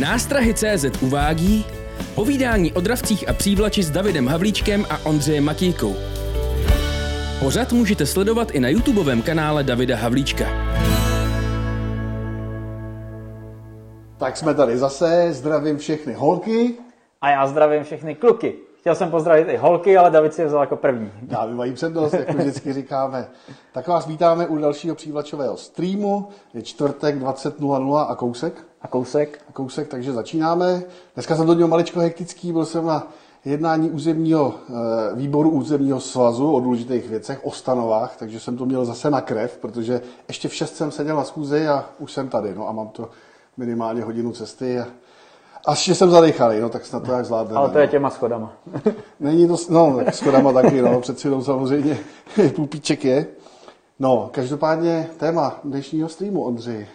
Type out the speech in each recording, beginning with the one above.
Nástrahy CZ uvádí povídání o dravcích a přívlači s Davidem Havlíčkem a Ondřejem Matějkou. Pořad můžete sledovat i na YouTubeovém kanále Davida Havlíčka. Tak jsme tady zase, zdravím všechny holky. A já zdravím všechny kluky. Chtěl jsem pozdravit i holky, ale David si je vzal jako první. Já mají přednost, jako vždycky říkáme. Tak vás vítáme u dalšího přívlačového streamu. Je čtvrtek 20.00 a kousek. A kousek? A kousek, takže začínáme. Dneska jsem to měl maličko hektický, byl jsem na jednání územního, eh, výboru územního svazu o důležitých věcech, o stanovách, takže jsem to měl zase na krev, protože ještě v 6 jsem seděl na schůzi a už jsem tady, no a mám to minimálně hodinu cesty a a ještě jsem zadechalý, no tak snad to jak zvládneme. Ale to je no. těma schodama. Není to, no, tak schodama taky, no, přeci jenom samozřejmě půpíček je. No, každopádně téma dnešního streamu, Ondřej.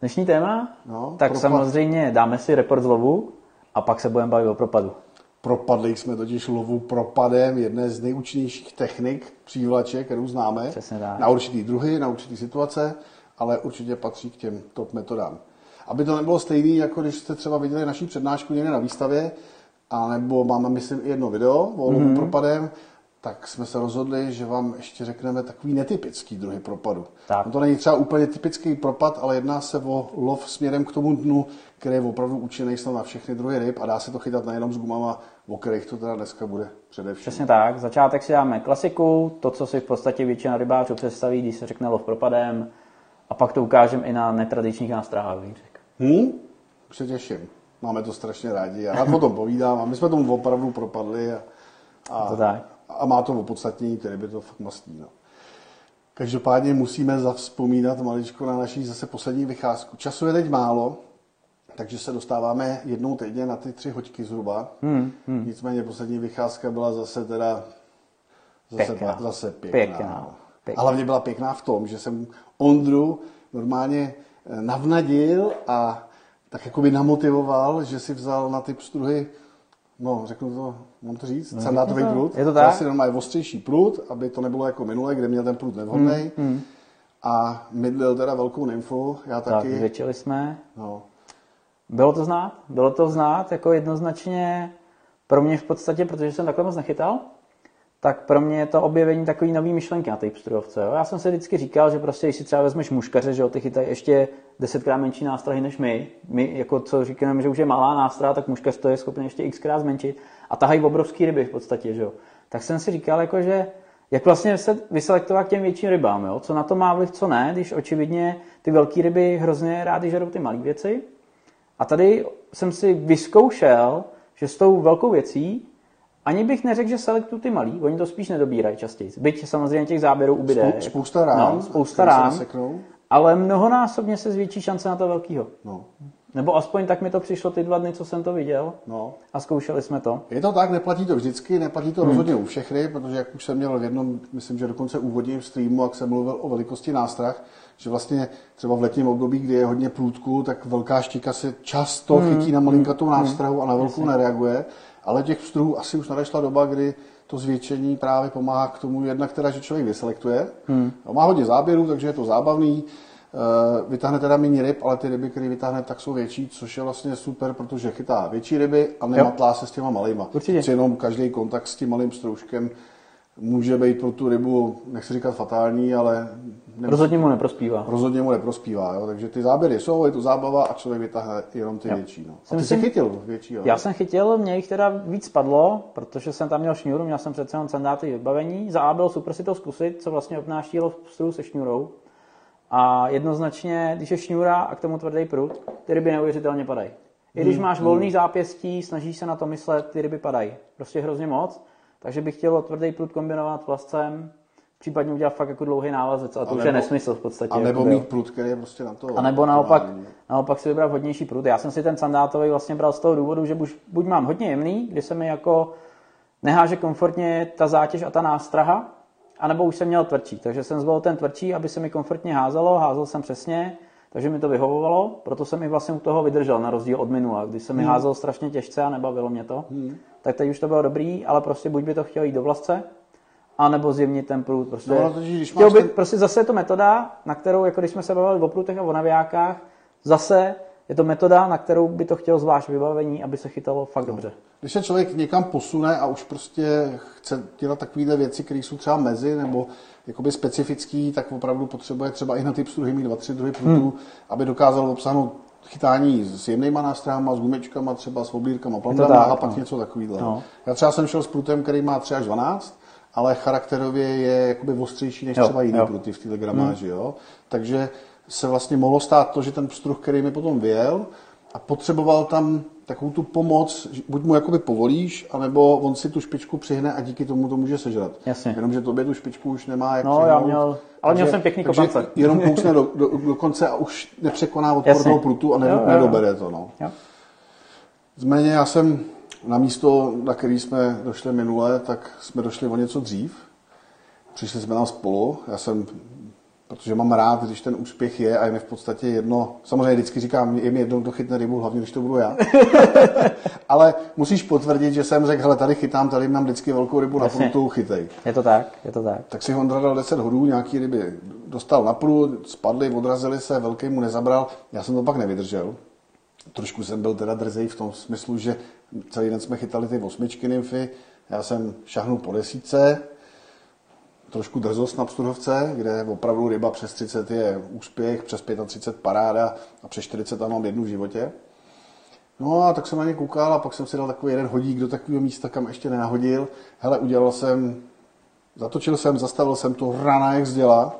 Dnešní téma? No, tak propad. samozřejmě dáme si report z lovu a pak se budeme bavit o propadu. Propadli jsme totiž lovu propadem, jedné z nejúčinnějších technik přívlače, kterou známe. Přesně tak. Na určitý druhy, na určitý situace, ale určitě patří k těm top metodám. Aby to nebylo stejný, jako když jste třeba viděli naší přednášku někde na výstavě, a nebo máme, myslím, i jedno video o mm-hmm. propadem, tak jsme se rozhodli, že vám ještě řekneme takový netypický druhy propadu. Tak. No to není třeba úplně typický propad, ale jedná se o lov směrem k tomu dnu, který je opravdu účinný snad na všechny druhy ryb a dá se to chytat nejenom s gumama, o kterých to teda dneska bude především. Přesně tak. Začátek si dáme klasiku, to, co si v podstatě většina rybářů představí, když se řekne lov propadem, a pak to ukážeme i na netradičních bych řekl. Hm? Už se těším. Máme to strašně rádi. Já rád o tom povídám a my jsme tomu opravdu propadli a, a, To tak. a má to opodstatnění, tedy by to fakt mastí. No. Každopádně musíme zavzpomínat maličko na naší zase poslední vycházku. Času je teď málo, takže se dostáváme jednou týdně na ty tři hoďky zhruba. Hmm, hmm. Nicméně poslední vycházka byla zase teda zase Pěkná. zase pěkná. Pěkná. Pěkná. A hlavně byla pěkná v tom, že jsem Ondru normálně navnadil a tak jakoby namotivoval, že si vzal na ty pstruhy, no řeknu to, mám to říct, sandátový to. prut. Je to tak? si normálně ostřejší prut, aby to nebylo jako minule, kde měl ten prut nevhodný. Hmm, A mydlil teda velkou nymfu, já Tak, taky. zvětšili jsme. No, Bylo to znát, bylo to znát jako jednoznačně pro mě v podstatě, protože jsem takhle moc nechytal, tak pro mě je to objevení takový nový myšlenky na té pstrujovce. Jo. Já jsem si vždycky říkal, že prostě, když si třeba vezmeš muškaře, že jo, ty chytají ještě desetkrát menší nástrahy než my. My, jako co říkáme, že už je malá nástraha, tak muškař to je schopný ještě xkrát zmenšit a tahají obrovský ryby v podstatě, že jo. Tak jsem si říkal, jako, že jak vlastně se vyselektovat k těm větším rybám, jo? co na to má vliv, co ne, když očividně ty velké ryby hrozně rády žerou ty malé věci. A tady jsem si vyzkoušel, že s tou velkou věcí ani bych neřekl, že selektuju ty malý, oni to spíš nedobírají častěji. Byť samozřejmě těch záběrů ubyde. Spou- spousta rán, No, spousta který se naseknou. Ale mnohonásobně se zvětší šance na to velkýho. no, Nebo aspoň tak mi to přišlo ty dva dny, co jsem to viděl. no. A zkoušeli jsme to. Je to tak, neplatí to vždycky, neplatí to rozhodně u všech ryb, protože jak už jsem měl v jednom, myslím, že dokonce úvodním streamu, jak jsem mluvil o velikosti nástrah, že vlastně třeba v letním období, kdy je hodně průdku, tak velká štika se často chytí na malinkatou nástrahu a na velkou nereaguje, ale těch pstruhů asi už nadešla doba, kdy to zvětšení právě pomáhá k tomu jednak teda, že člověk vyselektuje. Hmm. Má hodně záběrů, takže je to zábavný. Eh, Vytáhne teda méně ryb, ale ty ryby, které vytáhne, tak jsou větší, což je vlastně super, protože chytá větší ryby a nematlá se s těma malýma. Určitě. Přeci jenom každý kontakt s tím malým stroužkem může být pro tu rybu, nechci říkat fatální, ale ne, Rozhodně mu neprospívá. rozhodně mu neprospívá. Jo? Takže ty záběry jsou, je to zábava a člověk vytáhne jenom ty Jo. větší. No. A Jsem ty myslím- jsi chytil větší. Jo? Já jsem chytil, mě jich teda víc padlo, protože jsem tam měl šňůru, měl jsem přece jenom sandáty vybavení. Za A bylo super si to zkusit, co vlastně obnáší lov pstrů se šňůrou. A jednoznačně, když je šňůra a k tomu tvrdý prut, ty ryby neuvěřitelně padají. I když máš volný zápěstí, snažíš se na to myslet, ty ryby padají. Prostě hrozně moc. Takže bych chtěl tvrdý prut kombinovat vlastcem, případně udělat fakt jako dlouhý návazec. A to A už je nesmysl v podstatě. a nebo jakoby, jo. mít prut, který je prostě na to. A nebo naopak, naopak si vybrat hodnější prut. Já jsem si ten sandátový vlastně bral z toho důvodu, že buď, buď mám hodně jemný, kdy se mi jako neháže komfortně ta zátěž a ta nástraha, anebo už jsem měl tvrdší. Takže jsem zvolil ten tvrdší, aby se mi komfortně házelo, házel jsem přesně, takže mi to vyhovovalo, proto jsem i vlastně u toho vydržel, na rozdíl od minula, kdy se mi Hmm. házel strašně těžce a nebavilo mě to. Tak teď už to bylo dobrý, ale prostě buď by to chtěl jít do vlastce, a nebo zjemnit ten prut. Prostě. No, protože když máš by, ten- prostě zase je to metoda, na kterou, jako když jsme se bavili o prutech a o navijákách, zase je to metoda, na kterou by to chtělo zvlášť vybavení, aby se chytalo fakt dobře. Když se člověk někam posune a už prostě chce dělat takovéhle věci, které jsou třeba mezi nebo jakoby specifický, tak opravdu potřebuje třeba i na ty pstruhy mít dva, tři druhy prutů, hmm. aby dokázal obsáhnout chytání s jemnýma nástrahama, s gumečkama, třeba s oblírkama, plandama a pak no. něco takového. No. Já třeba jsem šel s prutem, který má 3 až 12, ale charakterově je jakoby ostřejší než jo, třeba jiný jo. pruty v této gramáži. Hmm. Jo? Takže se vlastně mohlo stát to, že ten pstruh, který mi potom vyjel a potřeboval tam takovou tu pomoc, buď mu jakoby povolíš, anebo on si tu špičku přihne a díky tomu to může sežrat. Jasně. Jenomže tobě tu špičku už nemá jak No, přihnout, já měl, ale měl jsem pěkný kopance. Jenom kousne do, do, do, konce a už nepřekoná odpor toho prutu a ne, jo, jo. nedobere to. No. Jo. Zméně já jsem na místo, na který jsme došli minule, tak jsme došli o něco dřív. Přišli jsme tam spolu. Já jsem protože mám rád, když ten úspěch je a je mi v podstatě jedno, samozřejmě vždycky říkám, je mi jedno, kdo chytne rybu, hlavně když to budu já. Ale musíš potvrdit, že jsem řekl, hele, tady chytám, tady mám vždycky velkou rybu Jasně. na prutu, chytej. Je to tak, je to tak. Tak si Hondra dal 10 hodů, nějaký ryby dostal na prut, spadly, odrazili se, velký mu nezabral, já jsem to pak nevydržel. Trošku jsem byl teda drzej v tom smyslu, že celý den jsme chytali ty osmičky nymfy, já jsem šahnul po desíce, trošku drzost na Pstuhovce, kde opravdu ryba přes 30 je úspěch, přes 35 paráda a přes 40 tam mám jednu v životě. No a tak jsem na ně koukal a pak jsem si dal takový jeden hodík do takového místa, kam ještě nenahodil. Hele, udělal jsem, zatočil jsem, zastavil jsem to rana jak zděla,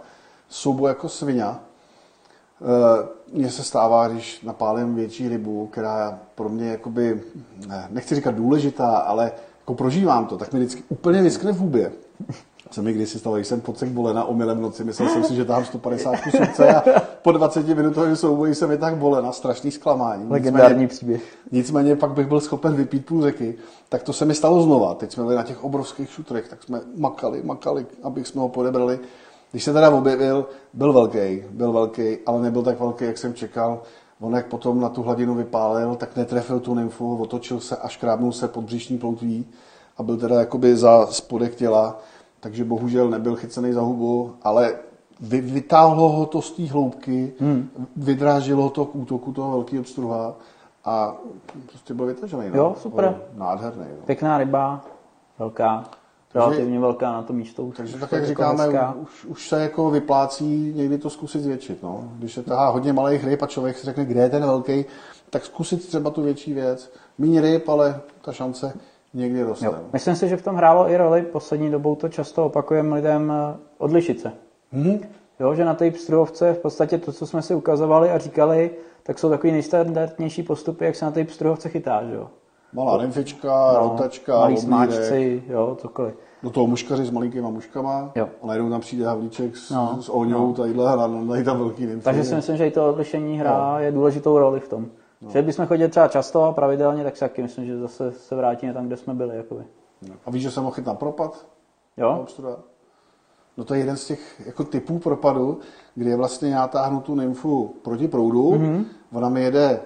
soubo jako svině. Mně se stává, když napálím větší rybu, která pro mě jakoby, nechci říkat důležitá, ale jako prožívám to, tak mi vždycky úplně vyskne v hubě se mi kdysi stalo, když jsem podsek bolena omylem v noci, myslel jsem si, že tam 150 kusů a po 20 minutovém souboji jsem tak bolena, strašný zklamání. Legendární nicméně, příběh. Nicméně pak bych byl schopen vypít půl řeky, tak to se mi stalo znova. Teď jsme byli na těch obrovských šutrech, tak jsme makali, makali, abych jsme ho podebrali. Když se teda objevil, byl velký, byl velký, ale nebyl tak velký, jak jsem čekal. On jak potom na tu hladinu vypálil, tak netrefil tu nymfu, otočil se a škrábnul se pod břišní ploutví a byl teda jakoby za spodek těla takže bohužel nebyl chycený za hubu, ale vy, vytáhlo ho to z té hloubky, hmm. vydrážilo to k útoku toho velkého pstruha a prostě byl vytažený. No. Jo, super. Byl nádherný. No. Pěkná ryba, velká, relativně velká na tom místo. Takže tak, jak říkáme, už, už se jako vyplácí někdy to zkusit zvětšit. No. Když se tahá hodně malých ryb a člověk si řekne, kde je ten velký, tak zkusit třeba tu větší věc. Méně ryb, ale ta šance někdy roste. Jo. Myslím si, že v tom hrálo i roli, poslední dobou to často opakujeme lidem, eh, odlišit se. Mm-hmm. Jo, že na té pstruhovce v podstatě to, co jsme si ukazovali a říkali, tak jsou takový nejstandardnější postupy, jak se na té pstruhovce chytá, že jo. Malá nymfička, no, rotačka, malý smáčci, jo, cokoliv. Do toho muškaři s malinkýma muškama jo. a najednou tam přijde havlíček s, no, s oňou, no. tadyhle a dají tam velký nymfy. Takže si myslím, že i to odlišení hra no. je důležitou roli v tom. No. Že bychom chodili třeba často a pravidelně, tak si taky myslím, že zase se vrátíme tam, kde jsme byli. Jakoby. No. A víš, že jsem mohl na propad? Jo. No to je jeden z těch jako typů propadu, kdy je vlastně já táhnu tu nymfu proti proudu, mm-hmm. ona mi jede,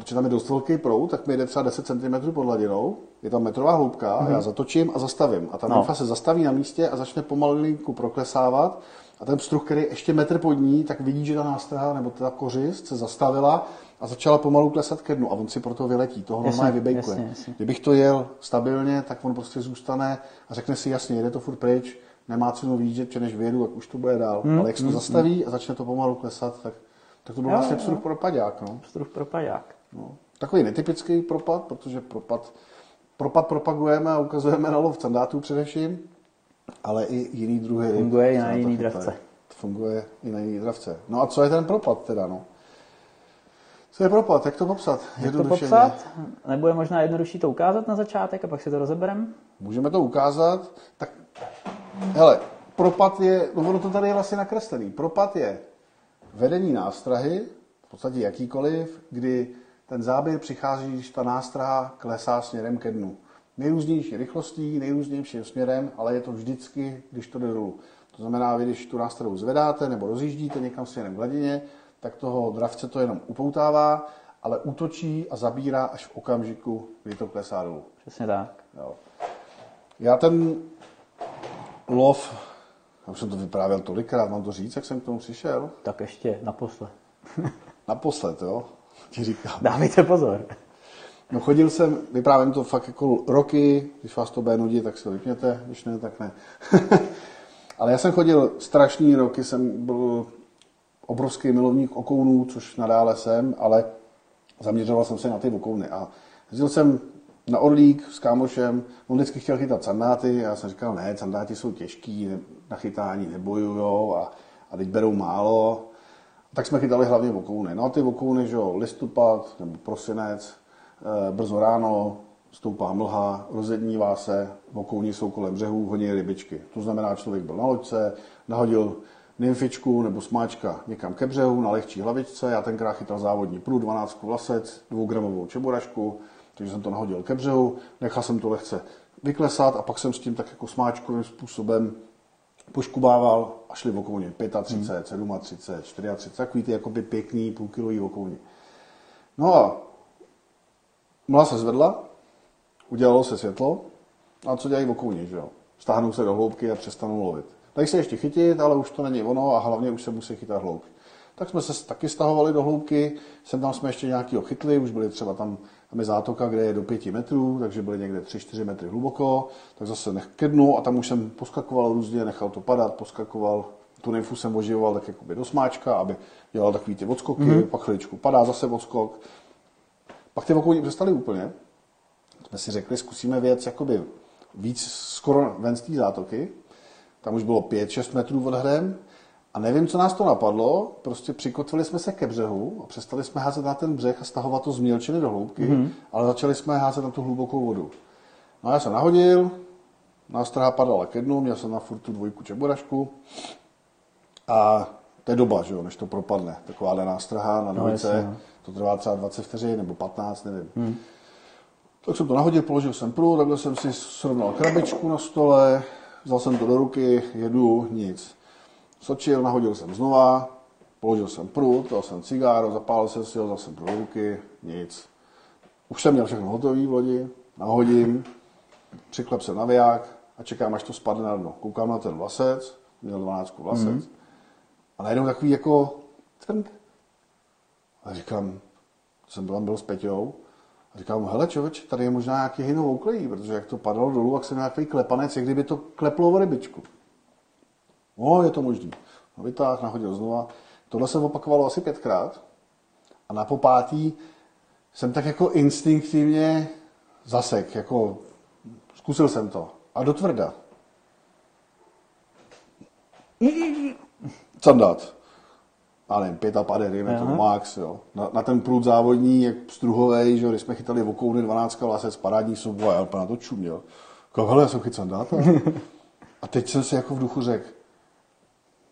protože tam je dost velký proud, tak mi jede třeba 10 cm pod hladinou, je tam metrová hloubka, mm-hmm. já zatočím a zastavím. A ta no. nymfa se zastaví na místě a začne pomalinku proklesávat a ten pstruh, který je ještě metr pod ní, tak vidí, že ta nástraha nebo ta kořist se zastavila a začala pomalu klesat ke dnu a on si proto vyletí, toho normálně vybejkuje. Jasně, jasně. Kdybych to jel stabilně, tak on prostě zůstane a řekne si jasně, jede to furt pryč, nemá cenu výjíždět, že než vyjedu, tak už to bude dál. Hmm, Ale jak se to hmm, zastaví hmm. a začne to pomalu klesat, tak, tak to byl jo, vlastně pstruh propadák. No. Pstruh propadák. No. Takový netypický propad, protože propad, propad propagujeme a ukazujeme na lov candátů především, ale i jiný druhy. Funguje i na jiný dravce. Funguje i na jiný dravce. No a co je ten propad teda? No? Co je propad? Jak to popsat? Jak to popsat? Nebo je možná jednodušší to ukázat na začátek a pak si to rozebereme? Můžeme to ukázat. Tak, hele, propad je, no ono to tady je vlastně nakreslený. Propad je vedení nástrahy, v podstatě jakýkoliv, kdy ten záběr přichází, když ta nástraha klesá směrem ke dnu. Nejrůznější rychlostí, nejrůznějším směrem, ale je to vždycky, když to jde dolů. To znamená, vy když tu nástrahu zvedáte nebo rozjíždíte někam směrem k hladině, tak toho dravce to jenom upoutává, ale útočí a zabírá až v okamžiku, kdy to klesá dolů. Přesně tak. Jo. Já ten lov, já už jsem to vyprávěl tolikrát, mám to říct, jak jsem k tomu přišel? Tak ještě naposled. naposled, jo. Ti říkám. Dávejte pozor. No chodil jsem, vyprávím to fakt jako roky, když vás to bude nudit, tak si to vypněte, když ne, tak ne. Ale já jsem chodil strašný roky, jsem byl obrovský milovník okounů, což nadále jsem, ale zaměřoval jsem se na ty okouny. A jezdil jsem na Orlík s kámošem, on vždycky chtěl chytat sandáty, já jsem říkal, ne, sandáty jsou těžký, na chytání nebojujou a, a teď berou málo. Tak jsme chytali hlavně okouny. No a ty okouny, že jo, listopad nebo prosinec, e, brzo ráno, stoupá mlha, rozednívá se, okouní jsou kolem břehů, hodně rybičky. To znamená, člověk byl na loďce, nahodil nymfičku nebo smáčka někam ke břehu na lehčí hlavičce. Já tenkrát chytal závodní prů, 12 vlasec, dvougramovou čeborašku, takže jsem to nahodil ke břehu, nechal jsem to lehce vyklesat a pak jsem s tím tak jako smáčkovým způsobem poškubával a šli v okouně 35, hmm. 37, 34, takový ty jakoby pěkný půlkilový okouně. No a mla se zvedla, udělalo se světlo a co dělají okouně, že jo? Stáhnou se do hloubky a přestanou lovit. Dají se ještě chytit, ale už to není ono a hlavně už se musí chytat hloubky. Tak jsme se taky stahovali do hloubky, sem tam jsme ještě nějaký chytli, už byli třeba tam, tam je zátoka, kde je do pěti metrů, takže byly někde 3-4 metry hluboko, tak zase nech ke dnu a tam už jsem poskakoval různě, nechal to padat, poskakoval, tu nymfu jsem oživoval tak jakoby do smáčka, aby dělal takový ty odskoky, mm-hmm. pak chviličku padá zase odskok. Pak ty okouni přestali úplně. Jsme si řekli, zkusíme věc jakoby víc skoro ven z té zátoky. Tam už bylo 5-6 metrů od hrem a nevím, co nás to napadlo, prostě přikotvili jsme se ke břehu a přestali jsme házet na ten břeh a stahovat to z mělčiny do hloubky, mm-hmm. ale začali jsme házet na tu hlubokou vodu. No a já jsem nahodil, nástraha padala ke dnu, měl jsem na furt tu dvojku čeborašku a to je doba, že jo, než to propadne. Taková nástraha na no, dvojce, no, to trvá třeba 20 vteřin nebo 15, nevím. Mm. Tak jsem to nahodil, položil jsem prů, takhle jsem si srovnal krabičku na stole, vzal jsem to do ruky, jedu, nic. Sočil, nahodil jsem znova, položil jsem prut, dal jsem cigáro, zapálil jsem si ho, zase do ruky, nic. Už jsem měl všechno hotové v lodi, nahodím, přiklep se naviják a čekám, až to spadne na dno. Koukám na ten vlasec, měl 12 vlasec, mm. a najednou takový jako trnk. A říkám, jsem byl, byl s Peťou, a říkám, hele člověč, tady je možná nějaký hynou oklejí, protože jak to padalo dolů, tak jsem nějaký klepanec, jak kdyby to kleplo o rybičku. No, je to možný. No, vytáhl, nahodil znova. Tohle se opakovalo asi pětkrát. A na popátý jsem tak jako instinktivně zasek, jako zkusil jsem to. A do tvrda. Co dát? A nevím, pět a pade, dejme to max, jo. Na, na, ten průd závodní, jak struhovej, že když jsme chytali v okouny 12 lasec, parádní a já na to čuměl. Říkal, hele, já jsem sandáta. a teď jsem si jako v duchu řekl,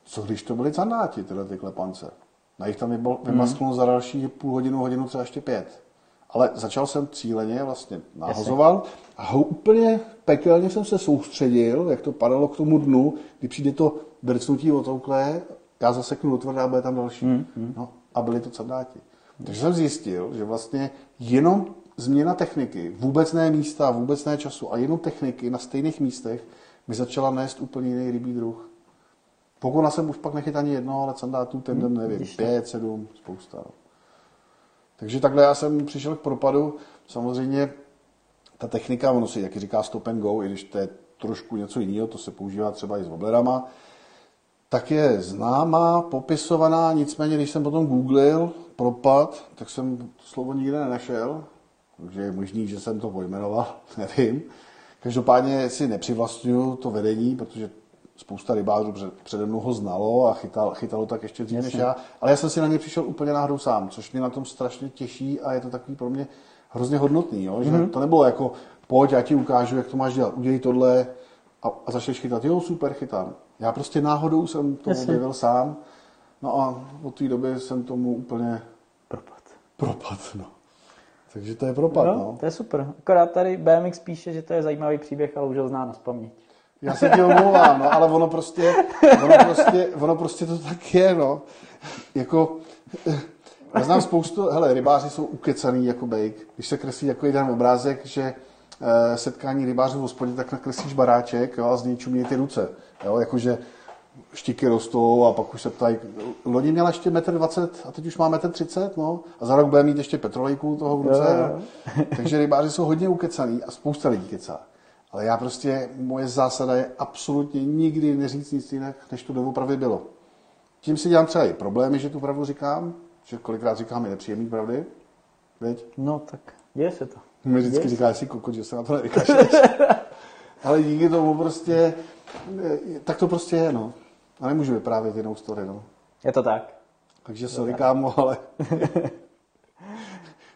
co když to byly sandáti, tyhle ty klepance. Na jich tam vymasknul hmm. za další půl hodinu, hodinu, třeba ještě pět. Ale začal jsem cíleně vlastně nahozoval a ho úplně pekelně jsem se soustředil, jak to padalo k tomu dnu, kdy přijde to drcnutí otouklé, já zaseknu do tvrdá a bude tam další. Hmm. No, a byly to sandáti. Takže jsem zjistil, že vlastně jenom změna techniky, vůbec ne místa, vůbec ne času a jenom techniky na stejných místech mi začala nést úplně jiný rybí druh. Pokola jsem už pak nechyt ani jedno, ale sandátů ten den nevím, Když pět, sedm, spousta. No. Takže takhle já jsem přišel k propadu. Samozřejmě ta technika, ono si jaký říká stop and go, i když to je trošku něco jiného, to se používá třeba i s woblerama, tak je známá, popisovaná, nicméně když jsem potom googlil propad, tak jsem to slovo nikde nenašel, takže je možný, že jsem to pojmenoval, nevím. Každopádně si nepřivlastňuju to vedení, protože spousta rybářů přede mnou ho znalo a chytal, chytalo tak ještě dřív než já, ale já jsem si na ně přišel úplně náhodou sám, což mě na tom strašně těší a je to takový pro mě hrozně hodnotný, jo? že mm-hmm. to nebylo jako pojď, já ti ukážu, jak to máš dělat, udělej tohle a, a začneš chytat, jo, super, chytám. Já prostě náhodou jsem to Jasně. objevil sám, no a od té doby jsem tomu úplně propad. Propad, no. Takže to je propad, no, no. To je super. Akorát tady BMX píše, že to je zajímavý příběh, ale už ho zná na spaměť. Já se ti omlouvám, no, ale ono prostě, ono prostě, ono prostě to tak je, no. Jako, já znám spoustu, hele, rybáři jsou ukecaný jako bejk. Když se kreslí jako jeden obrázek, že e, setkání rybářů v hospodě, tak nakreslíš baráček jo, a z něj čumí ty ruce. Jo, jakože štiky rostou a pak už se ptají, loni měla ještě 1,20 m a teď už má 1,30 m, no, a za rok bude mít ještě petrolejku toho v ruce. No. Takže rybáři jsou hodně ukecaný a spousta lidí kecá. Ale já prostě, moje zásada je absolutně nikdy neříct nic jinak, než to doopravdy bylo. Tím si dělám třeba i problémy, že tu pravdu říkám, že kolikrát říkám i nepříjemný pravdy. Veď? No tak, děje se to. Mi vždycky říká, jsi kokot, že se na to nevykašleš. Ale díky tomu prostě, tak to prostě je, no. A nemůžu vyprávět jinou story, no. Je to tak. Takže sorry, kámo, ale...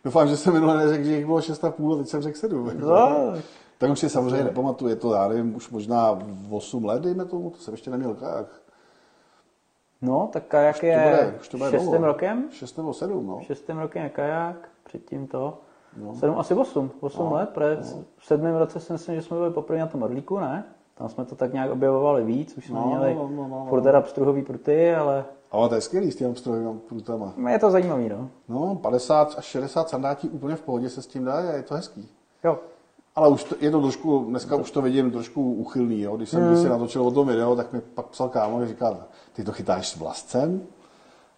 Doufám, že jsem minule neřekl, že jich bylo 6,5 a teď jsem řekl 7. No. Tak už si samozřejmě nepamatuju, je to, já nevím, už možná 8 let, dejme tomu, to jsem ještě neměl kajak. No, tak kajak už je bude, už to bude šestým dlouho. rokem? Šestým nebo sedm, no. Šestým rokem je kajak, předtím to. No. Sedm, asi osm, osm no, let, protože no. v sedmém roce si myslím, že jsme byli poprvé na tom Orlíku, ne? Tam jsme to tak nějak objevovali víc, už jsme no, měli no, no, no, no. furt teda pstruhový pruty, ale... Ale to je skvělý s těmi pstruhovými prutama. Je to zajímavý, no. No, 50 až 60 sandátí úplně v pohodě se s tím dá je to hezký. Jo. Ale už to, je to trošku, dneska už to vidím trošku uchylný, jo. Když jsem hmm. si natočil o tom video, tak mi pak psal kámo, že říká, ty to chytáš s vlastcem?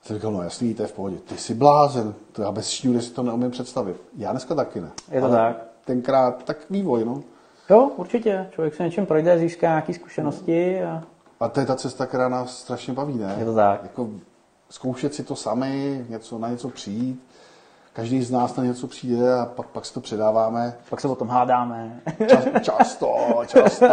Jsem říkal, no jasný, to je v pohodě. Ty jsi blázen, to já bez šňůry si to neumím představit. Já dneska taky ne. Je to Ale tak. Tenkrát tak vývoj, no. Jo, určitě. Člověk se něčem projde, získá nějaké zkušenosti. A... a to je ta cesta, která nás strašně baví, ne? Je to tak. Jako zkoušet si to sami, něco, na něco přijít. Každý z nás na něco přijde a pak, pak si to předáváme. Pak se o tom hádáme. Čas, často, často.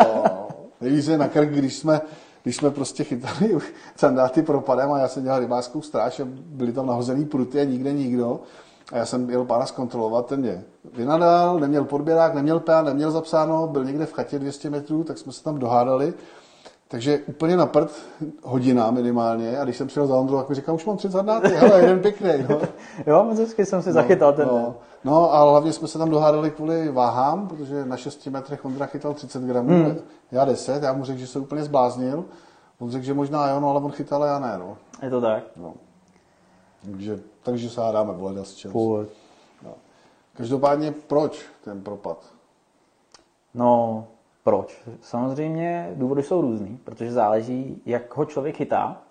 Nejvíc je na krk, když jsme, když jsme prostě chytali sandáty propadem a já jsem dělal rybářskou stráž a byly tam nahozený pruty a nikde nikdo. A já jsem jel pána zkontrolovat, ten mě vynadal, neměl podběrák, neměl pán, neměl zapsáno, byl někde v chatě 200 metrů, tak jsme se tam dohádali. Takže úplně na prd, hodina minimálně, a když jsem přijel za Ondru, tak mi říkal, už mám tři zadnáty, hele, jeden pěkný. No. jo, moc hezky jsem si no, zachytal ten no. no, a hlavně jsme se tam dohádali kvůli váhám, protože na 6 metrech Ondra chytal 30 gramů, hmm. já 10, já mu řekl, že se úplně zbláznil. On řekl, že možná jo, no, ale on chytal, já ne, no. Je to tak. No. Takže, takže se hádáme v leda s no. Každopádně, proč ten propad? No, proč? Samozřejmě důvody jsou různý, protože záleží, jak ho člověk chytá.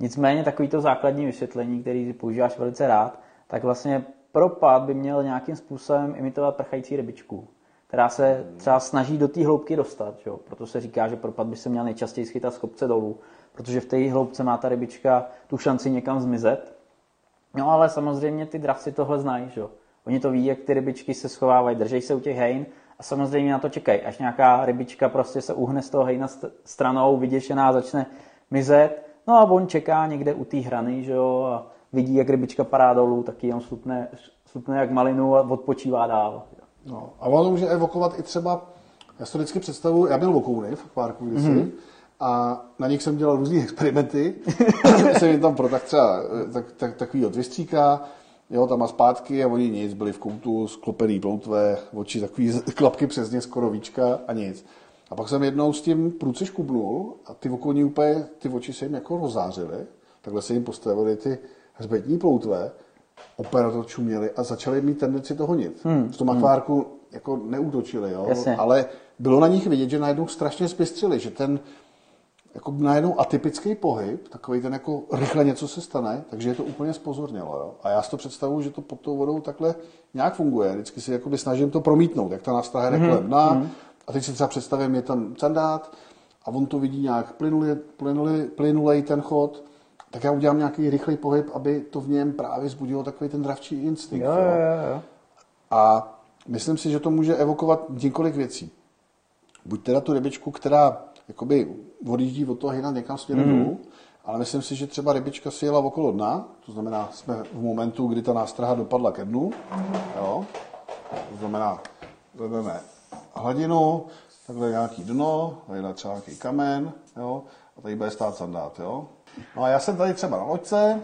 Nicméně takový to základní vysvětlení, který používáš velice rád, tak vlastně propad by měl nějakým způsobem imitovat prchající rybičku, která se třeba snaží do té hloubky dostat. Jo? Proto se říká, že propad by se měl nejčastěji schytat z kopce dolů, protože v té hloubce má ta rybička tu šanci někam zmizet. No ale samozřejmě ty dravci tohle znají. Že? Oni to ví, jak ty rybičky se schovávají, drží se u těch hejn a samozřejmě na to čekají, až nějaká rybička prostě se uhne z toho hejna stranou, vyděšená, začne mizet, no a on čeká někde u té hrany, že jo, a vidí, jak rybička padá dolů, taky on slupne, slupne jak malinu a odpočívá dál. No, a ono může evokovat i třeba, já si to vždycky představu, já byl vokouny v akvárku kdysi, mm-hmm. a na nich jsem dělal různé experimenty. jsem jim tam pro tak třeba tak, tak, takový odvystříká, Jo, tam a zpátky a oni nic, byli v koutu, sklopený ploutve, oči takový klapky přes ně, skoro víčka a nic. A pak jsem jednou s tím průci škubnul a ty okolní úplně, ty oči se jim jako rozářily, takhle se jim postavily ty hřbetní ploutve, operátor čuměli a začali mít tendenci to honit. Hmm. V tom hmm. akvárku jako neútočili, jo? ale bylo na nich vidět, že najednou strašně zpystřili, že ten, jako najednou atypický pohyb, takový ten jako rychle něco se stane, takže je to úplně spozornělo. Jo? A já si to představuji, že to pod tou vodou takhle nějak funguje. Vždycky si jakoby snažím to promítnout, jak ta nástraha je mm-hmm. levná. Mm-hmm. A teď si třeba představím, je tam sandát a on to vidí nějak plynulej, plynulej, plynulej ten chod, tak já udělám nějaký rychlý pohyb, aby to v něm právě zbudilo takový ten dravčí instinkt. Jo, jo, jo. A myslím si, že to může evokovat několik věcí. Buď teda tu rybičku, která jakoby odjíždí od toho hyna někam směrem mm. dolů, ale myslím si, že třeba rybička si jela okolo dna, to znamená, jsme v momentu, kdy ta nástraha dopadla ke dnu, jo, to znamená, vezmeme hladinu, takhle nějaký dno, tady třeba nějaký kamen, jo, a tady bude stát sandát, jo. No a já jsem tady třeba na loďce,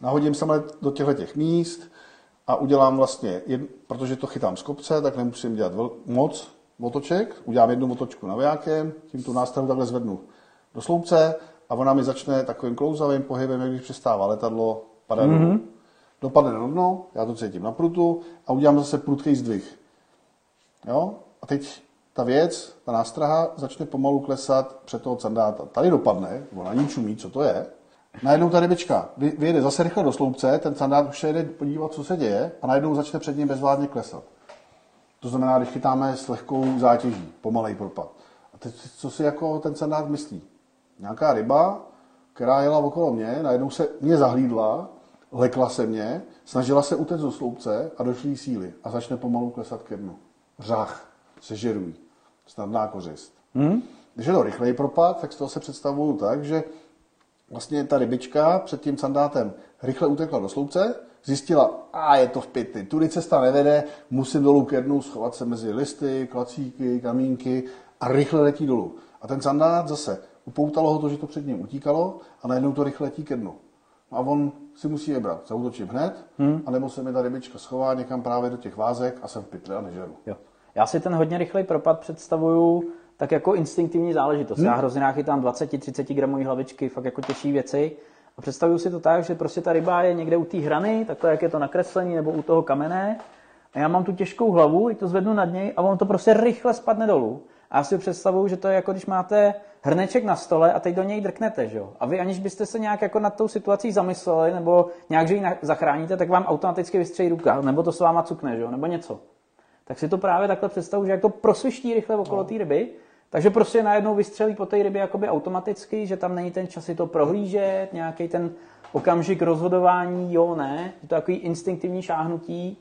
nahodím se do těchto těch míst a udělám vlastně, protože to chytám z kopce, tak nemusím dělat moc, motoček, udělám jednu motočku navijákem, tím tu nástavu takhle zvednu do sloupce a ona mi začne takovým klouzavým pohybem, jak když přestává letadlo, padá mm-hmm. dolů. Dopadne na dno, já to cítím na prutu a udělám zase prudký zdvih. Jo? A teď ta věc, ta nástraha začne pomalu klesat před toho sandáta. Tady dopadne, ona ní čumí, co to je. Najednou ta rybička vyjede zase rychle do sloupce, ten sandát už se jede podívat, co se děje a najednou začne před ním bezvládně klesat. To znamená, když chytáme s lehkou zátěží, pomalej propad. A teď, co si jako ten sandát myslí? Nějaká ryba, která jela okolo mě, najednou se mě zahlídla, lekla se mě, snažila se utéct do sloupce a došly síly a začne pomalu klesat ke dnu. Řach, sežerují, snadná kořist. Hmm? Když je to rychlej propad, tak z toho se představuju tak, že vlastně ta rybička před tím sandátem rychle utekla do sloupce, zjistila, a je to v pytli, tudy cesta nevede, musím dolů ke dnu, schovat se mezi listy, klacíky, kamínky a rychle letí dolů. A ten sandát zase upoutalo ho to, že to před ním utíkalo a najednou to rychle letí ke dnu. A on si musí vybrat, zautočím hned, hmm. anebo se mi ta rybička schová někam právě do těch vázek a jsem v pytli a nežeru. Jo. Já si ten hodně rychlej propad představuju tak jako instinktivní záležitost. Hmm. Já hrozně chytám 20-30 gramový hlavičky, fakt jako těžší věci. A představuju si to tak, že prostě ta ryba je někde u té hrany, takhle jak je to nakreslení, nebo u toho kamene. A já mám tu těžkou hlavu, i to zvednu nad něj a on to prostě rychle spadne dolů. A já si představuju, že to je jako když máte hrneček na stole a teď do něj drknete, že jo? A vy aniž byste se nějak jako nad tou situací zamysleli nebo nějak, že ji zachráníte, tak vám automaticky vystřejí ruka, nebo to s váma cukne, že jo? Nebo něco. Tak si to právě takhle představuju, že jak to prosviští rychle okolo no. té ryby, takže prostě najednou vystřelí po té rybě jakoby automaticky, že tam není ten čas si to prohlížet, nějaký ten okamžik rozhodování, jo, ne, je to takový instinktivní šáhnutí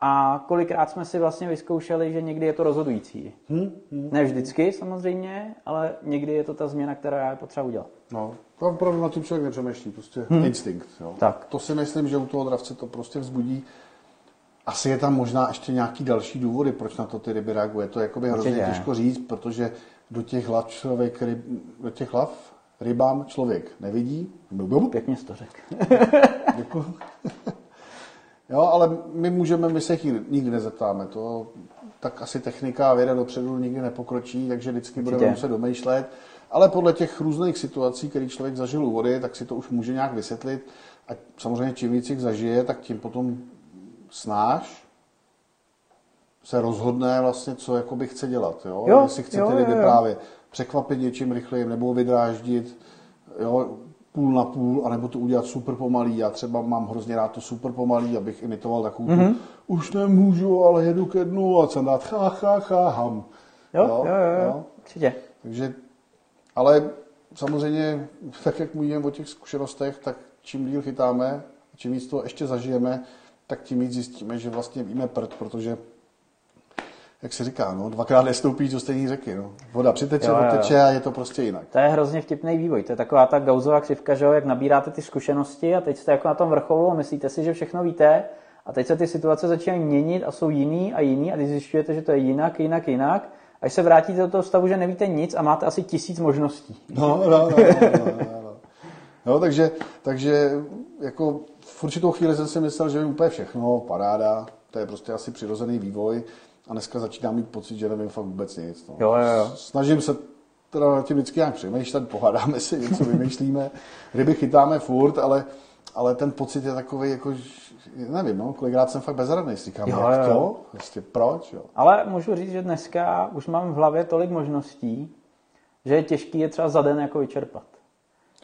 a kolikrát jsme si vlastně vyzkoušeli, že někdy je to rozhodující. Hmm, hmm, ne vždycky samozřejmě, ale někdy je to ta změna, která je potřeba udělat. No, to opravdu na tím člověk nepřemýšlí, prostě hmm. instinkt. Jo. Tak. To si myslím, že u toho dravce to prostě vzbudí. Asi je tam možná ještě nějaký další důvody, proč na to ty ryby reaguje. To je jakoby hrozně těžko říct, protože do těch hlav člověk, ryb, do těch hlav rybám člověk nevidí. Pěkně jsi to řekl. jo, ale my můžeme, my se jich nikdy nezeptáme. To, tak asi technika a věda dopředu nikdy nepokročí, takže vždycky budeme muset domýšlet. Ale podle těch různých situací, které člověk zažil u vody, tak si to už může nějak vysvětlit. A samozřejmě čím víc jich zažije, tak tím potom snáš se rozhodne vlastně, co jakoby chce dělat. Jo? Jo, Jestli chce jo, ty lidi právě překvapit něčím rychlejím nebo vydráždit jo, půl na půl, anebo to udělat super pomalý. Já třeba mám hrozně rád to super pomalý, abych imitoval takovou mm-hmm. tu, už nemůžu, ale jedu ke dnu a co dát chá, chá, chá, ham. Jo, jo, jo, jo, jo. určitě. Takže, ale samozřejmě, tak jak mluvíme o těch zkušenostech, tak čím díl chytáme, čím víc to ještě zažijeme, tak tím víc zjistíme, že vlastně víme prd, protože jak se říká, no, dvakrát nestoupíš do stejné řeky. No. Voda přiteče, jo, jo. a je to prostě jinak. To je hrozně vtipný vývoj. To je taková ta gauzová křivka, že jo, jak nabíráte ty zkušenosti a teď jste jako na tom vrcholu a myslíte si, že všechno víte a teď se ty situace začínají měnit a jsou jiný a jiný a když zjišťujete, že to je jinak, jinak, jinak, až se vrátíte do toho stavu, že nevíte nic a máte asi tisíc možností. No, no, no, no, no, no, no. no takže, takže jako v určitou chvíli jsem si myslel, že je úplně všechno, paráda, to je prostě asi přirozený vývoj a dneska začínám mít pocit, že nevím fakt vůbec nic. No. Jo, jo, jo. Snažím se teda na tím vždycky nějak přemýšlet, pohádáme si, něco vymýšlíme, ryby chytáme furt, ale, ale ten pocit je takový, jako, nevím, no, kolikrát jsem fakt bezradný, si říkám, jo, jak jo. to, prostě proč, jo. Ale můžu říct, že dneska už mám v hlavě tolik možností, že je těžký je třeba za den jako vyčerpat.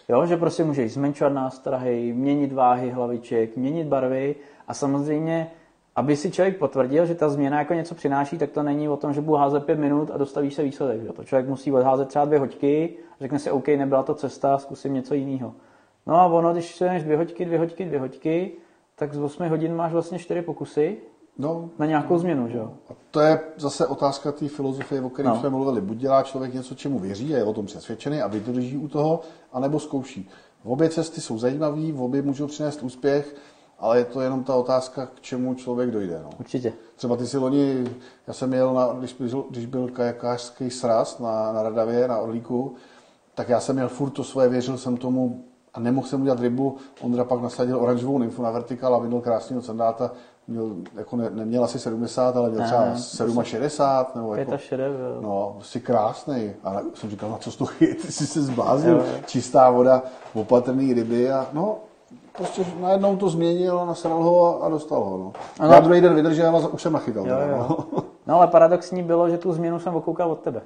Jo, že prostě můžeš zmenšovat nástrahy, měnit váhy hlaviček, měnit barvy a samozřejmě aby si člověk potvrdil, že ta změna jako něco přináší, tak to není o tom, že budu házet pět minut a dostaví se výsledek. Že? To člověk musí odházet třeba dvě hoďky, řekne si, OK, nebyla to cesta, zkusím něco jiného. No a ono, když se dvě hoďky, dvě hoďky, dvě hoďky, tak z 8 hodin máš vlastně čtyři pokusy no, na nějakou změnu, že jo? A to je zase otázka té filozofie, o které no. jsme mluvili. Buď dělá člověk něco, čemu věří a je o tom přesvědčený a vydrží u toho, anebo zkouší. V obě cesty jsou zajímavé, v obě můžou přinést úspěch ale je to jenom ta otázka, k čemu člověk dojde. No. Určitě. Třeba ty si loni, já jsem jel, na, když, byl, když byl kajakářský sraz na, na Radavě, na Orlíku, tak já jsem měl furt to svoje, věřil jsem tomu a nemohl jsem udělat rybu. Ondra pak nasadil oranžovou nymfu na vertikál a vydal krásného sandáta. Měl, jako ne, neměl asi 70, ale měl třeba ne, 67. Nebo jako, no, si krásný. A jsem říkal, na co to chyt, ty jsi se zbláznil. Čistá voda, opatrný ryby a no, prostě najednou to změnil, nasral ho a dostal ho. No. Ano. Já druhý den vydržel a už jsem nachytal. Jo, jo. No. No ale paradoxní bylo, že tu změnu jsem okoukal od tebe.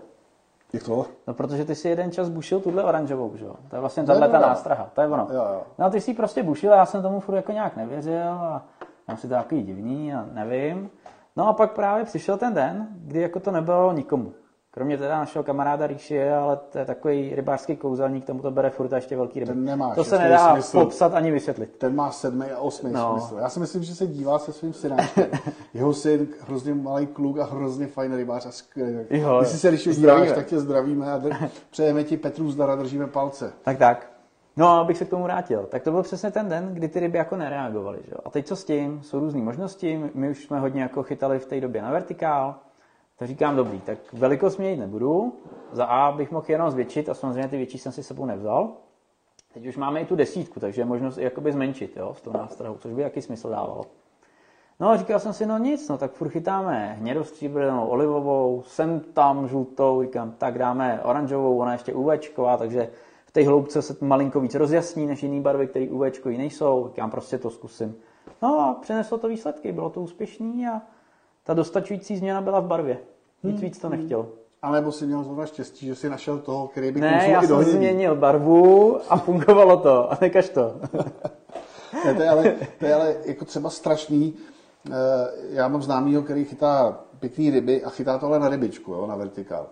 Jak to? No protože ty si jeden čas bušil tuhle oranžovou, že jo? To je vlastně tahle ta nástraha, to je ono. Jo, jo. No a ty si ji prostě bušil a já jsem tomu furt jako nějak nevěřil a já si to takový divný a nevím. No a pak právě přišel ten den, kdy jako to nebylo nikomu. Kromě teda našeho kamaráda Ríši, ale to je takový rybářský kouzelník, tomu to bere furt a ještě velký ryby. Ten nemá to se nedá smysl. popsat ani vysvětlit. Ten má sedmý a osmý No. smysl. Já si myslím, že se dívá se svým synáčkem. Jeho syn, hrozně malý kluk a hrozně fajn rybář a skvělý. Když se zdravíme. díváš, tak tě zdravíme a dr- přejeme ti Petru zdara, držíme palce. Tak tak. No a abych se k tomu vrátil. Tak to byl přesně ten den, kdy ty ryby jako nereagovaly. Že? A teď co s tím? Jsou různé možnosti. My už jsme hodně jako chytali v té době na vertikál. Tak říkám, dobrý, tak velikost měnit nebudu. Za A bych mohl jenom zvětšit a samozřejmě ty větší jsem si sebou nevzal. Teď už máme i tu desítku, takže je možnost jakoby zmenšit jo, s tou nástrahou, což by jaký smysl dávalo. No a říkal jsem si, no nic, no tak furt chytáme hnědostříbrnou, olivovou, sem tam žlutou, říkám, tak dáme oranžovou, ona ještě UVčková, takže v té hloubce se malinko víc rozjasní než jiný barvy, které UVčkový nejsou, říkám, prostě to zkusím. No a přineslo to výsledky, bylo to úspěšný a ta dostačující změna byla v barvě. Nic víc to nechtělo. A nebo si měl zrovna štěstí, že si našel toho, který by Ne, já jsem změnil barvu a fungovalo to. A nekaž to. Ne, to, je ale, to je ale jako třeba strašný. Eh, Já mám známýho, který chytá pěkný ryby a chytá to ale na rybičku, jo, na vertikál.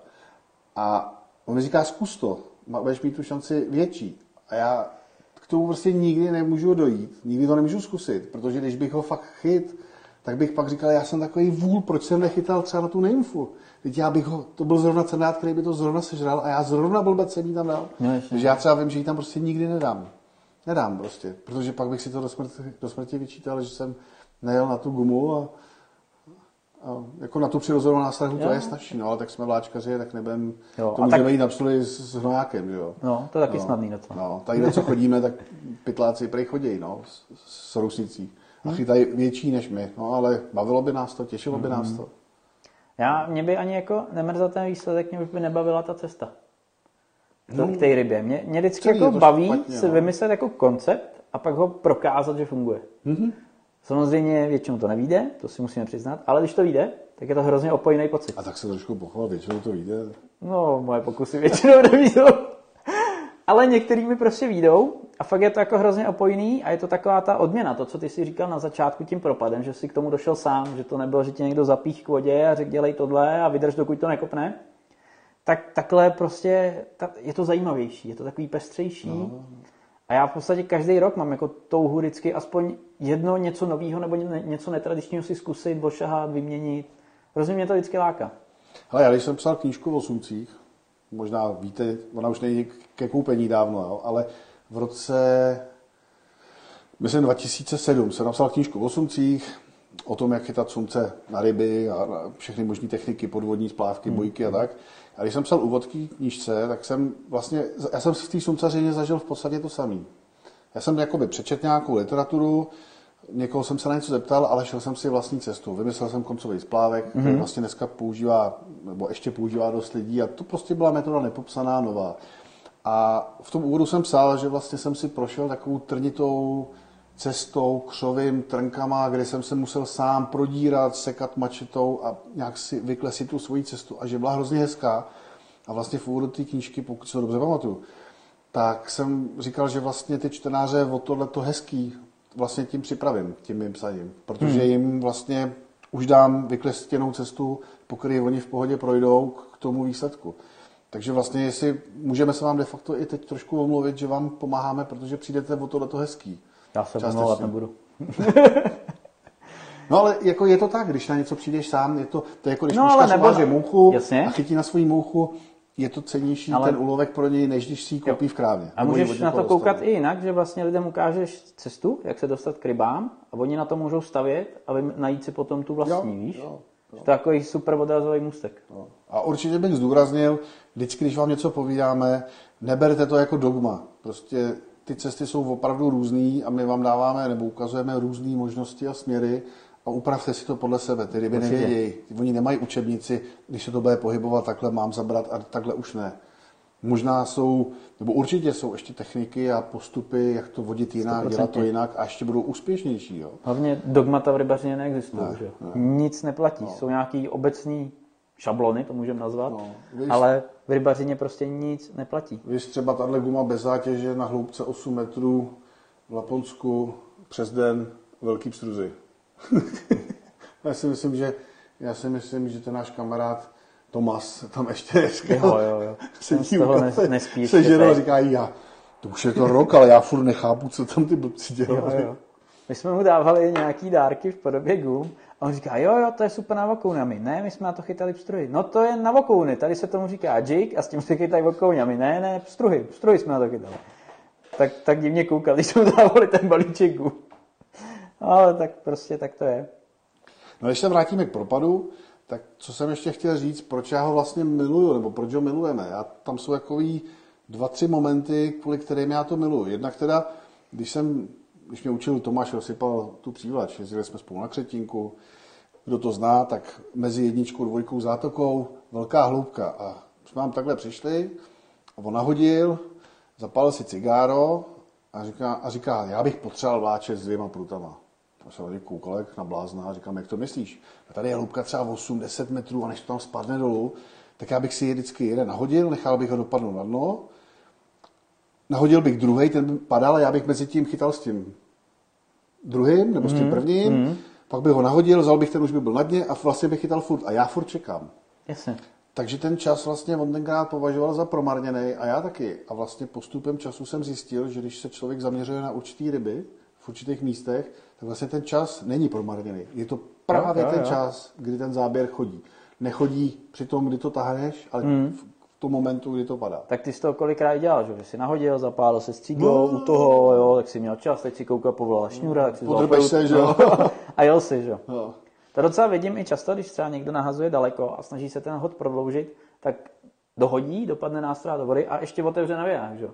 A on mi říká, zkus to, budeš mít tu šanci větší. A já k tomu prostě nikdy nemůžu dojít, nikdy to nemůžu zkusit, protože když bych ho fakt chyt, tak bych pak říkal, já jsem takový vůl, proč jsem nechytal třeba na tu nymfu. Teď já bych ho, to byl zrovna cendát, který by to zrovna sežral a já zrovna jsem jí tam dal. No. Takže já třeba vím, že ji tam prostě nikdy nedám. Nedám prostě, protože pak bych si to do smrti, do smrti vyčítal, že jsem nejel na tu gumu a, a jako na tu přirozenou nástrahu to je snažší, no ale tak jsme vláčkaři, tak nebudem, Jo, to můžeme tak- jít na psuli s, s hnojákem, že jo. No, to je taky no, snadný docela. No, tady co chodíme, tak pytláci prej chodí, no, s, s rousnicí. A chytají větší než my, no ale bavilo by nás to, těšilo by nás to. Já, mě by ani jako nemrzal ten výsledek, mě už by nebavila ta cesta. To, k té rybě. Mě, mě vždycky jako baví špatně, se no. vymyslet jako koncept a pak ho prokázat, že funguje. Mhm. Samozřejmě většinou to nevíde, to si musíme přiznat, ale když to vyjde, tak je to hrozně opojný pocit. A tak se trošku pochval, většinou to vyjde. No, moje pokusy většinou nevídou. Ale některý mi prostě výjdou a fakt je to jako hrozně opojný a je to taková ta odměna, to, co ty si říkal na začátku tím propadem, že si k tomu došel sám, že to nebylo, že ti někdo zapích k vodě a řekl dělej tohle a vydrž, dokud to nekopne. Tak takhle prostě ta, je to zajímavější, je to takový pestřejší. No. A já v podstatě každý rok mám jako touhu vždycky aspoň jedno něco nového nebo ně- něco netradičního si zkusit, ošahat, vyměnit. Hrozně mě to vždycky láká. Hele, já když jsem psal knížku o sumcích, možná víte, ona už není ke koupení dávno, jo, ale v roce, myslím 2007, jsem napsal knížku o sumcích, o tom, jak chytat sumce na ryby a všechny možné techniky, podvodní splávky, bojky a tak. A když jsem psal úvod k knížce, tak jsem vlastně, já jsem v té sumcařině zažil v podstatě to samé. Já jsem jakoby přečet nějakou literaturu, někoho jsem se na něco zeptal, ale šel jsem si vlastní cestu. Vymyslel jsem koncový splávek, mm-hmm. který vlastně dneska používá, nebo ještě používá dost lidí a to prostě byla metoda nepopsaná, nová. A v tom úvodu jsem psal, že vlastně jsem si prošel takovou trnitou cestou, křovým, trnkama, kde jsem se musel sám prodírat, sekat mačetou a nějak si vyklesit tu svoji cestu a že byla hrozně hezká. A vlastně v úvodu té knížky, pokud se to dobře pamatuju, tak jsem říkal, že vlastně ty čtenáře o tohle to hezký vlastně tím připravím, tím mým psaním. Protože jim vlastně už dám vyklestěnou cestu, po které oni v pohodě projdou k tomu výsledku. Takže vlastně, jestli můžeme se vám de facto i teď trošku omluvit, že vám pomáháme, protože přijdete o tohle to hezký. Já se omlouvat nebudu. No ale jako je to tak, když na něco přijdeš sám, je to, to je jako když No, nebo- uváže mouchu Jasně. a chytí na svoji mouchu, je to cenější Ale- ten úlovek pro něj, než když si ji koupí v krávě. A můžeš na to koukat i jinak, že vlastně lidem ukážeš cestu, jak se dostat k rybám a oni na to můžou stavět a vy- najít si potom tu vlastní, Jo, víš? jo, Že To je takový super odrazový můstek. No. A určitě bych zdůraznil, vždycky, když vám něco povídáme, neberte to jako dogma. Prostě ty cesty jsou opravdu různý a my vám dáváme nebo ukazujeme různé možnosti a směry a upravte si to podle sebe. Ty ryby Určitě. nevědějí. Oni nemají učebnici, když se to bude pohybovat takhle, mám zabrat a takhle už ne. Možná jsou, nebo určitě jsou ještě techniky a postupy, jak to vodit jinak, 100%. dělat to jinak a ještě budou úspěšnější. Jo? Hlavně dogmata v rybařině neexistují. Ne, že? ne. Nic neplatí. Jsou nějaký obecní šablony, to můžeme nazvat, No, víš- ale v rybařině prostě nic neplatí. Víš, třeba tahle guma bez zátěže na hloubce 8 metrů v Laponsku přes den velký pstruzy. já si myslím, že já si myslím, že ten náš kamarád Tomas tam ještě dneska Jo, jo, jo. Sedí u toho kafe, nes- nespí se a říká já, to už je to rok, ale já furt nechápu, co tam ty blbci Jo, dělají. jo. My jsme mu dávali nějaký dárky v podobě gum a on říká, jo, jo, to je super na my, ne, my jsme na to chytali pstruhy. No to je na vokouny, tady se tomu říká jig a s tím se chytají my, ne, ne, pstruhy, pstruhy jsme na to chytali. Tak, tak divně koukal, když jsme dávali ten balíček gum. Ale tak prostě tak to je. No když se vrátíme k propadu, tak co jsem ještě chtěl říct, proč já ho vlastně miluju, nebo proč ho milujeme. Já, tam jsou takový dva, tři momenty, kvůli kterým já to miluju. Jednak teda, když jsem, když mě učil Tomáš, rozsypal tu přívlač, jezdili jsme spolu na Křetinku, kdo to zná, tak mezi jedničkou, dvojkou, zátokou, velká hloubka. A jsme tam takhle přišli a on nahodil, zapálil si cigáro a říká, a říká já bych potřeboval vláčet s dvěma prutama. Já jsem tady koukal jak na blázna a říkám, jak to myslíš? A tady je hloubka třeba 8-10 metrů a než to tam spadne dolů, tak já bych si je vždycky jeden nahodil, nechal bych ho dopadnout na dno, nahodil bych druhý, ten by padal a já bych mezi tím chytal s tím druhým nebo s tím prvním, mm. pak bych ho nahodil, vzal bych ten, už by byl na dně a vlastně bych chytal furt. A já furt čekám. Jasně. Takže ten čas vlastně on tenkrát považoval za promarněný a já taky. A vlastně postupem času jsem zjistil, že když se člověk zaměřuje na určitý ryby určitých místech, tak vlastně ten čas není promarněný. Je to právě jo, ten jo. čas, kdy ten záběr chodí. Nechodí při tom, kdy to tahneš, ale Hmm. v tom momentu, kdy to padá. Tak ty jsi to kolikrát dělal, že? Jsi nahodil, zapálil se stříglou u toho, jo, tak si měl čas, teď si koukal, povolala šňůra, tak si Podrbeš se, že jo? A jel si, že jo. No. To docela vidím i často, když třeba někdo nahazuje daleko a snaží se ten hod prodloužit, tak dohodí, dopadne nástroj do vody a ještě otevře na věnách, že jo.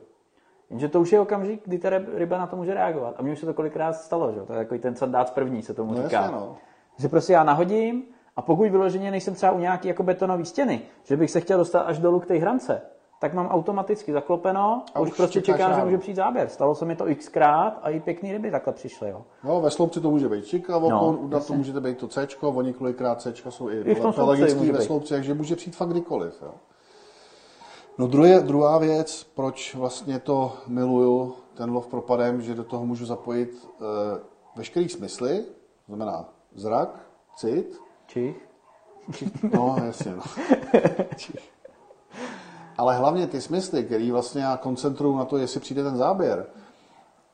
Jenže to už je okamžik, kdy ta ryb- ryba na to může reagovat. A mně už se to kolikrát stalo, že jo. To je takový ten dát první, se tomu No říká. jasně, no. Že prostě já nahodím a pokud vyloženě nejsem třeba u nějaký jako betonové stěny, že bych se chtěl dostat až dolů k té hrance, tak mám automaticky zaklopeno a, už už prostě čekám, že může přijít záběr. Stalo se mi to xkrát a i pěkný ryby takhle přišly, jo. No, ve sloupci to může být čika, no, u to může být to C, o několikrát C jsou i, I v tom pelagický ve sloupci, takže může přijít fakt kdykoliv. Jo. No druhé, druhá věc, proč vlastně to miluju, ten lov propadem, že do toho můžu zapojit e, veškerý smysly, to znamená zrak, cit, Čich. no jasně, no. Ale hlavně ty smysly, který vlastně já koncentruju na to, jestli přijde ten záběr,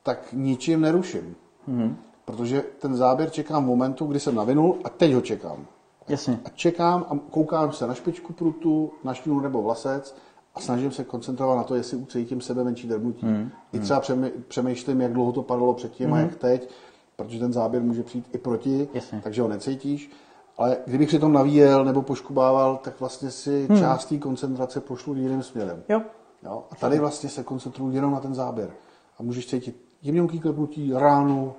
tak ničím neruším. Mm-hmm. Protože ten záběr čekám v momentu, kdy jsem navinul a teď ho čekám. Jasně. A čekám a koukám se na špičku prutu, na šňůru nebo vlasec a snažím se koncentrovat na to, jestli ucítím sebe menší drbnutí. Mm. I třeba přemy- přemýšlím, jak dlouho to padalo předtím mm. a jak teď, protože ten záběr může přijít i proti, Jasně. takže ho necítíš. Ale kdybych si tom navíjel nebo poškubával, tak vlastně si hmm. část té koncentrace pošlu jiným směrem. Jo. Jo? A tady vlastně se koncentruju jenom na ten záběr. A můžeš cítit jemňonký klepnutí, ránu,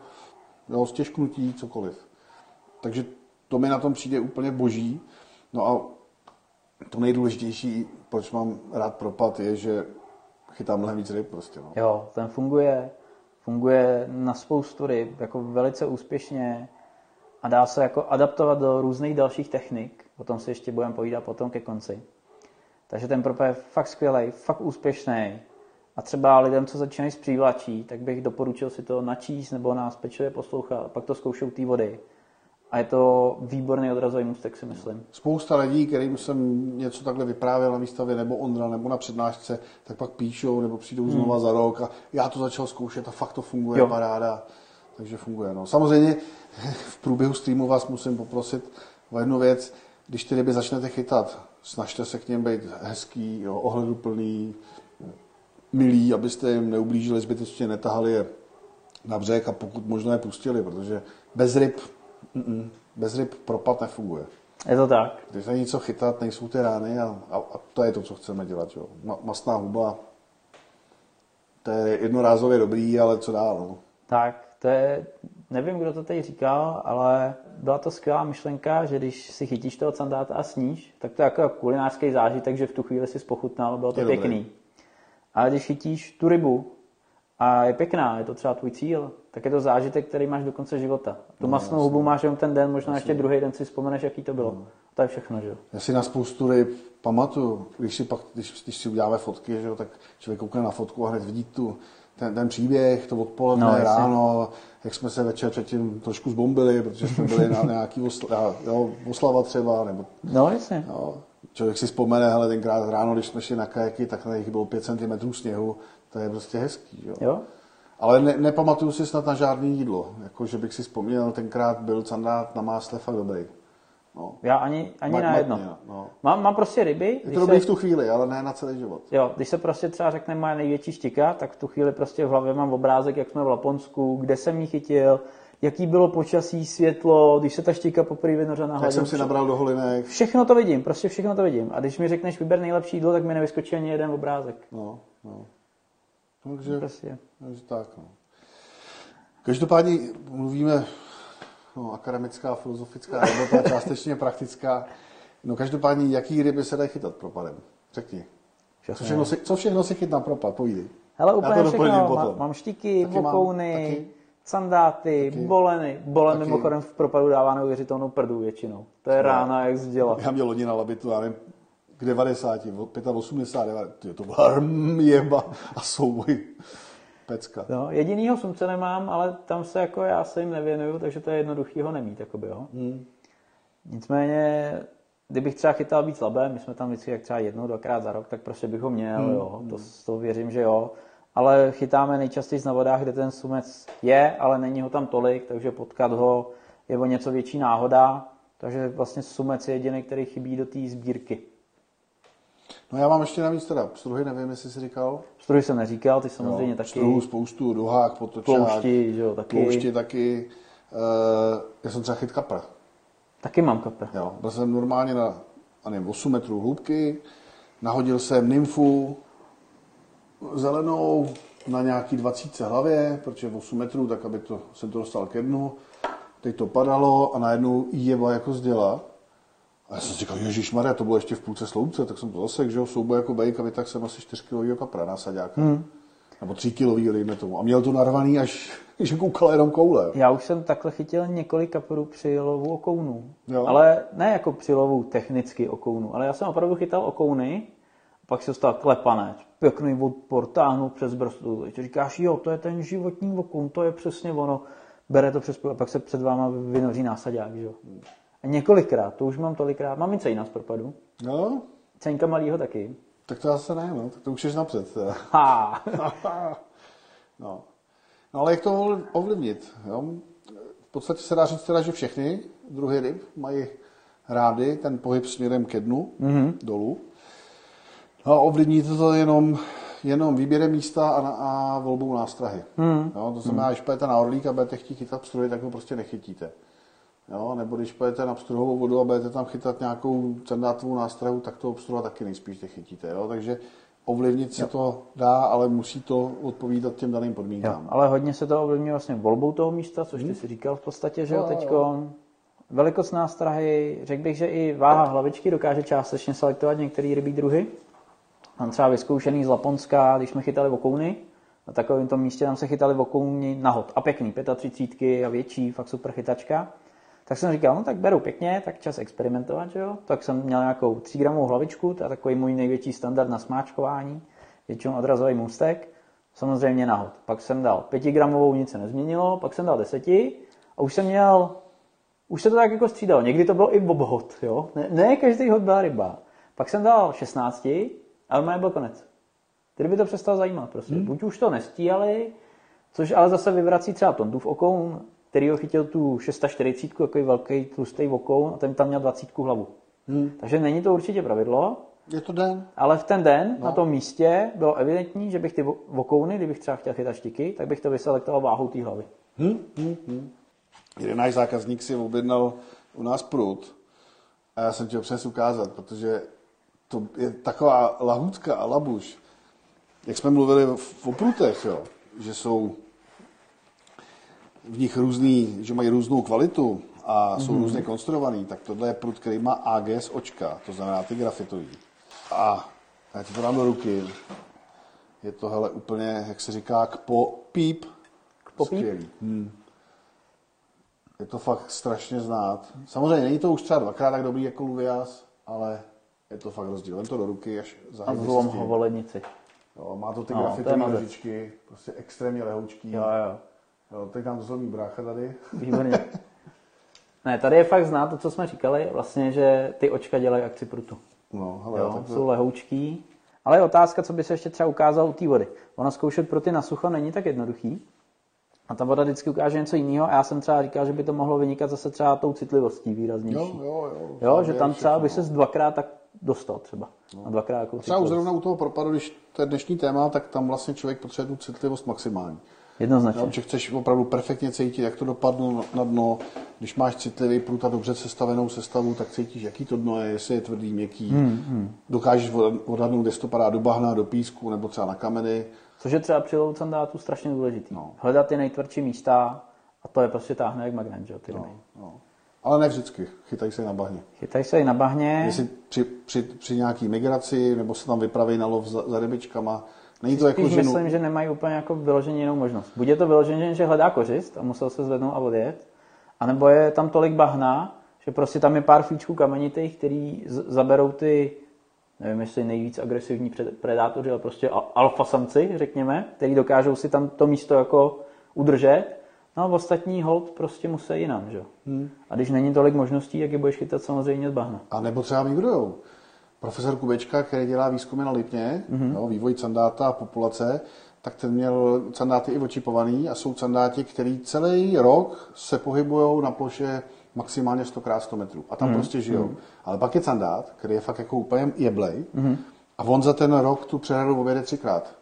jo, stěžknutí, cokoliv. Takže to mi na tom přijde úplně boží. No a to nejdůležitější, proč mám rád propad, je, že chytám mnohem víc ryb prostě. No. Jo, ten funguje, funguje na spoustu ryb, jako velice úspěšně a dá se jako adaptovat do různých dalších technik. O tom si ještě budeme povídat potom ke konci. Takže ten propad je fakt skvělý, fakt úspěšný. A třeba lidem, co začínají s přívlačí, tak bych doporučil si to načíst nebo nás pečlivě poslouchat, pak to zkoušou té vody. A je to výborný odrazový můstek, si myslím. Spousta lidí, kterým jsem něco takhle vyprávěl na výstavě, nebo Ondra, nebo na přednášce, tak pak píšou, nebo přijdou znova za rok a já to začal zkoušet a fakt to funguje, Jo. jo. paráda. Takže funguje. No. Samozřejmě v průběhu streamu vás musím poprosit o jednu věc. Když ty ryby začnete chytat, snažte se k něm být hezký, jo, ohleduplný, milý, abyste jim neublížili, zbytečně netahali je na břeh a pokud možno je pustili, protože bez ryb, mm-mm, bez ryb propad nefunguje. Je to tak. Když není co chytat, nejsou ty rány a, a, a to je to, co chceme dělat. Jo. Ma, masná huba, to je jednorázově dobrý, ale co dál. No. Tak, to je, nevím, kdo to teď říkal, ale byla to skvělá myšlenka, že když si chytíš toho sandáta a sníš, tak to je jako kulinářský zážitek, že v tu chvíli si spochutnal, bylo to Je pěkný. dobrý. Ale když chytíš tu rybu a je pěkná, je to třeba tvůj cíl, tak je to zážitek, který máš do konce života. Tu no, masnou hubu máš jenom ten den, možná jasný. ještě druhý den si vzpomeneš, jaký to bylo. No. To je všechno, že jo. Já si na spoustu ryb pamatuju, když si, pak, když, když si uděláme fotky, že jo, tak člověk koukne na fotku a hned vidí tu, ten, ten příběh, to odpoledne, no, ráno, jak jsme se večer předtím trošku zbombili, protože jsme byli na nějaký osla, jo, oslava třeba, nebo... No, jasně. Jo, člověk si vzpomene, ale tenkrát ráno, když jsme šli na kajaky, tak na nich bylo 5 cm sněhu, to je prostě hezký, jo. jo? Ale ne, nepamatuju si snad na žádné jídlo, jako že bych si vzpomněl, tenkrát byl candát na másle fakt dobrý. No. Já ani, ani ma, na jedno. Ma, no. mám, mám prostě ryby. Je to dobrý se, v tu chvíli, ale ne na celý život. Jo, když se prostě třeba řekne moje největší štika, tak v tu chvíli prostě v hlavě mám obrázek, jak jsme v Laponsku, kde jsem ji chytil, jaký bylo počasí, světlo, když se ta štika poprvé vynořila na Jak jsem si nabral do holinek. Všechno to vidím, prostě všechno to vidím. A když mi řekneš vyber nejlepší jídlo, tak mi nevyskočí ani jeden obrázek. No, no. Takže, takže tak, no. Každopádně mluvíme no, akademická, filozofická, nebo ta částečně praktická. No každopádně, jaký ryby se dají chytat propadem? Řekni. Co všechno, si, co všechno si chytá propad? Povídej. Hele, úplně to všechno. Mám, mám štíky, vokouny, sandáty, taky. boleny. Bolen taky. mimochodem v propadu dává neuvěřitelnou prdu většinou. To je rána, jak zděla. Já měl loni na labitu, já nevím, k 90, 85, to byla jeba a souboj pecka. No, jedinýho sumce nemám, ale tam se jako já se jim nevěnuju, takže to je jednoduchý ho nemít, jakoby, jo. Hmm. Nicméně, kdybych třeba chytal být slabé, my jsme tam vždycky jak třeba jednou, dvakrát za rok, tak prostě bych ho měl, hmm. jo. To, to věřím, že jo. Ale chytáme nejčastěji na vodách, kde ten sumec je, ale není ho tam tolik, takže potkat ho je o něco větší náhoda. Takže vlastně sumec je jediný, který chybí do té sbírky. No já mám ještě navíc teda pstruhy, nevím, jestli jsi říkal. Pstruhy jsem neříkal, ty samozřejmě jo, taky. Pstruhu, spoustu, dohák, potočák. Ploušti, že jo, taky. Ploušti taky. Uh, já jsem třeba chyt kapra. Taky mám kapra. Jo, byl jsem normálně na, a nevím, 8 metrů hloubky, nahodil jsem nymfu zelenou na nějaký 20 hlavě, protože 8 metrů, tak aby to, jsem to dostal ke dnu. Teď to padalo a najednou jeba jako zděla a já jsem si říkal, Ježíš Maria, to bylo ještě v půlce sloupce, tak jsem to zase, že jo, souboj jako bejk, a tak jsem asi 4 kg kapra násaďáka. Hmm. Nebo 3 kg, dejme tomu. A měl to narvaný, až že koukal jenom koule. Já už jsem takhle chytil několik kaprů při lovu okounů. Jo. Ale ne jako při lovu technicky okounů, ale já jsem opravdu chytal okouny, pak se dostal klepanec, pěkný odpor, táhnu přes brzdu. Teď říkáš, jo, to je ten životní okoun, to je přesně ono. Bere to přes a pak se před váma vynoří násadák, že jo. A několikrát, to už mám tolikrát. Mám i cejna z propadu. No. Ceňka malýho taky. Tak to zase ne, no. Tak to už jsi napřed. Ha. no. no. ale jak to ovlivnit? Jo? V podstatě se dá říct teda, že všechny druhy ryb mají rády ten pohyb směrem ke dnu, mm-hmm. dolů. No a ovlivní to, to jenom, jenom výběrem místa a, a volbou nástrahy. Mm. Jo, to znamená, mm. když půjdete na orlík a budete chtít chytat stroj, tak ho prostě nechytíte. Jo, nebo když pojete na obstruhovou vodu a budete tam chytat nějakou cendátovou nástrahu, tak to obstruha taky nejspíš nechytíte. Jo? Takže ovlivnit se jo. to dá, ale musí to odpovídat těm daným podmínkám. Jo, ale hodně se to ovlivňuje vlastně volbou toho místa, což ty hmm. si říkal v podstatě, že jo, teďko. Velikost nástrahy, řekl bych, že i váha hlavičky dokáže částečně selektovat některé rybí druhy. Mám třeba vyzkoušený z Laponska, když jsme chytali vokouny, na takovém tom místě tam se chytali vokouny nahod a pěkný, 35 a větší, fakt super chytačka. Tak jsem říkal, no tak beru pěkně, tak čas experimentovat, že jo. Tak jsem měl nějakou 3 gramovou hlavičku, to je takový můj největší standard na smáčkování, většinou odrazový můstek, samozřejmě nahod. Pak jsem dal 5 gramovou, nic se nezměnilo, pak jsem dal 10 a už jsem měl, už se to tak jako střídalo. Někdy to bylo i bobhod, jo. Ne, ne každý hod byla ryba. Pak jsem dal 16, ale má byl konec. Tedy by to přestalo zajímat, prostě. Hmm. Buď už to nestíhali, což ale zase vyvrací třeba Tondův okoun, který ho chytil tu 640, takový velký tlustý vokoun a ten tam měl 20 hlavu. Hmm. Takže není to určitě pravidlo. Je to den. Ale v ten den no. na tom místě bylo evidentní, že bych ty vokouny, kdybych třeba chtěl chytat štiky, tak bych to vyselektoval váhou té hlavy. Hmm. Hmm. Hmm. Jeden náš zákazník si objednal u nás prut a já jsem chtěl přes ukázat, protože to je taková lahůdka a labuš. Jak jsme mluvili o prutech, jo, že jsou v nich různý, že mají různou kvalitu a jsou mm-hmm. různě konstruovaný, tak tohle je prut, který má AGS očka, to znamená ty grafitový. A já ti to dám do ruky. Je to hele úplně, jak se říká, k po píp. K popíp? Skvělý. Hmm. Je to fakt strašně znát. Samozřejmě není to už třeba dvakrát tak dobrý jako Luvias, ale je to fakt rozdíl. Vem to do ruky, až A zahajde zlom ho volednici. Jo, má to ty No, mazec. nožičky, prostě extrémně lehoučký. Jo, jo. Jo, teď nám to zlomí brácha tady. Výborně. Ne, tady je fakt znát to, co jsme říkali, vlastně, že ty očka dělají akci prutu. No, hele, Jo, tak to, jsou lehoučký. Ale je otázka, co by se ještě třeba ukázalo u té vody. Ono zkoušet pruty na sucho není tak jednoduchý. A ta voda vždycky ukáže něco jiného. A já jsem třeba říkal, že by to mohlo vynikat zase třeba tou citlivostí výraznější. jo, jo, jo. Jo, že tam třeba by se dvakrát tak dostal třeba. A dvakrát jako no. Třeba zrovna u toho propadu, když to je dnešní téma, tak tam vlastně člověk potřebuje tu citlivost maximální. Jednoznačně. Jo, že chceš opravdu perfektně cítit, jak to dopadlo na dno. Když máš citlivý prut a dobře sestavenou sestavu, tak cítíš, jaký to dno je, jestli je tvrdý, měkký. Hmm, hmm. Dokážeš od- odhadnout, jestli to padá do bahna, do písku nebo třeba na kameny. Což je třeba při low sandátu strašně důležitý. No. Hledat ty nejtvrdší místa a to je prostě táhne jak magnet, že jo, ty ryby. No. Ale ne vždycky, chytají se na bahně. Chytají se i na bahně. Jestli při, při, při nějaký migraci, nebo se tam vypraví na lov za, za rybičkama, není to jako, že... myslím, že nemají úplně jako vyloženě jinou možnost. Buď je to vyloženě, že hledá kořist a musel se zvednout a odjet, anebo je tam tolik bahna, že prostě tam je pár fíčků kamenitých, který z- zaberou ty, nevím jestli nejvíc agresivní před- predátoři, ale prostě al- alfa samci, řekněme, který dokážou si tam to místo jako udržet. No a ostatní hold prostě musí jinam, že? Hmm. A když není tolik možností, jak je budeš chytat samozřejmě z bahna. A nebo třeba migrujou. Profesor Kubečka, který dělá výzkumy na Lipně, Mhm. mm-hmm. jo, vývoj sandáta a populace, tak ten měl sandáty i očipovaný a jsou sandáti, který celý rok se pohybují na ploše maximálně 100 x 100 metrů. A tam Mhm. mm-hmm. prostě žijou. Mm-hmm. Ale pak je sandát, který je fakt jako úplně jeblej Mhm. mm-hmm. a on za ten rok tu přehradu objede třikrát.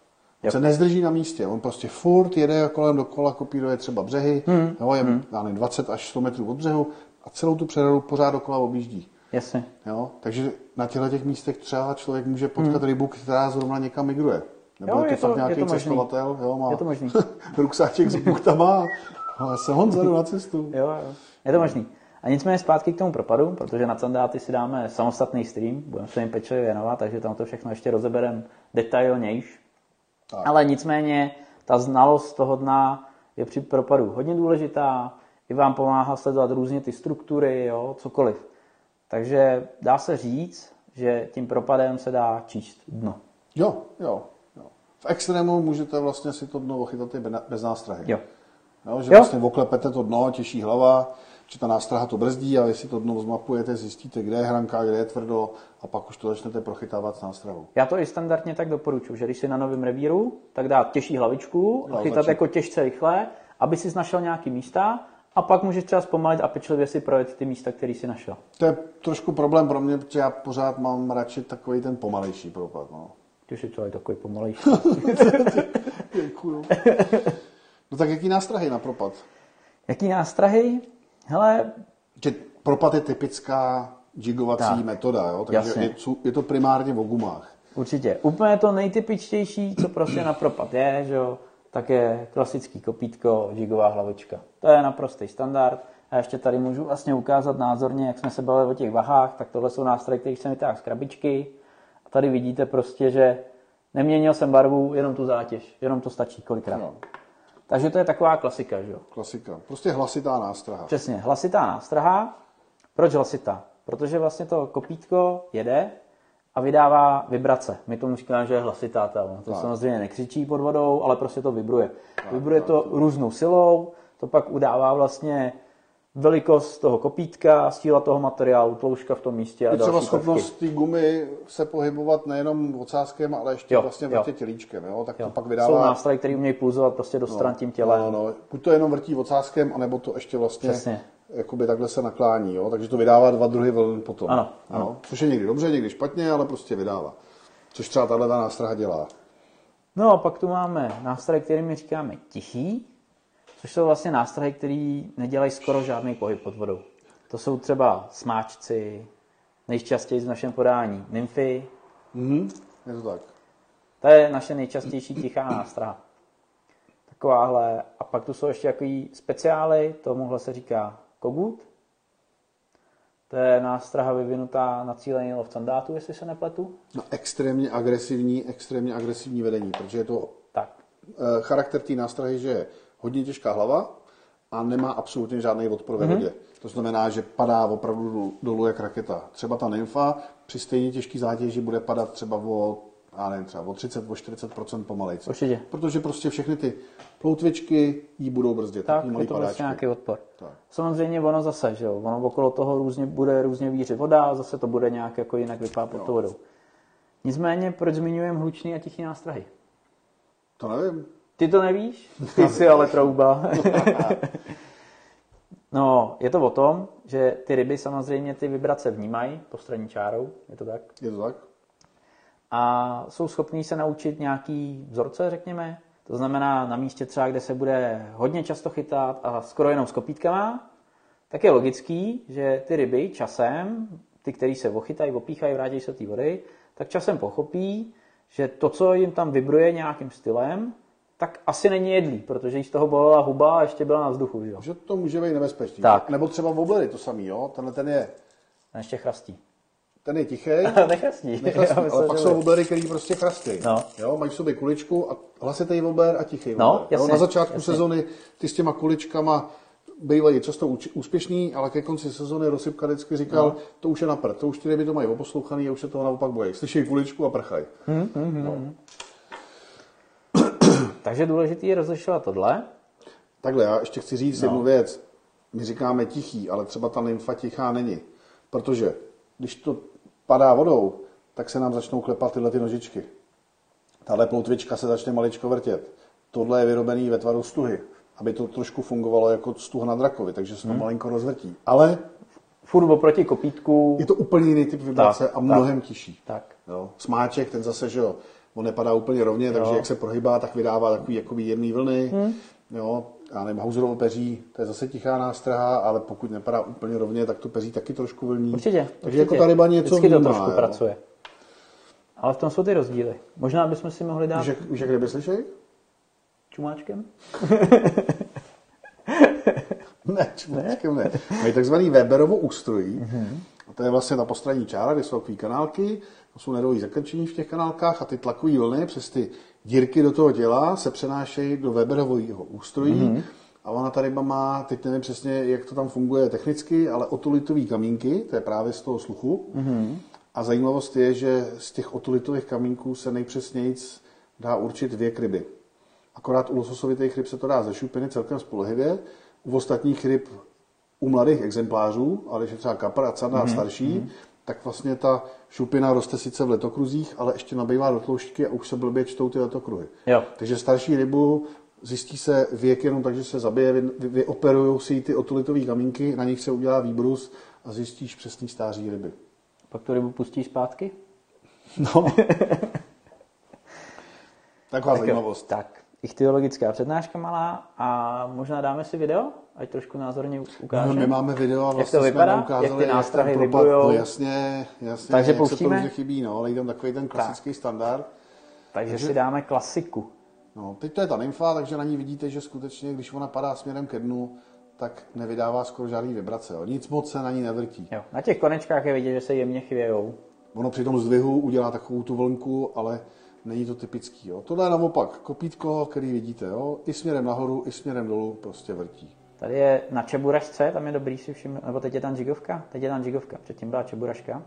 On se nezdrží na místě, on prostě furt jede kolem dokola, kopíruje třeba břehy, Mhm. mm. jo, je nevím, 20 až 100 metrů od břehu a celou tu přehradu pořád dokola objíždí. Jasně. Jo? Takže na těchto těch místech třeba člověk může potkat hmm. rybu, která zrovna někam migruje. Nebo Jo, je to, je to- fakt je nějaký to možný. cestovatel, jo, má Je to možný. ruksáček s buchtama a já se Honza na cestu. Jo, jo. Je to možný. A nicméně zpátky k tomu propadu, protože na sandáty si dáme samostatný stream, budeme se jim pečlivě věnovat, takže tam to všechno ještě rozebereme detailnějš. Tak. Ale nicméně ta znalost toho dna je při propadu hodně důležitá, i vám pomáhá sledovat různě ty struktury, jo, cokoliv. Takže dá se říct, že tím propadem se dá číst dno. Jo, jo, jo. V extrému můžete vlastně si to dno ochytat i be- bez nástrahy. Jo. Jo, že Jo. vlastně oklepete to dno, těží hlava, že ta nástraha to brzdí a vy si to dno zmapujete, zjistíte, kde je hranka, kde je tvrdo a pak už to začnete prochytávat s nástrahou. Já to i standardně tak doporučuji, že když si na novém revíru, tak dát těžší hlavičku No, chytat začít. jako těžce rychle, aby si našel nějaký místa a pak můžeš třeba zpomalit a pečlivě si projet ty místa, který si našel. To je trošku problém pro mě, protože já pořád mám radši takový ten pomalejší propad. No. Ty jsi člověk takový pomalejší. Děkuju. No tak jaký nástrahy na propad? Jaký nástrahy? Hele, Že propad je typická jigovací Tak. metoda, jo? takže Jasně. je, je to primárně o gumách. určitě. Úplně to nejtypičtější, co prostě na propad je, že jo, tak je klasický kopítko, žigová hlavička. To je naprostý standard. A ještě tady můžu vlastně ukázat názorně, jak jsme se bavili o těch vahách, tak tohle jsou nástroje, které jsem vytáhl z krabičky. A tady vidíte prostě, že neměnil jsem barvu, jenom tu zátěž, jenom to stačí kolikrát. No, Takže to je taková klasika, že jo. klasika. Prostě hlasitá nástraha. Přesně, hlasitá nástraha. Proč hlasitá? Protože vlastně to kopítko jede a vydává vibrace. My tomu říkáme, že je hlasitá ta. ono To Tak. samozřejmě nekřičí pod vodou, ale prostě to vibruje. Vibruje to různou silou, to pak udává vlastně velikost toho kopítka, síla toho materiálu, tloušťka v tom místě a Je třeba schopnost té gumy se pohybovat nejenom ocáskem, ale ještě Jo, vlastně jo. vrtě tělíčkem. Jo? Tak Jo. to pak Jsou vydává... nástroje, které umějí pulzovat prostě do stran tím tělem. No, no. Buď to jenom vrtí ocáskem, anebo to ještě vlastně Přesně. jakoby takhle se naklání. Jo? Takže to vydává dva druhy vln potom. Ano, ano. Což je někdy dobře, někdy špatně, ale prostě vydává. Což třeba tahle ta nástraha dělá. No a pak tu máme nástroje, kterými říkáme tichý, což jsou vlastně nástroje, které nedělají skoro žádný pohyb pod vodou. To jsou třeba smáčci, nejčastěji v našem podání nymfy. Mhm. Je to tak. To je naše nejčastější tichá nástraha. Takováhle. A pak tu jsou ještě takový speciály, tomuhle se říká kogut. To je nástraha vyvinutá na cílení lov sandátu, jestli se nepletu. No, extrémně agresivní, extrémně agresivní vedení, protože je to Tak. eh, charakter té nástrahy, že je hodně těžká hlava a nemá absolutně žádný odpor ve vodě. To znamená, že padá opravdu dolů, jak raketa. Třeba ta nymfa při stejně těžký zátěži bude padat třeba o, já nevím, třeba o 30, o 40 pomalejc. Určitě. Protože prostě všechny ty ploutvičky jí budou brzdit. Tak, je to prostě nějaký odpor. Tak. Samozřejmě ono zase, že jo, ono okolo toho různě, bude různě vířit voda a zase to bude nějak jako jinak vypadat pod tou vodou. Nicméně, proč zmiňujeme hlučný a tichý nástrahy? To nevím. Ty to nevíš? Ty jsi ale trouba. no, je to o tom, že ty ryby samozřejmě ty vibrace vnímají postranní čárou, je to tak? Je to tak? a jsou schopní se naučit nějaký vzorce, řekněme. To znamená na místě třeba, kde se bude hodně často chytat a skoro jenom s kopítkama, tak je logický, že ty ryby časem, ty, který se ochytají, opíchají, vrátí se do té vody, tak časem pochopí, že to, co jim tam vibruje nějakým stylem, tak asi není jedlý, protože jí z toho bolela huba a ještě byla na vzduchu. Že, jo? Že to může být nebezpečný. Tak. Nebo třeba v oblery to samý, jo? Tenhle ten je, A ještě chrastí. ten je tichý, Nechrastí. nechrastí, Já ale pak jsou oblery, který prostě chrastí. No. Jo, mají v sobě kuličku a hlasitý obler a tichý No, obler. Jo, na začátku jasně. sezony ty s těma kuličkama bývají často úspěšný, ale ke konci sezony Rosypka vždycky říkal, no. to už je na prd, to už ty ryby to mají oposlouchaný a už se toho naopak bojí. Slyší kuličku a prchají. Takže důležitý je rozlišovat tohle. Takhle, já ještě chci říct No. jednu věc. My říkáme tichý, ale třeba ta nymfa tichá není. Protože když to padá vodou, tak se nám začnou klepat tyhle ty nožičky. Tahle ploutvička se začne maličko vrtět. Tohle je vyrobený ve tvaru stuhy, aby to trošku fungovalo jako stuha na drakovi, takže se to Hmm. malinko rozvrtí. Ale Furt oproti kopítku. je to úplně jiný typ vibrace Tak, a mnohem tižší. Tak. Jo. Smáček, ten zase, že jo, on nepadá úplně rovně, takže jak se prohybá, tak vydává takový jakoby jemný vlny. Hmm. Jo, já nevím, Hauserovo peří, to je zase tichá nástraha, ale pokud nepadá úplně rovně, tak to peří taky trošku vlní. Určitě. Takže určitě. jako ta ryba něco Vždycky to vnímá, trošku jo. pracuje. Ale v tom jsou ty rozdíly. Možná bychom si mohli dát Víš, jak, víš, jak ryby slyšej? čumáčkem? Ne, čmučkem ne. Mají takzvaný Weberovo ústrojí. Mhm. A to je vlastně ta postranní čára, kde jsou takové kanálky, to jsou nervové zakrčení v těch kanálkách a ty tlakové vlny přes ty dírky do toho těla se přenášejí do Weberového ústrojí. Mhm. A ona ta ryba má, teď nevím přesně, jak to tam funguje technicky, ale otolitový kamínky, to je právě z toho sluchu. Mhm. A zajímavost je, že z těch otolitových kamínků se nejpřesněji dá určit věk ryby. Akorát u lososovitých ryb se to dá ze šupiny celkem spolehlivě. U ostatních ryb, u mladých exemplářů, ale když je třeba kapr a cada mm-hmm. starší, tak vlastně ta šupina roste sice v letokruzích, ale ještě nabývá do tloušťky a už se blbě čtou ty letokruhy. Jo. Takže starší rybu zjistí se věk jenom tak, že se zabije, vy, vy, vyoperují si ty otolitové kamínky, na nich se udělá výbrus a zjistíš přesný stáří ryby. Pak tu rybu pustíš zpátky? No. Taková Tak jo. zajímavost. Tak. Ichtyologická přednáška malá a možná dáme si video, ať trošku názorně No, ukážeme. my máme video a Jak vlastně to jsme vypadá? neukázali, Jak ty nástrahy vibrujou? No jasně, jasně. Takže jak se to pouštíme? různě chybí, no, ale je tam takový ten klasický standard. Takže si dáme klasiku. No, teď to je ta nymfa, takže na ní vidíte, že skutečně, když ona padá směrem ke dnu, tak nevydává skoro žádný vibrace. Jo. Nic moc se na ní nevrtí. Jo. Na těch konečkách je vidět, že se jemně chvějou. Ono při tom zdvihu udělá takovou tu vlnku, ale není to typický. Jo. Tohle je naopak kopítko, který vidíte. Jo. I směrem nahoru, i směrem dolů prostě vrtí. Tady je na čeburašce, tam je dobrý si všimnout, nebo teď je tam žigovka, teď je tam žigovka, předtím byla čeburaška.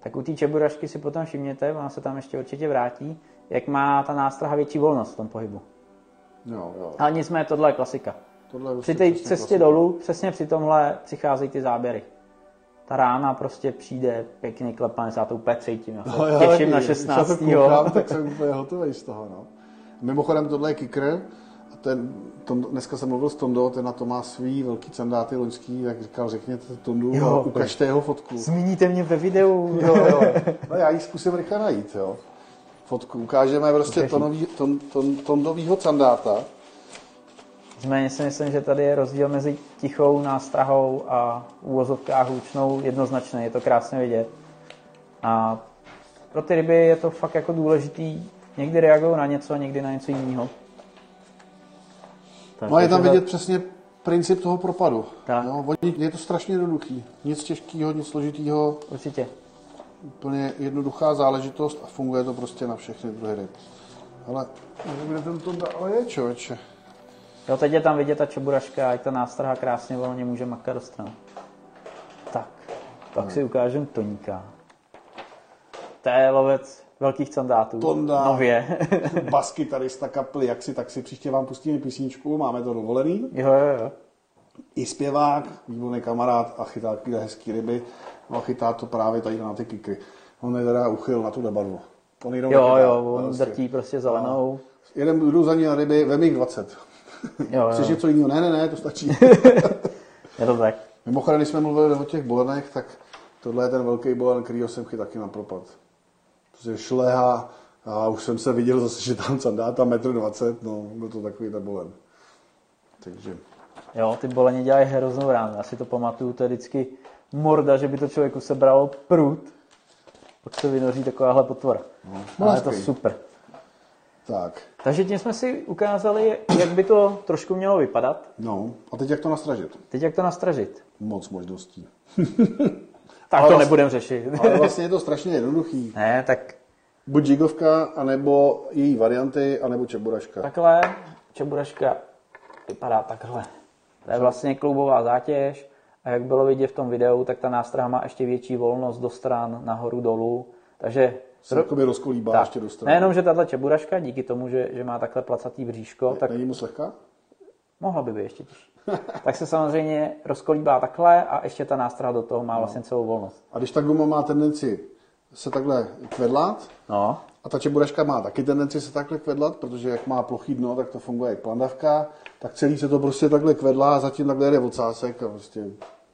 Tak u té čeburašky si potom všimněte, ona se tam ještě určitě vrátí, jak má ta nástraha větší volnost v tom pohybu. Jo, jo. Ale nicméně tohle je klasika. Tohle je Při prostě té cestě klasika. dolů, přesně při tomhle přicházejí ty záběry. Ta rána prostě přijde pěkný klepanec, já to úplně cítím. Já se No, já těším taky. na Když 16. Já to koukám, tak jsem úplně hotový z toho. No. Mimochodem, tohle je kicker. A ten, tom, dneska jsem mluvil s Tondo, ten na to má svý velký sandáty loňský, tak říkal, řekněte Tondu Jo. a ukažte jeho fotku. Zmíníte mě ve videu. Jo, jo. No, já ji zkusím rychle najít, jo. Fotku. Ukážeme prostě tonový, ton, ton, Tondovýho sandáta. Nicméně si myslím, že tady je rozdíl mezi tichou nástrahou a úvozovkách hlučnou jednoznačný. Je to krásně vidět. A pro ty ryby je to fakt jako důležitý. Někdy reagují na něco, někdy na něco jiného. Tak, No a je tam vidět přesně princip toho propadu. Tak. Jo, oni- je to strašně jednoduchý. Nic těžkého, nic složitýho, Určitě. úplně jednoduchá záležitost a funguje to prostě na všechny druhy ryb. Ale nevím, kde ten to je, člověče. Jo, teď je tam vidět ta čeburaška, jak ta nástraha krásně volně může makat do strany. Tak, pak si ukážem toníka. To je lovec velkých candátů. Tonda. Nově. Baskytarista kapely, jak si, tak si příště vám pustíme písničku, máme to dovolený. jo, jo, jo. I zpěvák, výborný kamarád a chytá takové hezký ryby. No a chytá to právě tady na ty kikry. On je teda uchyl na tu debarvu. On jenom Jo, nechytá, jo, on prostě. drtí prostě zelenou. Jeden jdu za ní na ryby, vem jich 20. Jo, Chceš jo. něco jiného? Ne, ne, ne, to stačí. Je to tak. Mimochodem, když jsme mluvili o těch bolenech, tak tohle je ten velký bolen, který jsem chytil taky na propad. Je šleha a už jsem se viděl zase, že tam sandáta 1,20 m, no, byl to takový ten bolen. Takže Jo, ty boleni dělají hroznou ránu. Já si to pamatuju, to je vždycky morda, že by to člověku sebralo prut. Pak se vynoří takováhle potvora. No, Ale je to super. tak, Takže tím jsme si ukázali, jak by to trošku mělo vypadat. no. A teď jak to nastražit? Teď jak to nastražit. Moc možností. Tak Ale to vlastně- nebudeme řešit. Ale vlastně je to strašně jednoduchý. ne, tak Buď jigovka, anebo její varianty, anebo čeburaška. takhle čeburaška vypadá takhle. To je vlastně kloubová zátěž a jak bylo vidět v tom videu, tak ta nástraha má ještě větší volnost do stran, nahoru, dolů. Takže Se jakoby rozkolíbá tak, ještě do strany. nejenom, že tahle čeburaška, díky tomu, že, že má takhle placatý bříško, tak Není moc lehká? mohla by být ještě těžší. tak se samozřejmě rozkolíbá takhle a ještě ta nástraha do toho má vlastně celou volnost. A když tak guma má tendenci se takhle kvedlat, No, a ta čeburaška má taky tendenci se takhle kvedlat, protože jak má plochý dno, tak to funguje jak plandavka, tak celý se to prostě takhle kvedlá a zatím takhle jde ocásek a prostě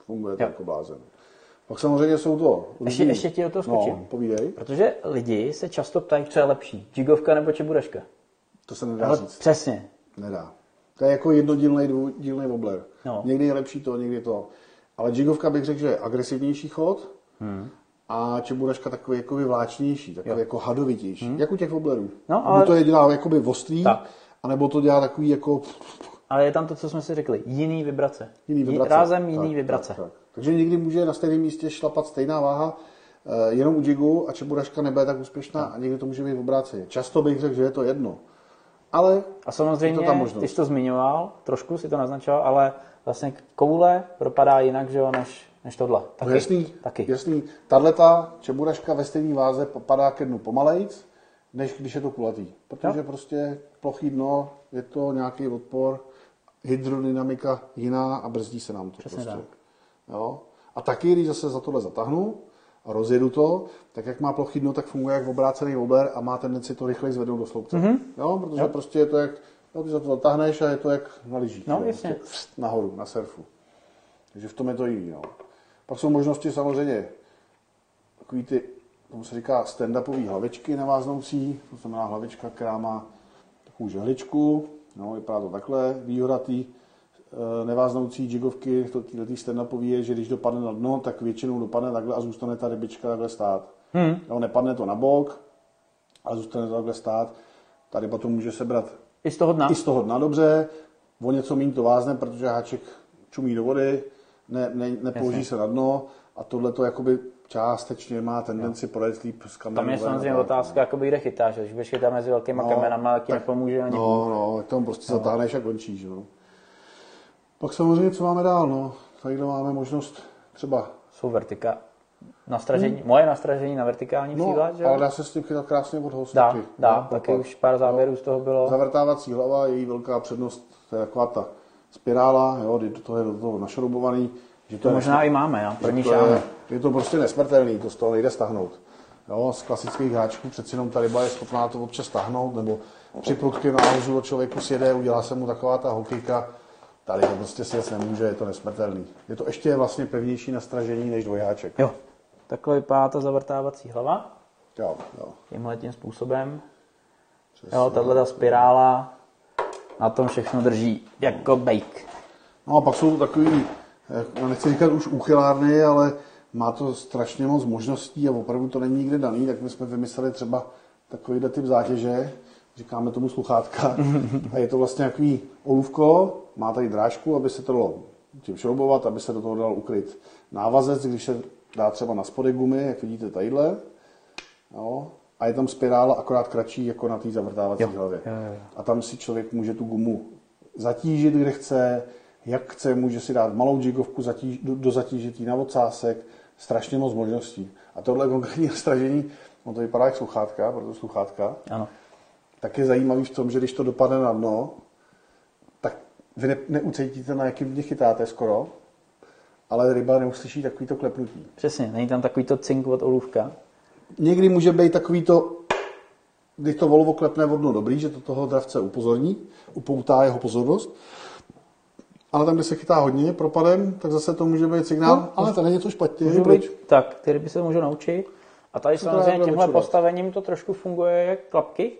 funguje to jako blázen. Pak samozřejmě jsou to Ještě- různý- ještě ti do toho skočím. No, povídej. protože lidi se často ptají, co je lepší, jigovka nebo čeburaška. To se nedá Ale říct. přesně. Nedá. To je jako jednodílný, dvoudílný wobler. No. Někdy je lepší to, někdy to. Ale jigovka bych řekl, že je agresivnější chod Hmm. a čeburaška takový jako vláčnější, takový jako hadovitější. Jak u těch woblerů. Hmm. No, ale- to je dělá jakoby ostrý, Tak. anebo to dělá takový jako Ale je tam to, co jsme si řekli, jiný vibrace. jiný Ji- vibrace. Rázem jiný Tak, vibrace. Tak, tak. Takže někdy může na stejném místě šlapat stejná váha, eh, jenom u jigu a čeburaška nebude tak úspěšná a někdy to může být v obráceně. Často bych řekl, že je to jedno. Ale A samozřejmě, Je to ta možnost. ty jsi to zmiňoval, trošku si to naznačoval, ale vlastně koule propadá jinak, že jo, než, než tohle. Taky. No jasný, Taky. jasný. Tato čeburaška ve stejné váze padá ke dnu pomalejc, než když je to kulatý. Protože prostě plochý dno, je to nějaký odpor, hydrodynamika jiná a brzdí se nám to Přesně prostě. tak. Jo? A taky, když zase za tohle zatáhnu a rozjedu to, tak jak má plochý dno, tak funguje jak obrácený wobler a má tendenci to rychleji zvednout do sloupce. Mhm. Mm-hmm. Jo? Protože jo. prostě je to jak, jo, ty za to zatáhneš a je to jak na lyžích. No, jo? jasně. Prostě nahoru, na surfu. Takže v tom je to jiný. No. Pak jsou možnosti samozřejmě takový ty, tomu se říká stand-upové hlavičky neváznoucí, to znamená hlavička, která má takovou žehličku, no, vypadá to takhle, výhoda té e, neváznoucí jigovky, to této stand-upové je, že když dopadne na dno, tak většinou dopadne takhle a zůstane ta rybička takhle stát. Hmm. Jo, nepadne to na bok, ale zůstane to takhle stát. Ta ryba to může sebrat I z toho dna. i z toho dna dobře, o něco méně to vázne, protože háček čumí do vody, ne, ne, nepoloží Jasně. se na dno a tohle to jakoby částečně má tendenci projet líp z kamerou. Tam je samozřejmě otázka, jakoby kde chytáš. Když budeš chytat mezi velkýma No, kamenama, tak ti nepomůže ani. No, no, tam prostě zatáhneš a končíš. No. Pak samozřejmě, co máme dál, no. Tady máme možnost třeba Jsou vertika. Nastražení, moje nastražení na vertikální Hmm. No, přívlad, že ale dá se s tím chytat krásně od host. Dá, taky. dá, No, taky už pár záběrů z toho bylo. Zavrtávací hlava, její velká přednost, to je taková ta spirála, jo, do toho je do toho našroubovaný. Že to, To je možná i máme, jo? První to je, je to prostě nesmrtelný, to z toho nejde stahnout. Jo, z klasických hráčků přeci jenom ta ryba je schopná to občas stahnout, nebo při prudkém náhozu od člověku sjede, udělá se mu taková ta hokejka. Tady to prostě si nemůže, je to nesmrtelný. Je to ještě vlastně pevnější nastražení než dvojháček. Jo. Takhle vypadá ta zavrtávací hlava. Jo, jo. Tímhle tím způsobem. Přesně. Jo, tahle ta spirála na tom všechno drží jako bake. No a pak jsou takový, no nechci říkat už úchylárny, ale má to strašně moc možností a opravdu to není nikde daný, tak my jsme vymysleli třeba takovýhle typ zátěže. říkáme tomu sluchátka. A je to vlastně takový olůvko, má tady drážku, aby se to dalo tím šroubovat, aby se do toho dal ukryt návazec, když se dá třeba na spodek gumy, jak vidíte tadyhle. Jo. A je tam spirála akorát kratší jako na té zavrtávací Jo, hlavě. jo, jo, jo. A tam si člověk může tu gumu zatížit, kde chce, jak chce, může si dát malou jigovku zatíž, do, do zatížití na ocásek, strašně moc možností. A tohle konkrétní nastražení, no to vypadá jak sluchátka, proto sluchátka, Ano. tak je zajímavý v tom, že když to dopadne na dno, vy ne, neucítíte, na jakým dně chytáte skoro, ale ryba neuslyší takovýto klepnutí. Přesně, není tam takový to cink od olůvka. Někdy může být takový to, když to volovo klepne vodno dobrý, že to toho dravce upozorní, upoutá jeho pozornost, ale tam, kde se chytá hodně propadem, tak zase to může být signál, No, ale to není to špatně. Můžu proč? být, tak, ty ryby se můžou naučit. A tady samozřejmě takhle tímhle postavením to trošku funguje jak klapky.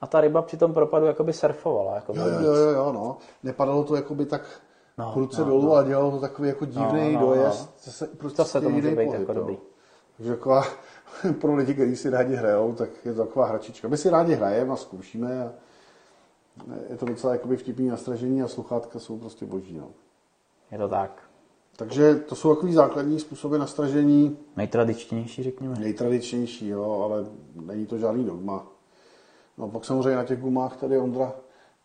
A ta ryba při tom propadu jakoby surfovala. Jakoby Jo, jo, jo, jo, no. Nepadalo to jakoby tak No, prudce no, dolů, no. a dělalo to takový jako divný No, no, no, dojezd. no. Zase, prostě Zase to může být pohyb, jako dobrý. Takže taková, pro lidi, kteří si rádi hrajou, tak je to taková hračička. My si rádi hrajeme a zkoušíme a je to docela jakoby vtipný nastražení a sluchátka jsou prostě boží. No. Je to tak. Takže to jsou takový základní způsoby nastražení, Nejtradičtější, řekněme. nejtradičnější, jo, ale není to žádný dogma. No pak samozřejmě na těch gumách tady Ondra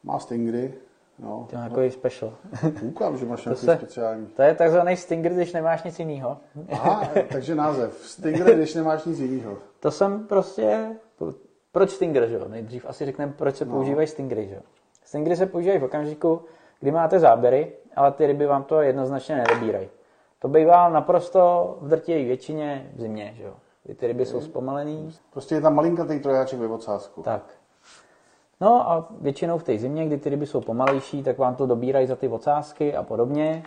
má stingry, no. To je jako special. Koukám, že máš nějaký se- speciální. To je takzvaný stinger, když nemáš nic jiného. Aha, takže název. Stingray, když nemáš nic jiného. To jsem prostě... Proč stinger, že jo? Nejdřív asi řekneme, proč se používají stingry, že jo? Stingry se používají v okamžiku, kdy máte záběry, ale ty ryby vám to jednoznačně nedobírají. To bývá naprosto v drtivé většině v zimě, že jo? Ty ryby jsou zpomalený, Prostě je tam malinkatý trojáček ve odsázku. tak. No a většinou v té zimě, kdy ty ryby jsou pomalejší, tak vám to dobírají za ty ocásky a podobně.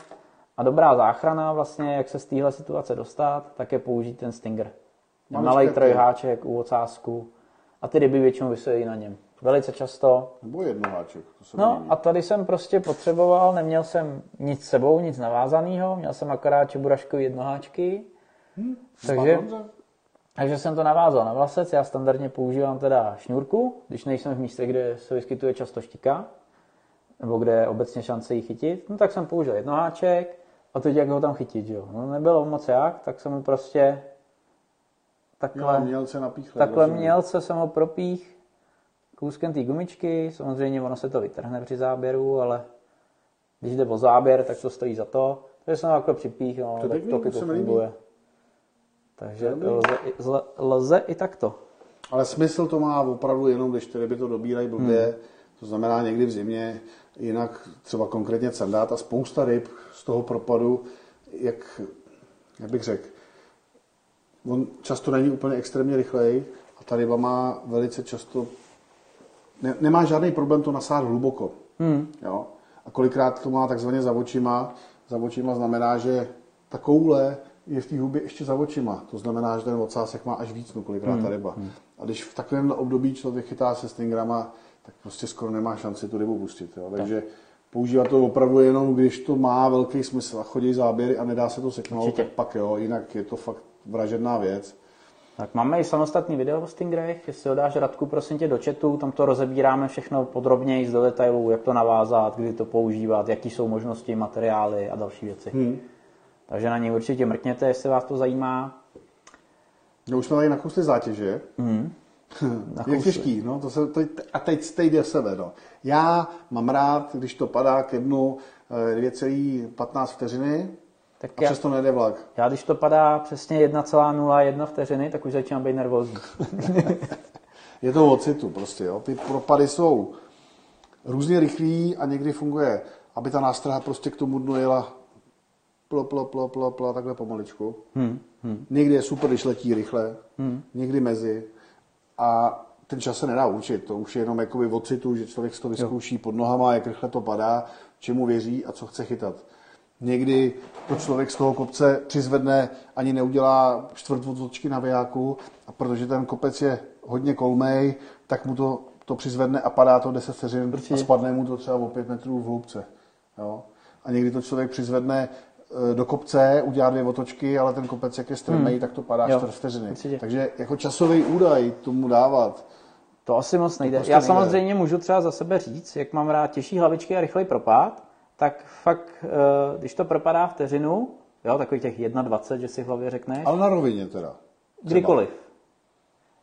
A dobrá záchrana vlastně, jak se z téhle situace dostat, tak je použít ten stinger. Ten malý trojháček u ocásku a ty ryby většinou vysejí na něm. Velice často. Nebo jednoháček. To se No líbí. a tady jsem prostě potřeboval, neměl jsem nic sebou, nic navázaného, měl jsem akorát čeburaškový jednoháčky. Takže, Spadlo dobře? Takže jsem to navázal na vlasec. Já standardně používám teda šňůrku, když nejsem v místě, kde se vyskytuje často štika, nebo kde je obecně šance ji chytit, no tak jsem použil jednoháček a teď jak ho tam chytit, jo. No nebylo moc jak, tak jsem ho prostě takhle, Jo, mělce napíchle. takhle rozumím. mělce jsem ho propích kouskem té gumičky, samozřejmě ono se to vytrhne při záběru, ale když jde o záběr, tak to stojí za to. Takže jsem ho takhle připích, no, To tak to, to mi líbí. Takže lze, i- zle- lze i takto. Ale smysl to má opravdu jenom, když ty ryby to dobírají blbě. Hmm. To znamená někdy v zimě, jinak třeba konkrétně candát a spousta ryb z toho propadu, jak, jak bych řekl, on často není úplně extrémně rychlej a ta ryba má velice často, ne, nemá žádný problém to nasát hluboko. Hmm. Jo? A kolikrát to má takzvaně za očima. Za očima znamená, že ta koule je v té hubě ještě za očima. To znamená, že ten ocásek má až víc, no kolikrát ta ryba. A když v takovém období člověk chytá se stingrama, tak prostě skoro nemá šanci tu rybu pustit. Jo? Takže používat to opravdu jenom, když to má velký smysl a chodí záběry a nedá se to seknout, Určitě. tak pak jo, jinak je to fakt vražedná věc. Tak máme i samostatný video o Stingrayech, jestli ho dáš Radku, prosím tě, do chatu, tam to rozebíráme všechno podrobněji do detailů, jak to navázat, kdy to používat, jaký jsou možnosti, materiály a další věci. Hmm. Takže na něj určitě mrkněte, jestli vás to zajímá. No už jsme tady nakousli zátěže. Je Nakousli. těžký, no, to se, to, a teď stejně do sebe, no. Já mám rád, když to padá ke dnu eh, 2,15 vteřiny Tak a já, přesto nejde vlak. já, když to padá přesně 1,01 vteřiny, tak už začínám být nervózní. Je to o citu prostě, jo. Ty propady jsou různě rychlý a někdy funguje, aby ta nástraha prostě k tomu dnu jela plo, plo, plo, plo, plo, takhle pomaličku. Hmm. Hmm. Někdy je super, když letí rychle, Hmm. někdy mezi. A ten čas se nedá určit, to už je jenom jakoby od citu, že člověk si to vyzkouší pod nohama, jak rychle to padá, čemu věří a co chce chytat. Někdy to člověk z toho kopce přizvedne, ani neudělá čtvrt otočky na vejáku a protože ten kopec je hodně kolmej, tak mu to, to přizvedne a padá to 10 vteřin a spadne mu to třeba o 5 metrů v hloubce. Jo? A někdy to člověk přizvedne do kopce, udělá dvě otočky, ale ten kopec, jak je strmej, tak to padá Jo, 4 vteřiny. určitě. Takže jako časový údaj tomu dávat To asi moc nejde. Prostě Já nejde. samozřejmě můžu třeba za sebe říct, jak mám rád těžší hlavičky a rychlej propad, tak fakt, eh, když to propadá vteřinu, jo, takový těch 1,20, že si v hlavě řekneš. Ale na rovině teda. Třeba. Kdykoliv.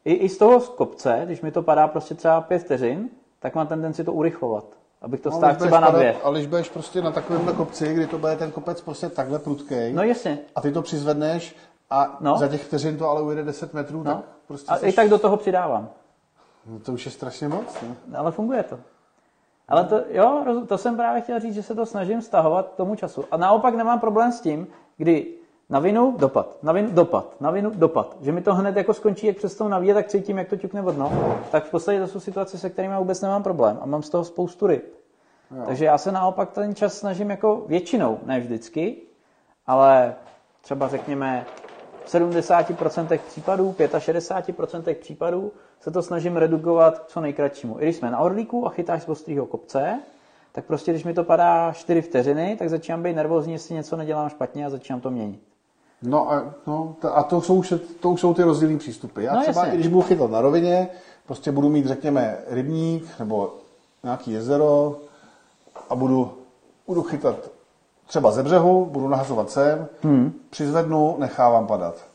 I, I z toho z kopce, když mi to padá prostě třeba 5 vteřin, tak mám tendenci to urychlovat. Abych to no, stáhl třeba na dvě. Ale když budeš prostě na takovémhle kopci, kdy to bude ten kopec prostě takhle prudký. No jasně. A ty to přizvedneš a no. za těch vteřin to ale ujede 10 metrů, no. tak prostě A seš... i tak do toho přidávám. No to už je strašně moc, ne? Ale funguje to. Ale to, jo, to jsem právě chtěl říct, že se to snažím stahovat tomu času. A naopak nemám problém s tím, kdy na vinu dopad, na vinu dopad, na vinu dopad. Že mi to hned jako skončí, jak přes navíje, tak cítím, jak to ťukne vodno. Tak v podstatě to jsou situace, se kterými vůbec nemám problém. A mám z toho spoustu ryb. Jo. Takže já se naopak ten čas snažím jako většinou, ne vždycky, ale třeba řekněme v 70% případů, 65% případů se to snažím redukovat co nejkratšímu. I když jsme na orlíku a chytáš z ostrýho kopce, tak prostě když mi to padá 4 vteřiny, tak začínám být nervózní, jestli něco nedělám špatně a začínám to měnit. No a, no, a to, jsou, to už jsou ty rozdílné přístupy. Já no, třeba, jasně. když budu chytat na rovině, prostě budu mít, řekněme, rybník nebo nějaký jezero a budu, budu chytat třeba ze břehu, budu nahazovat sem, hmm. přizvednu, nechávám padat.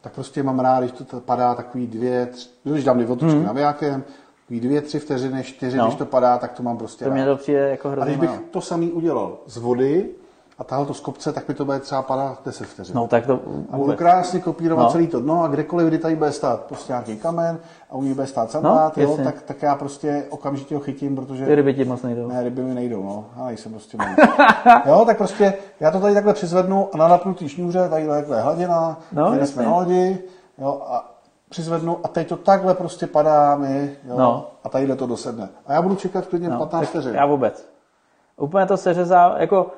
Tak prostě mám rád, když to padá takový dvě, tři, když dám dvě otočky hmm. navijákem, takový dvě, tři vteřiny, čtyři, no. když to padá, tak to mám prostě To mě to přijde jako hrozně A když bych to samý udělal z vody, a tahal to z kopce, tak mi to bude třeba padat 10 vteřin. No, tak to a budu krásně kopírovat no. celý to dno a kdekoliv, kdy tady bude stát prostě nějaký kamen a u ní bude stát sandát, no, jo, tak, tak, já prostě okamžitě ho chytím, protože... Ty ryby ti moc nejdou. Ne, ryby mi nejdou, no. Já nejsem prostě Jo, tak prostě já to tady takhle přizvednu a na napnutý šňůře, tady takhle hladina, no, tady jsme na lodi, jo, a přizvednu a teď to takhle prostě padá mi, jo, no. a tady to dosedne. A já budu čekat klidně no, 15 vteřin. Já vůbec. Úplně to seřezá, jako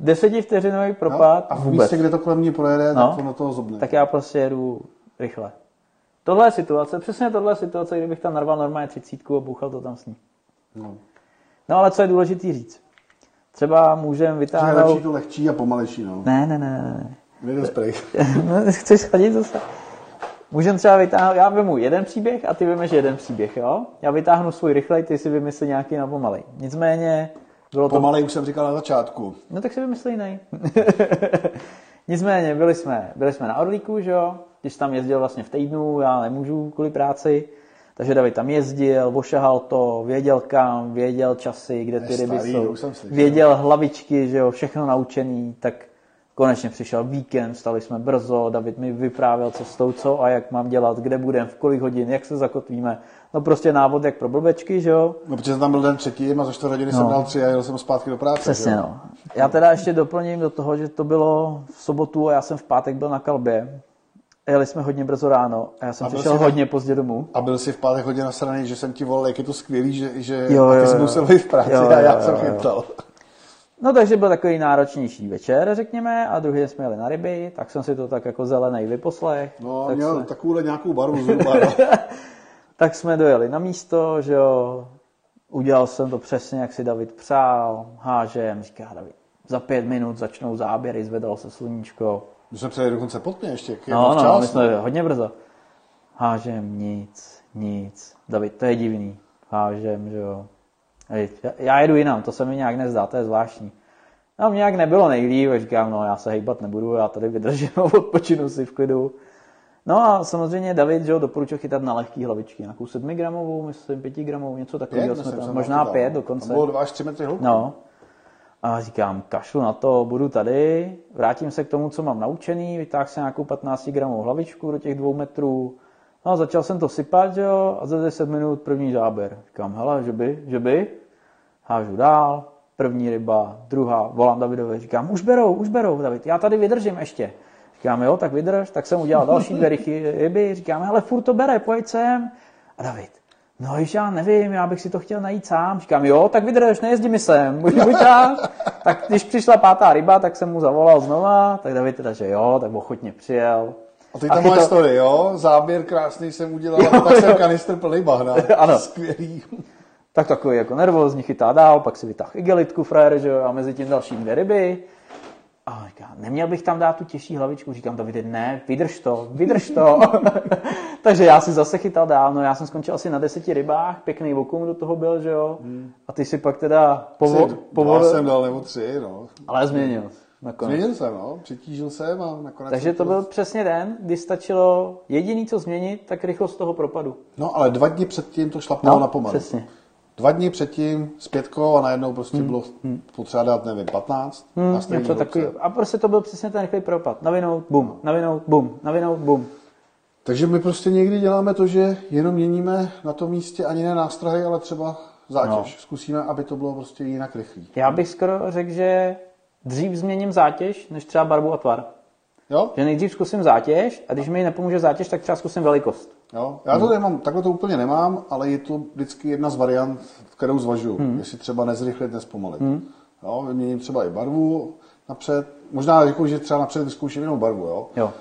Desetivteřinový propad. No, a v vůbec. místě, kde to kolem ní projede, no, tak ono toho zobne. Tak já prostě jedu rychle. Tohle je situace, přesně tohle je situace, kdybych tam narval normálně třicítku a bouchal to tam s ní. No. no ale co je důležité říct? Třeba můžeme vytáhnout... Je lepší to lehčí a pomalejší, no. Ne, ne, ne, ne. Jeden spray. no, chceš schladit zase? Můžeme třeba vytáhnout, já vemu jeden příběh a ty vymeš jeden příběh, jo? Já vytáhnu svůj rychlej, ty si vymyslí nějaký na pomalej. Nicméně bylo to... Pomalej už jsem říkal na začátku. No tak si vymyslí nej. Nicméně, byli jsme, byli jsme na Orlíku, že jo? Když tam jezdil vlastně v týdnu, já nemůžu kvůli práci. Takže David tam jezdil, ošahal to, věděl kam, věděl časy, kde ty ryby jsou. Věděl hlavičky, že jo, všechno naučený, tak konečně přišel víkend, stali jsme brzo, David mi vyprávěl cestou, co a jak mám dělat, kde budeme, v kolik hodin, jak se zakotvíme. No prostě návod jak pro blbečky, že jo. No protože tam byl den třetí a za čtvrt hodiny no. jsem dal tři a jel jsem zpátky do práce. Přesně, no. Já teda ještě doplním do toho, že to bylo v sobotu a já jsem v pátek byl na kalbě. Jeli jsme hodně brzo ráno a já jsem a přišel jsi, hodně pozdě domů. A byl jsi v pátek hodně nasraný, že jsem ti volal, jak je to skvělý, že, že jo, jo, ty jsi musel být v práci jo, jo, a já jo, jsem chytal. No takže byl takový náročnější večer, řekněme, a druhý jsme jeli na ryby, tak jsem si to tak jako zelený vyposlech. No, tak měl jsme... takovouhle nějakou barvu zhruba. No. Tak jsme dojeli na místo, že jo, udělal jsem to přesně, jak si David přál, hážem, říká David, za pět minut začnou záběry, zvedalo se sluníčko. My jsme přijeli dokonce pod mě ještě, no, no, čas, my jsme hodně brzo. Hážem, nic, nic. David, to je divný. Hážem, že jo. Já jedu jinam, to se mi nějak nezdá, to je zvláštní. No, mě nějak nebylo nejlíp, říkám, no já se hejbat nebudu, já tady vydržím a odpočinu si v klidu. No a samozřejmě David, že jo, doporučil chytat na lehký hlavičky, nějakou 7 gramovou, myslím 5 gramovou, něco takového jsme tam, možná 5 dokonce. bylo 2 až 3 metry hloubky. No. A říkám, kašlu na to, budu tady, vrátím se k tomu, co mám naučený, vytáhl se nějakou 15 gramovou hlavičku do těch dvou metrů, No a začal jsem to sypat, jo, a za 10 minut první záběr. Říkám, hele, že by, že by, hážu dál, první ryba, druhá, volám Davidovi, říkám, už berou, už berou, David, já tady vydržím ještě. Říkám, jo, tak vydrž, tak jsem udělal další dvě ryby, říkám, hele, furt to bere, pojď sem. A David, no již já nevím, já bych si to chtěl najít sám. Říkám, jo, tak vydrž, nejezdí mi sem, buď, buď. Tak když přišla pátá ryba, tak jsem mu zavolal znova, tak David teda, že jo, tak ochotně přijel. A teď ta moje to... story, jo? Záběr krásný jsem udělal, a pak jsem kanistr plný bahna. ano. Skvělý. Tak takový jako nervózní chytá dál, pak si vytáhl igelitku frajer, že jo, a mezi tím další dvě ryby. Říká, neměl bych tam dát tu těžší hlavičku. Říkám, Davide, ne, vydrž to, vydrž to. Takže já si zase chytal dál, no já jsem skončil asi na deseti rybách, pěkný vokum do toho byl, že jo. Hmm. A ty si pak teda povo- Tři, dva povolil, jsem dal nebo tři, no. ale změnil. Nakonec. Změnil jsem, no. Přitížil jsem a nakonec... Takže to byl přesně den, kdy stačilo jediný, co změnit, tak rychlost toho propadu. No, ale dva dny předtím to šlapalo na pomalu. No, přesně. Dva dny předtím s pětkou a najednou prostě bylo potřeba dát, nevím, 15 Hmm, na něco takový. A prostě to byl přesně ten rychlý propad. Navinout, bum, navinout, bum, navinout, bum. Takže my prostě někdy děláme to, že jenom měníme na tom místě ani ne nástrahy, ale třeba zátěž. No. Zkusíme, aby to bylo prostě jinak rychlý. Já bych skoro řekl, že dřív změním zátěž, než třeba barvu a tvar. Jo? Že nejdřív zkusím zátěž a když mi nepomůže zátěž, tak třeba zkusím velikost. Jo? Já to nemám, takhle to úplně nemám, ale je to vždycky jedna z variant, kterou zvažuju. Hmm. Jestli třeba nezrychlit, nespomalit. Hmm. Jo? Vyměním třeba i barvu napřed. Možná jako, že třeba napřed vyzkouším jenom barvu, jo? Jo.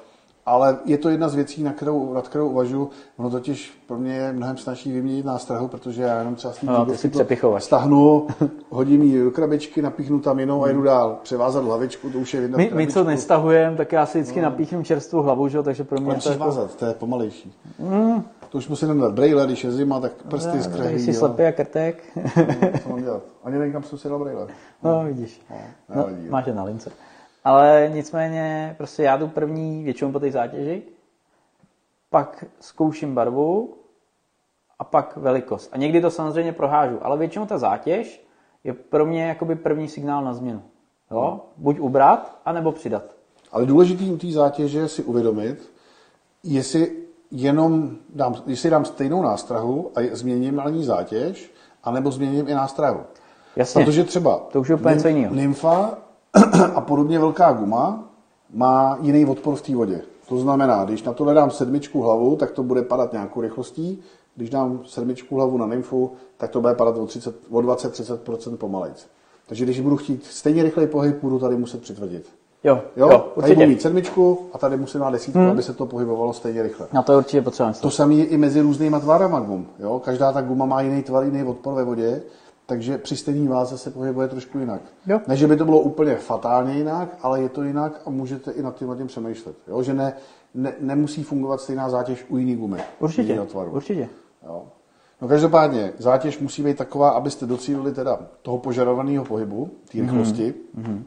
Ale je to jedna z věcí, na kterou, nad kterou uvažuji. Ono totiž pro mě je mnohem snažší vyměnit nástrahu, protože já jenom třeba s tím No, jsi to stahnu, hodím ji do krabičky, napíchnu tam jinou a jedu dál. Převázat hlavičku, to už je jedna My, my co nestahujeme, tak já si vždycky napíchnu čerstvou hlavu, že? jo, takže pro mě je to musíš jako... vázat, to je pomalejší. Mm. To už musím dát brejle, když je zima, tak prsty Tady zkrají. jsi slepý a krtek. Co mám dělat? Ani nevím, kam jsem si dal brejle. No, vidíš. No, nevadí. máš je na lince. Ale nicméně, prostě já jdu první většinou po té zátěži, pak zkouším barvu a pak velikost. A někdy to samozřejmě prohážu, ale většinou ta zátěž je pro mě jakoby první signál na změnu. Jo? Buď ubrat, anebo přidat. Ale důležitý u té zátěže je si uvědomit, jestli jenom dám, jestli dám stejnou nástrahu a změním na ní zátěž, anebo změním i nástrahu. Jasně. Protože třeba To už je úplně nymfa a podobně velká guma má jiný odpor v té vodě. To znamená, když na to dám sedmičku hlavu, tak to bude padat nějakou rychlostí. Když dám sedmičku hlavu na nymfu, tak to bude padat o, 30, o 20-30% pomalejc. Takže když budu chtít stejně rychlej pohyb, budu tady muset přitvrdit. Jo, Jo, jo, tady budu určitě. mít sedmičku a tady musím dát desítku, hmm. aby se to pohybovalo stejně rychle. Na to je určitě potřeba To samé je i mezi různýma tvarama gum. Jo? Každá ta guma má jiný tvar, jiný odpor ve vodě, takže při stejné váze se pohybuje trošku jinak. Jo. Ne, že by to bylo úplně fatálně jinak, ale je to jinak a můžete i nad tím, nad tím přemýšlet. Jo? Že ne, ne, nemusí fungovat stejná zátěž u jiný gumy. Určitě, určitě. Jo. No každopádně, zátěž musí být taková, abyste docílili teda toho požadovaného pohybu, té rychlosti. Mm-hmm.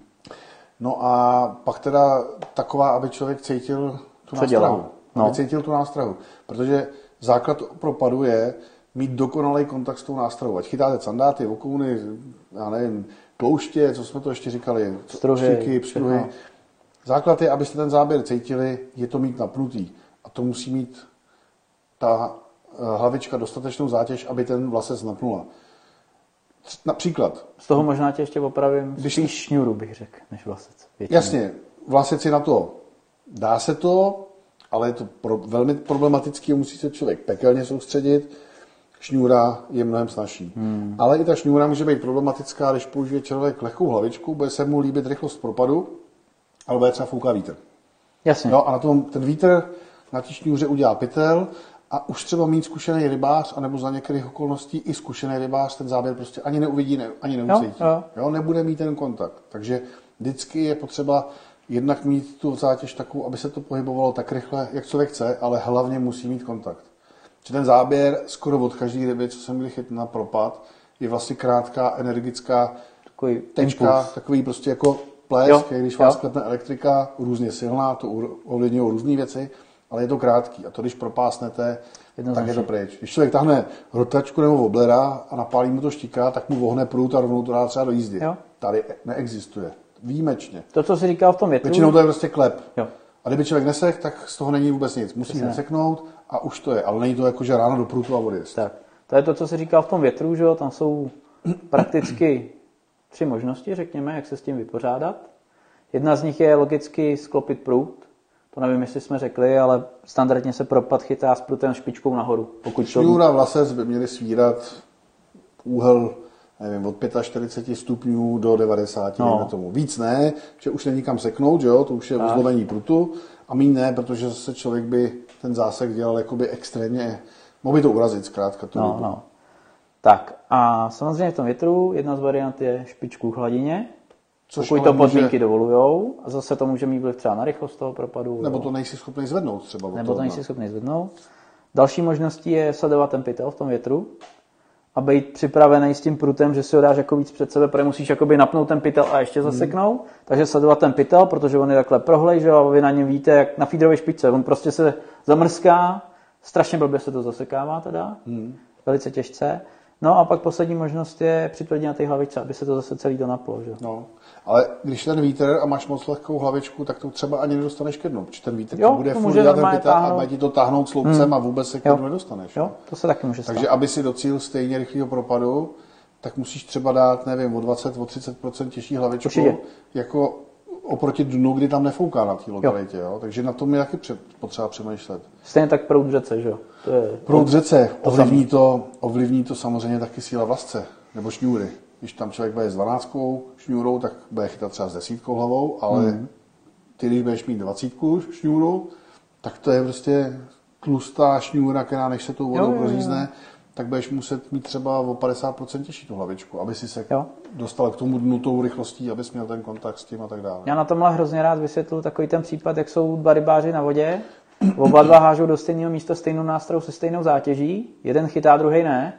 No a pak teda taková, aby člověk cítil tu Co nástrahu. dělá? No. Aby cítil tu nástrahu. Protože základ propadu je mít dokonalý kontakt s tou nástrahou. Ať chytáte sandáty, okouny, já nevím, tlouště, co jsme to ještě říkali, co- Struhy, štíky, pstruhy. Základ je, abyste ten záběr cítili, je to mít napnutý. A to musí mít ta eh, hlavička dostatečnou zátěž, aby ten vlasec napnula. Například, Z toho možná tě ještě opravím, Když- spíš šňůru bych řekl, než vlasec. Většinou. jasně, vlasec je na to, dá se to, ale je to pro, velmi problematický, musí se člověk pekelně soustředit, šňůra je mnohem snažší. Hmm. Ale i ta šňůra může být problematická, když použije člověk lehkou hlavičku, bude se mu líbit rychlost propadu, ale bude třeba foukat vítr. Jasně. Jo, a na tom ten vítr na té šňůře udělá pytel a už třeba mít zkušený rybář, anebo za některých okolností i zkušený rybář ten záběr prostě ani neuvidí, ne, ani neucítí. jo. Jo, nebude mít ten kontakt. Takže vždycky je potřeba jednak mít tu zátěž takovou, aby se to pohybovalo tak rychle, jak člověk chce, ale hlavně musí mít kontakt. Že ten záběr skoro od každé ryby, co jsem měl chyt na propad, je vlastně krátká, energická Takový tečka, impuls. takový prostě jako plesk, Jo, když vás klepne elektrika, různě silná, to ovlivňují různé věci, ale je to krátký a to, když propásnete, tak Jednoznačně. je to pryč. Když člověk tahne rotačku nebo oblera a napálí mu to štíka, tak mu vohne prut a rovnou to dá třeba do jízdy. Jo. Tady neexistuje. Výjimečně. To, co jsi říkal v tom větru. Většinou to je prostě klep. Jo. A kdyby člověk nesek, tak z toho není vůbec nic. Musí Přesně. neseknout a už to je. Ale není to jako, že ráno do prutu a odjezd. Tak. To je to, co jsi říkal v tom větru, že jo? Tam jsou prakticky tři možnosti, řekněme, jak se s tím vypořádat. Jedna z nich je logicky sklopit prout. To nevím, jestli jsme řekli, ale standardně se propad chytá s prutem špičkou nahoru. Pokud to... Šňůra vlasec by měly svírat úhel nevím, od 45 stupňů do 90, No. no. tomu. Víc ne, že už není kam seknout, že jo? to už je uzlovení prutu. A míň ne, protože zase člověk by ten zásek dělal jakoby extrémně, mohl by to urazit zkrátka. Tu No, no. Tak a samozřejmě v tom větru jedna z variant je špičku k hladině. Což pokud to podmínky může... dovolujou, a zase to může mít vliv třeba na rychlost toho propadu. Nebo to nejsi schopný zvednout třeba. Nebo to nejsi schopný zvednout. Další možností je sledovat ten pytel v tom větru a být připravený s tím prutem, že si ho dáš jako víc před sebe, protože musíš jakoby napnout ten pytel a ještě zaseknout. Hmm. Takže sledovat ten pytel, protože on je takhle prohlej, že a vy na něm víte, jak na feederové špičce. On prostě se zamrská, strašně blbě se to zasekává teda, hmm. velice těžce. No a pak poslední možnost je přitvrdit na té hlavičce, aby se to zase celý donaplo. Že? No. Ale když ten vítr a máš moc lehkou hlavičku, tak to třeba ani nedostaneš ke dnu, protože ten vítr jo, bude furt dělat ten pytel a ti to táhnout sloupcem hmm. a vůbec se ke dnu nedostaneš. Jo, to se taky může stát. Takže aby si docíl stejně rychlého propadu, tak musíš třeba dát, nevím, o 20, o 30% těžší hlavičku, Určitě. jako oproti dnu, kdy tam nefouká na té lokalitě. Jo. Jo? Takže na tom je taky potřeba přemýšlet. Stejně tak proud řece, že jo? To je proud řece, ovlivní to, ovlivní to samozřejmě taky síla vlasce, nebo šňůry. Když tam člověk bude s 12 šňůrou, tak bude chytat třeba s desítkou hlavou, ale mm. ty, když budeš mít 20 šňůru, tak to je prostě tlustá šňůra, která než se tou vodou prořízne, tak budeš muset mít třeba o 50% těžší tu hlavičku, aby si se jo. dostal k tomu dnu tou rychlostí, abys měl ten kontakt s tím a tak dále. Já na tomhle hrozně rád vysvětlu takový ten případ, jak jsou dva rybáři na vodě, oba dva hážou do stejného místa stejnou nástrojou se stejnou zátěží, jeden chytá, druhý ne,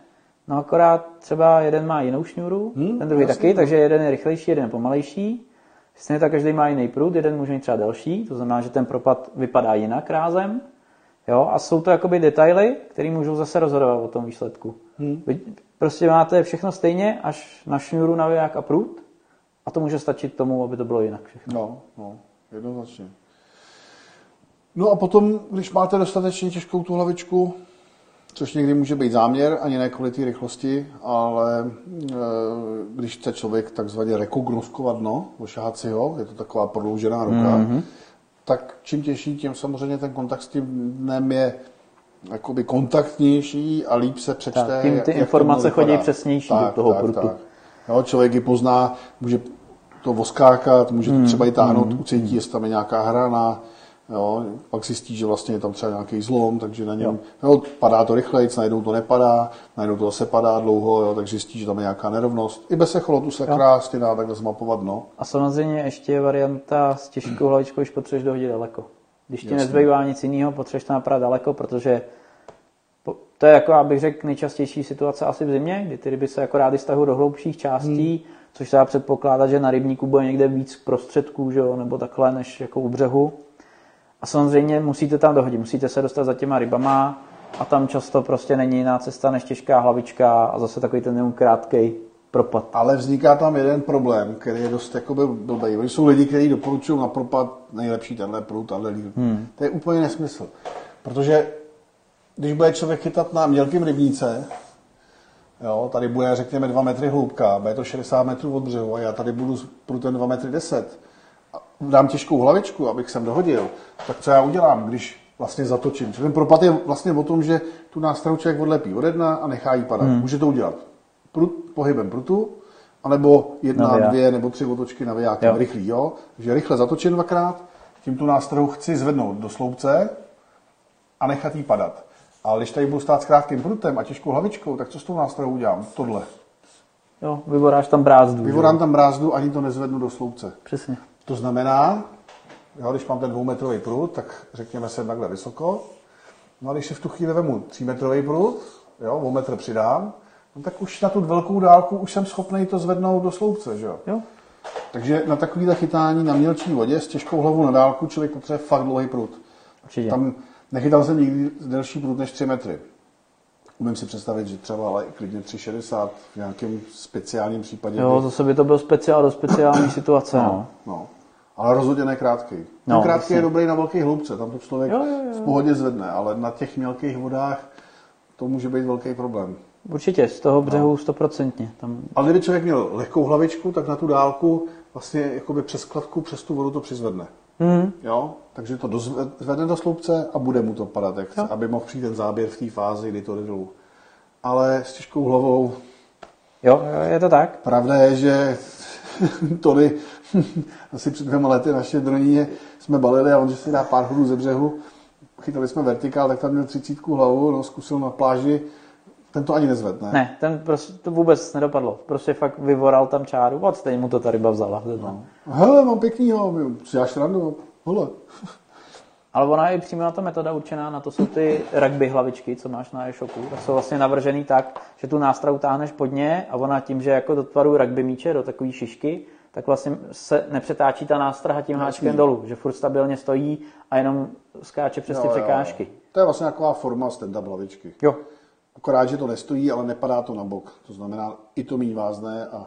No akorát třeba jeden má jinou šňůru, hmm, ten druhý jasný. taky, takže jeden je rychlejší, jeden je pomalejší. Stejně tak každý má jiný prut, jeden může mít třeba delší, to znamená, že ten propad vypadá jinak rázem. Jo, a jsou to jakoby detaily, které můžou zase rozhodovat o tom výsledku. Hmm. Vy prostě máte všechno stejně, až na šňůru, naviják a prut a to může stačit tomu, aby to bylo jinak všechno. No, no, jednoznačně. No a potom, když máte dostatečně těžkou tu hlavičku, což někdy může být záměr, ani ne kvůli té rychlosti, ale e, když chce člověk takzvaně rekognoskovat dno, ošahat si ho, je to taková prodloužená ruka, mm-hmm. Tak čím těžší, tím samozřejmě ten kontakt s tím dnem je jakoby kontaktnější a líp se přečte. Tak, tím ty jak, informace jak chodí přesnější tak, do toho tak, prutu. Tak. Jo, člověk ji pozná, může to voskákat, může to mm, třeba i táhnout, mm, ucítí, jestli tam je nějaká hrana, Jo, pak zjistí, že vlastně je tam třeba nějaký zlom, takže na něm jo. padá to rychleji, najednou to nepadá, najednou to zase padá dlouho, jo, takže zjistí, že tam je nějaká nerovnost. I bez echolotu se jo. krásně dá takhle zmapovat dno. A samozřejmě ještě je varianta s těžkou hlavičkou, když potřebuješ dohodit daleko. Když ti nezbývá nic jiného, potřebuješ to napravit daleko, protože to je jako, abych řekl, nejčastější situace asi v zimě, kdy ty ryby se jako rády stahují do hloubších částí, hmm. což se dá předpokládat, že na rybníku bude někde víc prostředků, že jo, nebo takhle, než jako u břehu. A samozřejmě musíte tam dohodit, musíte se dostat za těma rybama a tam často prostě není jiná cesta než těžká hlavička a zase takový ten jenom krátký propad. Ale vzniká tam jeden problém, který je dost jakoby blbý. Jsou lidi, kteří doporučují na propad nejlepší tenhle prut, tenhle. Hmm. To je úplně nesmysl. Protože když bude člověk chytat na mělkém rybníce, jo, tady bude řekněme 2 metry hloubka, bude to 60 metrů od břehu a já tady budu prutem 2 metry 10, dám těžkou hlavičku, abych sem dohodil, tak co já udělám, když vlastně zatočím? Ten propad je vlastně o tom, že tu nástrahu člověk odlepí od jedna a nechá jí padat. Hmm. Může to udělat prut, pohybem prutu, anebo jedna, dvě nebo tři otočky navijákem jo. rychlý. Jo? Takže rychle zatočím dvakrát, tím tu nástrahu chci zvednout do sloupce a nechat jí padat. Ale když tady budu stát s krátkým prutem a těžkou hlavičkou, tak co s tou nástrahou udělám? Tohle. Jo, vyvoráš tam brázdu. Vyvorám tam brázdu, ani to nezvednu do sloupce. Přesně. To znamená, jo, když mám ten dvoumetrový prut, tak řekněme se takhle vysoko. No a když si v tu chvíli vemu třímetrový prut, jo, o metr přidám, no tak už na tu velkou dálku už jsem schopný to zvednout do sloupce, že jo? jo. Takže na takovýhle chytání na mělčí vodě s těžkou hlavou na dálku člověk potřebuje fakt dlouhý prut. Určitě. Tam nechytal jsem nikdy delší prut než 3 metry. Umím si představit, že třeba ale klidně 3,60 v nějakém speciálním případě. Jo, by... zase by to byl speciál do speciální situace. No, no. no. Ale rozhodně ne krátký. Ten no, krátký jasně. je dobrý na velké hloubce, tam to člověk jo, jo, jo. v pohodě zvedne, ale na těch mělkých vodách to může být velký problém. Určitě, z toho břehu stoprocentně. Tam... Ale kdyby člověk měl lehkou hlavičku, tak na tu dálku vlastně jakoby přes kladku, přes tu vodu to přizvedne. Mm. Jo? Takže to zvedne do sloupce a bude mu to padat, jak chce, aby mohl přijít ten záběr v té fázi, kdy to jde dolů. Ale s těžkou hlavou... Jo, je to tak. Pravda je, že Tony asi před dvěma lety naše droníně jsme balili a on, že si dá pár hodů ze břehu, chytali jsme vertikál, tak tam měl třicítku hlavu, no, zkusil na pláži Ten to ani nezvedne. Ne, ten prostě to vůbec nedopadlo. Prostě fakt vyvoral tam čáru a stejně mu to ta ryba vzala. No. Hele, mám pěknýho, si děláš randu, hele. Ale ona je přímo na ta metoda určená, na to jsou ty rugby hlavičky, co máš na e-shopu. Tak jsou vlastně navržený tak, že tu nástroj utáhneš pod ně a ona tím, že jako do tvaru rugby míče, do takové šišky, tak vlastně se nepřetáčí ta nástraha tím háčkem dolů, že furt stabilně stojí a jenom skáče přes ty Jo, jo, překážky. jo. To je vlastně taková forma stand-up hlavičky. Jo. Akorát, že to nestojí, ale nepadá to na bok. To znamená, i to méně vázne a,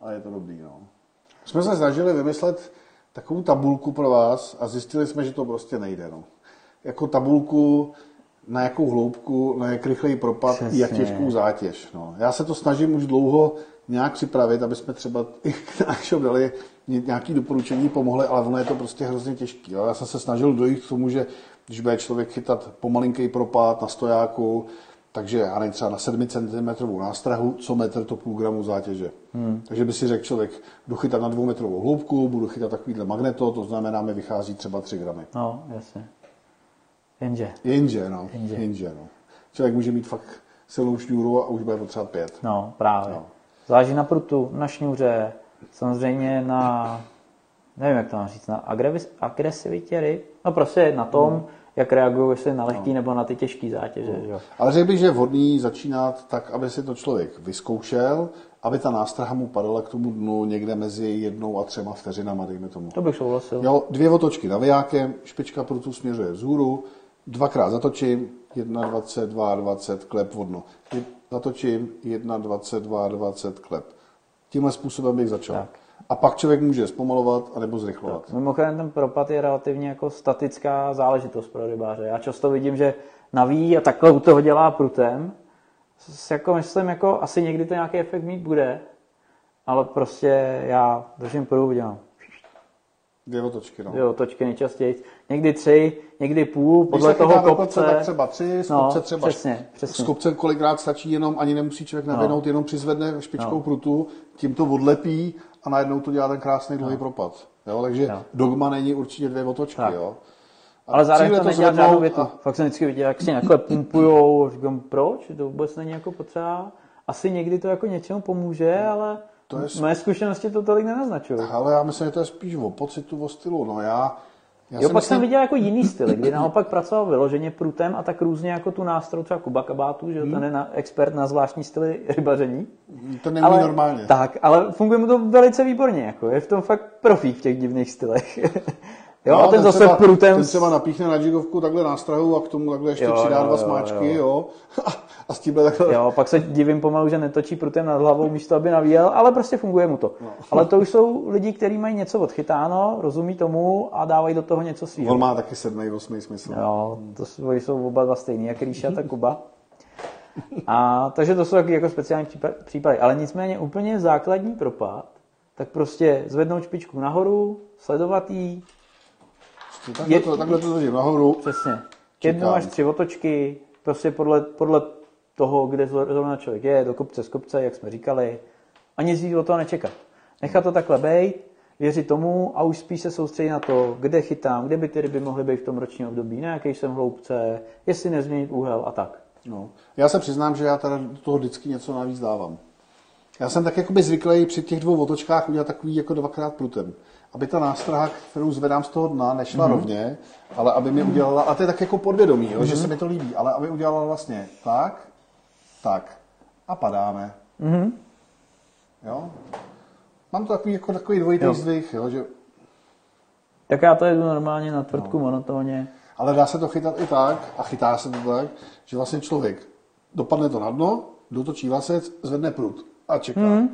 a je to dobrý. No. Jsme se snažili vymyslet takovou tabulku pro vás a zjistili jsme, že to prostě nejde. No. Jako tabulku na jakou hloubku, na jak rychlej propad, i jak Přesně. těžkou zátěž. No. Já se to snažím už dlouho nějak připravit, aby jsme třeba i k nášho dali nějaké doporučení, pomohli, ale ono je to prostě hrozně těžké. Já jsem se snažil dojít k tomu, že když bude člověk chytat pomalinký propad na stojáku, takže já nevím, třeba na 7 cm nástrahu, co metr to půl gramu zátěže. Hmm. Takže by si řekl člověk, budu chytat na dvoumetrovou hloubku, budu chytat takovýhle magneto, to znamená, mi vychází třeba 3 gramy. No, jasně. Jenže, Jenže, no. Jenže. Jenže, no. Člověk může mít fakt silnou šňůru a už bude potřebovat pět. no právě. No. Záleží na prutu, na šňůře, samozřejmě na, nevím jak to mám říct, na agresivitě ryb. No prostě na tom, Hmm. Jak reagují, jestli na lehký nebo na ty těžké zátěže. že jo. Ale řekl bych, že je vhodný začínat tak, aby si to člověk vyzkoušel, aby ta nástraha mu padala k tomu dnu někde mezi jednou a třema vteřinama, dejme tomu. To bych souhlasil. Jo, dvě otočky navijákem, špička prutu směřuje vzhůru, dvakrát zatočím, 21, 22, klep vodno. Zatočím, 21, 22, klep. Tímhle způsobem bych začal. Tak. A pak člověk může zpomalovat anebo zrychlovat. Mimochodem ten propad je relativně jako statická záležitost pro rybáře. Já často vidím, že navíjí a takhle u toho dělá prutem. S- Jako myslím, jako asi někdy to nějaký efekt mít bude, ale prostě já držím prů, dělám Dvě otočky, no. jo, točky nejčastěji. Někdy tři, někdy půl, Když podle se toho do kopce. tak třeba tři, z No, kopce třeba přesně, přesně. Z kopce kolikrát stačí jenom, ani nemusí člověk navinout, jenom přizvedne špičkou prutu, tím to odlepí a najednou to dělá ten krásný dlouhý propad. Jo, takže No. dogma není určitě dvě otočky. Tak. Jo. A Ale zároveň to nedělá žádnou větu. a- Fakt jsem vždycky viděl, jak si takhle pumpujou, říkám, proč? To vůbec není jako potřeba. Asi někdy to jako něčemu pomůže, ale To je moje zkušenosti to tolik nenaznačují. Ale já myslím, že to je spíš o pocitu, o stylu. No já, já Jo, pak jsem myslím, viděl jako jiný styl, kdy naopak pracoval vyloženě prutem a tak různě jako tu nástroj, třeba Kuba Kabátu, že jo, ten je na, expert na zvláštní styly rybaření. to neumí normálně. Tak, ale funguje mu to velice výborně, jako je v tom fakt profík v těch divných stylech. jo, No, a ten zase třeba, prutem... Ten třeba napíchne na jigovku takhle nástrahu a k tomu takhle ještě Jo, přidá jo, dva smáčky, jo. jo. A s tímhle takhle... Jo, pak se divím pomalu, že netočí prutem nad hlavou místo, aby navíjel, ale prostě funguje mu to. No. Ale to už jsou lidi, kteří mají něco odchytáno, rozumí tomu a dávají do toho něco svého. On má taky sedmý, osmý smysl. Jo, to jsou, jsou oba dva stejný, jak Ríša, tak Kuba. A, takže to jsou taky jako speciální přípa- případy. Ale nicméně úplně základní propad, tak prostě zvednout špičku nahoru, sledovat jí, Takhle, Je- to, takhle to držím nahoru. přesně, jednu až tři otočky, prostě podle, podle toho, kde zrovna člověk je, do kopce z kopce, jak jsme říkali, a nic víc od toho nečekat. Nechat to takhle bejt, věřit tomu a už spíš se soustředit na to, kde chytám, kde by ty ryby mohly být v tom ročním období, na jaké jsem hloubce, jestli nezměnit úhel a tak. No. Já se přiznám, že já teda do toho vždycky něco navíc dávám. Já jsem tak jakoby zvyklý při těch dvou otočkách udělat takový jako dvakrát prutem. Aby ta nástraha, kterou zvedám z toho dna, nešla mm-hmm. rovně, ale aby mi udělala, a to je tak jako podvědomí, jo, mm-hmm. že se mi to líbí, ale aby udělala vlastně tak, tak a padáme. Mhm. Jo? Mám to takový, jako takový dvojitý Jo. zdvih, jo, že, Tak já to jedu normálně na tvrdku no. monotónně. ale dá se to chytat i tak, a chytá se to tak, že vlastně člověk dopadne to na dno, dotočí vasec, zvedne prut a čeká. Mm-hmm.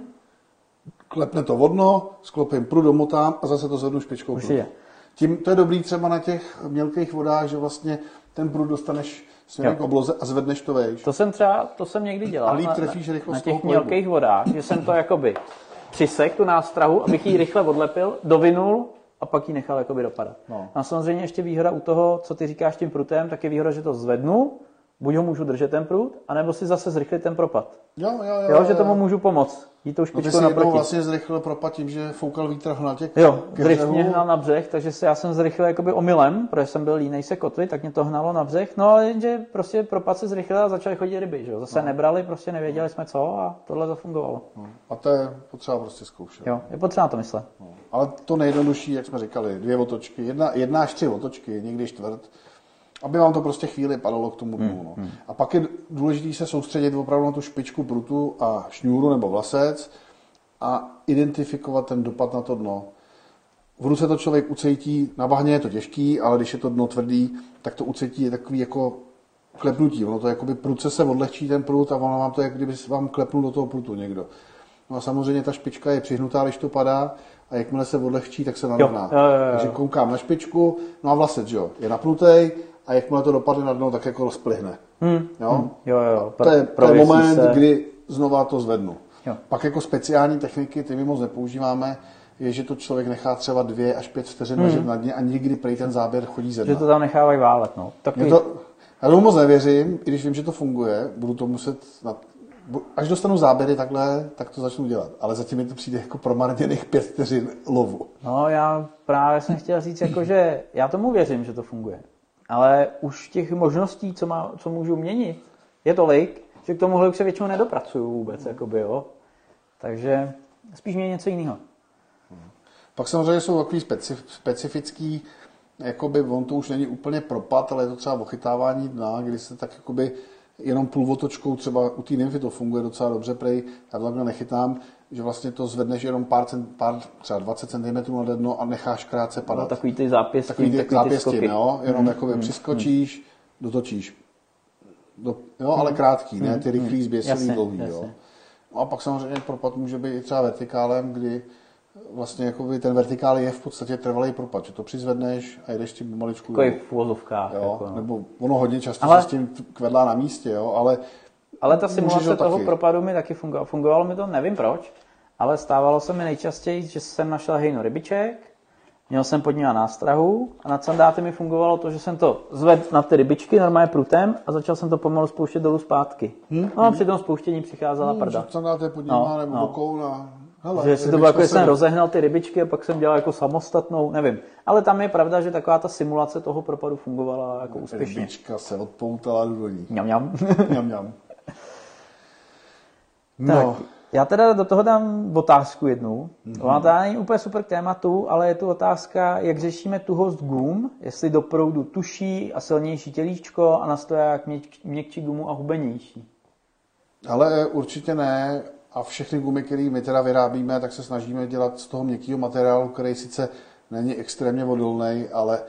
Klepne to vodno, sklopím prut, domotám a zase to zvednu špičkou je. Tím to je dobrý třeba na těch mělkých vodách, že vlastně ten prut dostaneš směrem k obloze a zvedneš to vejš. To jsem třeba, to jsem někdy dělal. A líp na- trefíš na, rychlost na těch mělkých vodách, že jsem to jakoby přisek tu nástrahu, abych ji rychle odlepil, dovinul a pak ji nechal jakoby dopadat. No. A samozřejmě ještě výhoda u toho, co ty říkáš tím prutem, tak je výhoda, že to zvednu buď ho můžu držet ten prut, anebo si zase zrychlit ten propad. Jo, jo, jo. Jo, že tomu můžu pomoct. Jít tou No špičkou jednou naproti. vlastně zrychlil propad tím, že foukal vítr hnal tě k, Jo, drift mě hnal na břeh, takže se, já jsem zrychlil jakoby omylem, protože jsem byl línej se kotvit, tak mě to hnalo na břeh. No ale jenže prostě propad se zrychlil a začaly chodit ryby, že jo. Zase nebrali, prostě nevěděli jsme co a tohle zafungovalo. No, A to je potřeba prostě zkoušet. Jo, je potřeba na to myslet. No. Ale to nejjednodušší, jak jsme říkali, dvě otočky, jedna, jedna až tři otočky, někdy čtvrt, aby vám to prostě chvíli padalo k tomu dnu. No. A pak je důležité se soustředit opravdu na tu špičku prutu a šňůru nebo vlasec a identifikovat ten dopad na to dno. V ruce to člověk ucejtí, na bahně je to těžký, ale když je to dno tvrdý, tak to ucejtí je takový jako klepnutí. Ono to je jakoby prudce se odlehčí ten prut a ono vám to jak kdyby vám klepnul do toho prutu někdo. No a samozřejmě ta špička je přihnutá, když to padá a jakmile se odlehčí, tak se narovná. jo, jo, jo. Takže koukám na špičku, no a vlasec, jo, je napnutej a jakmile to dopadne na dno, tak jako rozplyhne. Hmm. Jo? Jo, jo, To je, to je moment, se. kdy znova to zvednu. Jo. Pak jako speciální techniky, ty my moc nepoužíváme, je, že to člověk nechá třeba dvě až pět vteřin ležet na dně a nikdy prej ten záběr chodí ze Hmm. Že dna. to tam nechávají válet, no. Mě Takový, to, já tomu moc nevěřím, i když vím, že to funguje, budu to muset, na, až dostanu záběry takhle, tak to začnu dělat. Ale zatím mi to přijde jako promarněných pět vteřin lovu. No, já právě jsem chtěl říct, jako, že já tomu věřím, že to funguje. Ale už těch možností, co, má, co můžu měnit, je tolik, že k tomuhle už se většinou nedopracuju vůbec, jakoby, jo. Takže spíš mě něco jiného. Pak samozřejmě jsou takový specif, specifický, jakoby on to už není úplně propad, ale je to třeba ochytávání dna, kdy se tak jakoby jenom půlvotočkou, třeba u té nymfy to funguje docela dobře, prej, já to takhle nechytám, že vlastně to zvedneš jenom pár, cent, pár třeba 20 cm na dno a necháš krátce No, padat. takový ty zápěstí, takový ty takový ty zápěstí, skoky. jo, jenom jakoby přiskočíš, dotočíš. Do, jo, ale krátký, ne ty rychlý, zběsilý, Jasně, dlouhý, jo. jasně. No a pak samozřejmě propad může být i třeba vertikálem, kdy vlastně jakoby ten vertikál je v podstatě trvalý propad, že to přizvedneš a jedeš tím pomaličku. Takový v. Jo, Jako, no. nebo ono hodně často Ale- se s tím kvedlá na místě, jo, ale Ale ta můžeš simulace ho toho taky. propadu mi taky fungovala. Fungovalo mi to, nevím proč, ale stávalo se mi nejčastěji, že jsem našel hejnu rybiček, měl jsem pod ní nástrahu a nad sandáty mi fungovalo to, že jsem to zvedl na ty rybičky normálně prutem a začal jsem to pomalu spouštět dolů zpátky. No a při tom spouštění přicházela prda. co dáte pod nima, No, nebo no. bokou na... Hele, Že si to bylo jako, že se- jsem rozehnal ty rybičky a pak jsem dělal jako samostatnou, nevím. Ale tam je pravda, že taková ta simulace toho propadu fungovala jako úspěšně. Rybička se odpoutala do ní. Mňam, mňam. Mňam, mňam. Tak, No, já teda do toho dám otázku jednu. Mm-hmm. Ona teda není úplně super k tématu, ale je tu otázka, jak řešíme tuhost gum, jestli do proudu tuší a silnější tělíčko a na stoják měk, měkčí gumu a hubenější. ale určitě ne. A všechny gumy, které my teda vyrábíme, tak se snažíme dělat z toho měkkého materiálu, který sice není extrémně odolný, ale,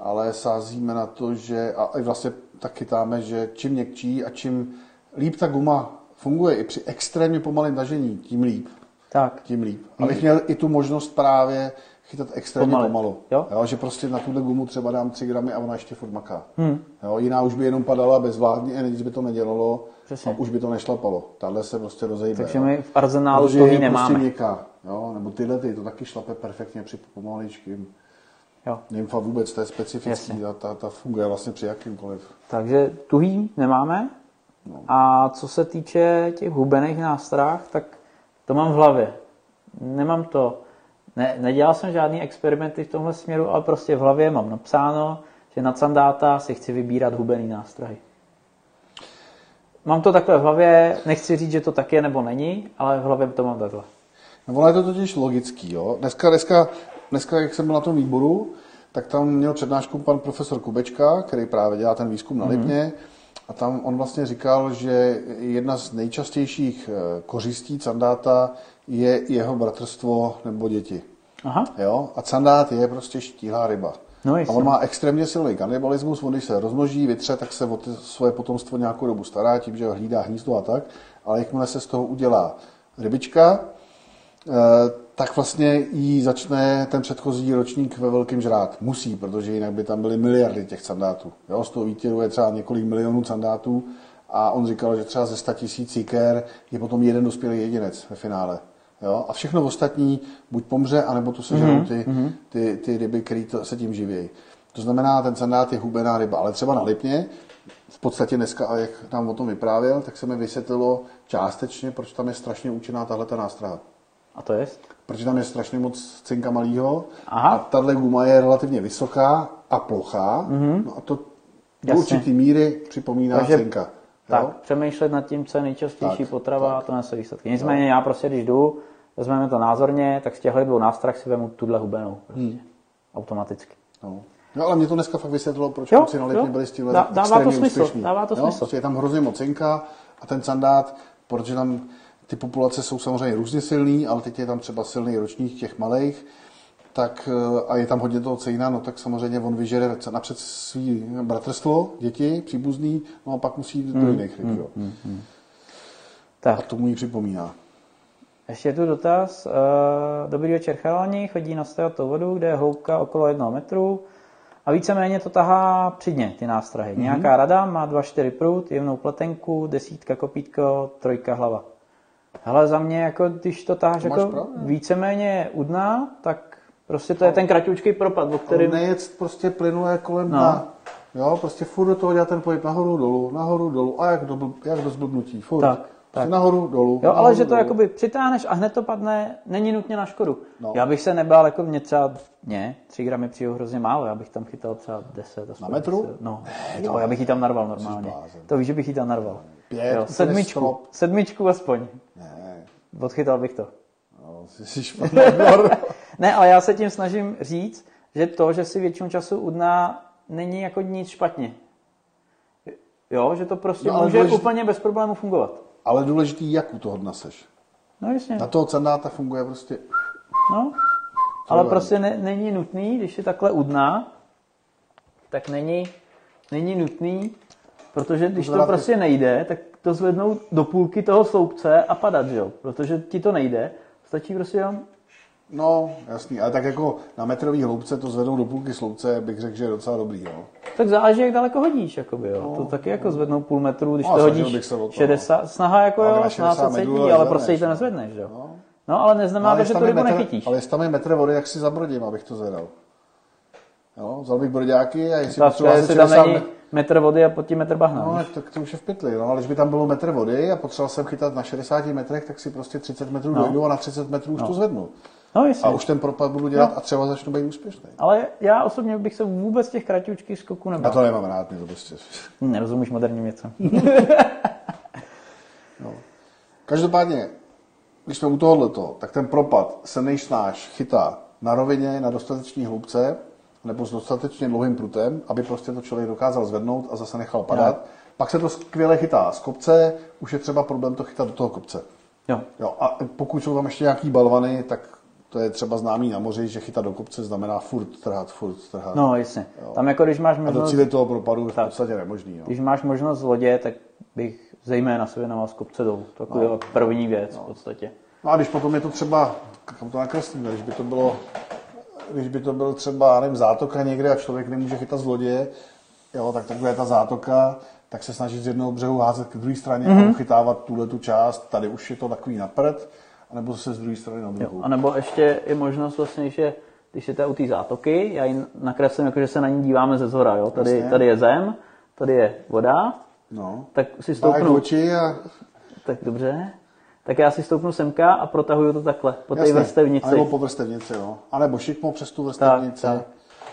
ale sázíme na to, že a vlastně tak chytáme, že čím měkčí a čím líp ta guma funguje i při extrémně pomalém tažení, tím líp. Tak, tím líp. Abych měl i tu možnost právě chytat extrémně Pomalit. pomalu. Jo. Jo, že prostě na tuhle gumu třeba dám 3 gramy a ona ještě furt maká. Hmm. Jo, jiná už by jenom padala bezvládně a nic by to nedělalo Přesně. a už by to nešlapalo. Tahle se prostě rozejde. takže jo. my v arzenálu toho je nemáme. prostě měkká. Jo, nebo tyhle ty, to taky šlape perfektně při pomaličkým. Jo. Nymfa vůbec, to je specifický, Jasně. ta, ta, ta, funguje vlastně při jakýmkoliv. Takže tuhý nemáme. A co se týče těch hubených nástrah, tak to mám v hlavě. Nemám to, ne, nedělal jsem žádný experimenty v tomhle směru, ale prostě v hlavě mám napsáno, že na sandáta si chci vybírat hubený nástrahy. Mám to takhle v hlavě, nechci říct, že to tak je nebo není, ale v hlavě to mám takhle. No, ono je to totiž logický. Jo? Dneska, dneska, dneska, jak jsem byl na tom výboru, tak tam měl přednášku pan profesor Kubečka, který právě dělá ten výzkum na Lipně. A tam on vlastně říkal, že jedna z nejčastějších eh, kořistí sandáta je jeho bratrstvo nebo děti. Aha, Jo? A sandát je prostě štíhlá ryba. No, a on má extrémně silný kanibalismus, on když se rozmnoží, vytře, tak se o ty svoje potomstvo nějakou dobu stará, tím, že hlídá hnízdo a tak, ale jakmile se z toho udělá rybička, eh, tak vlastně jí začne ten předchozí ročník ve velkém žrát. Musí, protože jinak by tam byly miliardy těch sandátů. Jo, z toho výtěru je třeba několik milionů sandátů a on říkal, že třeba ze 100 tisíc jiker je potom jeden dospělý jedinec ve finále. Jo? A všechno ostatní buď pomře, anebo to sežerou ty, ty, ty ryby, které se tím živějí. To znamená, ten sandát je hubená ryba, ale třeba na Lipně v podstatě dneska, a jak nám o tom vyprávěl, tak se mi vysvětlilo částečně, proč tam je strašně účinná tahle ta nástraha. A to je? Protože tam je strašně moc cinka malýho Aha. a tahle guma je relativně vysoká a plochá. Mm-hmm. No a to do určitý míry připomíná Takže- cinka. Tak, Jo? přemýšlet nad tím, co je nejčastější Tak, potrava a to nese výsledky. Nicméně já prostě, když jdu, vezmeme to názorně, tak z těchto dvou nástrah si vemu tuhle hubenou. Prostě. Hmm. Automaticky. No. no ale mě to dneska fakt vysvětlilo, proč Jo, kluci na letní byli s tímhle Dá- dává to smysl, úspěšní. dává to jo? smysl. Prostě je tam hrozně moc cinka a ten sandát, protože tam ty populace jsou samozřejmě různě silný, ale teď je tam třeba silný ročník těch malých, tak eh, a je tam hodně toho cejna, no tak samozřejmě on vyžere napřed svý bratrstvo, děti, příbuzný, no a pak musí jít Hmm, do jiných ryb, jo. Tak. A to mu ji připomíná. Ještě je tu dotaz. Eh, Dobrý večer, chalani. Chodí na stojatou vodu, kde je hloubka okolo jednoho metru a víceméně to tahá přidně, ty nástrahy. Mhm. Nějaká rada, má 2-4 prut, jemnou pletenku, desítka kopítko, trojka hlava. Hele, za mě, jako, když to taháš To jako víceméně u dna, tak prostě to je ten kratičký propad, o Který... kterém... Nejet prostě plynuje kolem No. dna. Jo, prostě furt do toho dělá ten pohyb nahoru, dolů, nahoru, dolů a jak do, jak do zblbnutí, furt. Tak, Prostě tak. Nahoru, dolů, Jo, nahoru, ale že to dolů. jakoby přitáhneš a hned to padne, není nutně na škodu. No. Já bych se nebál, jako mě třeba, ne, 3 gramy přijou hrozně málo, já bych tam chytal třeba 10. aspoň Na metru? 10, No, jo, já bych ji tam narval normálně. To víš, že bych ji tam narval. Pět, jo, sedmičku, sedmičku aspoň. Odchytal bych to. no, jsi, špatný. Ne, ale já se tím snažím říct, že to, že si většinu času u dna, není jako nic špatně. Jo, že to prostě No, může důležitý- úplně bez problémů fungovat. Ale důležitý, jak u toho dna seš. No jasně. Na toho sandáta funguje prostě... No, ale je prostě ne, není nutný, když je takhle u dna, tak není, není nutný, protože když to prostě nejde, tak to zvednout do půlky toho sloupce a padat, že jo? Protože ti to nejde, stačí prostě jenom, No, jasný, ale tak jako na metrový hloubce to zvednou do půlky slouce, bych řekl, že je docela dobrý, jo. tak záleží, jak daleko hodíš, jakoby, jo? To taky jako zvednout půl metru, když No, to hodíš bych se o to, 60, snaha jako jo, na snaha 60 se cítí, ale zvedneš, prostě ji to no. nezvedneš, že jo? No. No, ale neznamená to, ale že tu je rybu metr- nechytíš. Ale jestli tam je metr vody, jak si zabrodím, abych to zvedal. Jo, vzal bych broďáky a jestli Ta, potřeboval jestli asi tam 60 není met- metr vody a pod tím metr bahna. No, tak to už je v pytli, no, ale když by tam bylo metr vody a potřeboval jsem chytat na 60 metrech, tak si prostě 30 metrů No. dojdu a na 30 metrů už to zvednu. no jasně. A už ten propad budu dělat No. a třeba začnu být úspěšný. Ale já osobně bych se vůbec těch kratičkých skoků Já nebál. to nemám rád, mě to prostě. Nerozumíš moderním věcem. Každopádně, když jsme u tohoto, tak ten propad se nejsnáš chytá na rovině, na dostatečné hloubce, nebo s dostatečně dlouhým prutem, aby prostě to člověk dokázal zvednout a zase nechal padat. Jo. Pak se to skvěle chytá z kopce, už je třeba problém to chytat do toho kopce. Jo. Jo, a pokud jsou tam ještě nějaký balvany, tak to je třeba známý na moři, že chytat do kopce znamená furt trhat, furt trhat. No jasně. Tam jako když máš a možnost, docílit toho propadu je v podstatě nemožný. Jo. když máš možnost z lodě, tak bych zejména se věnoval z kopce dolů. To je první věc v podstatě. No a když potom je to třeba, kam to nakreslíme, když by to bylo, když by to byl třeba, nevím, zátoka někde a člověk nemůže chytat z lodě, jo, tak takhle je ta zátoka, tak se snažit z jednoho břehu házet k druhé straně mm-hmm. a uchytávat tuhle tu část, tady už je to takový napřed, anebo se z druhé strany na Jo. druhou. A nebo ještě je možnost vlastně, že když jste u té zátoky, já ji nakreslím, jako že se na ní díváme ze zhora, jo? Tady, Jasně. tady je zem, tady je voda, No. tak si stoupnu, oči a tak dobře, tak já si stoupnu semka a protahuju to takhle, po té vrstevnici. Nebo po vrstevnici, jo. A nebo šikmo přes tu vrstevnici. Tak, tak.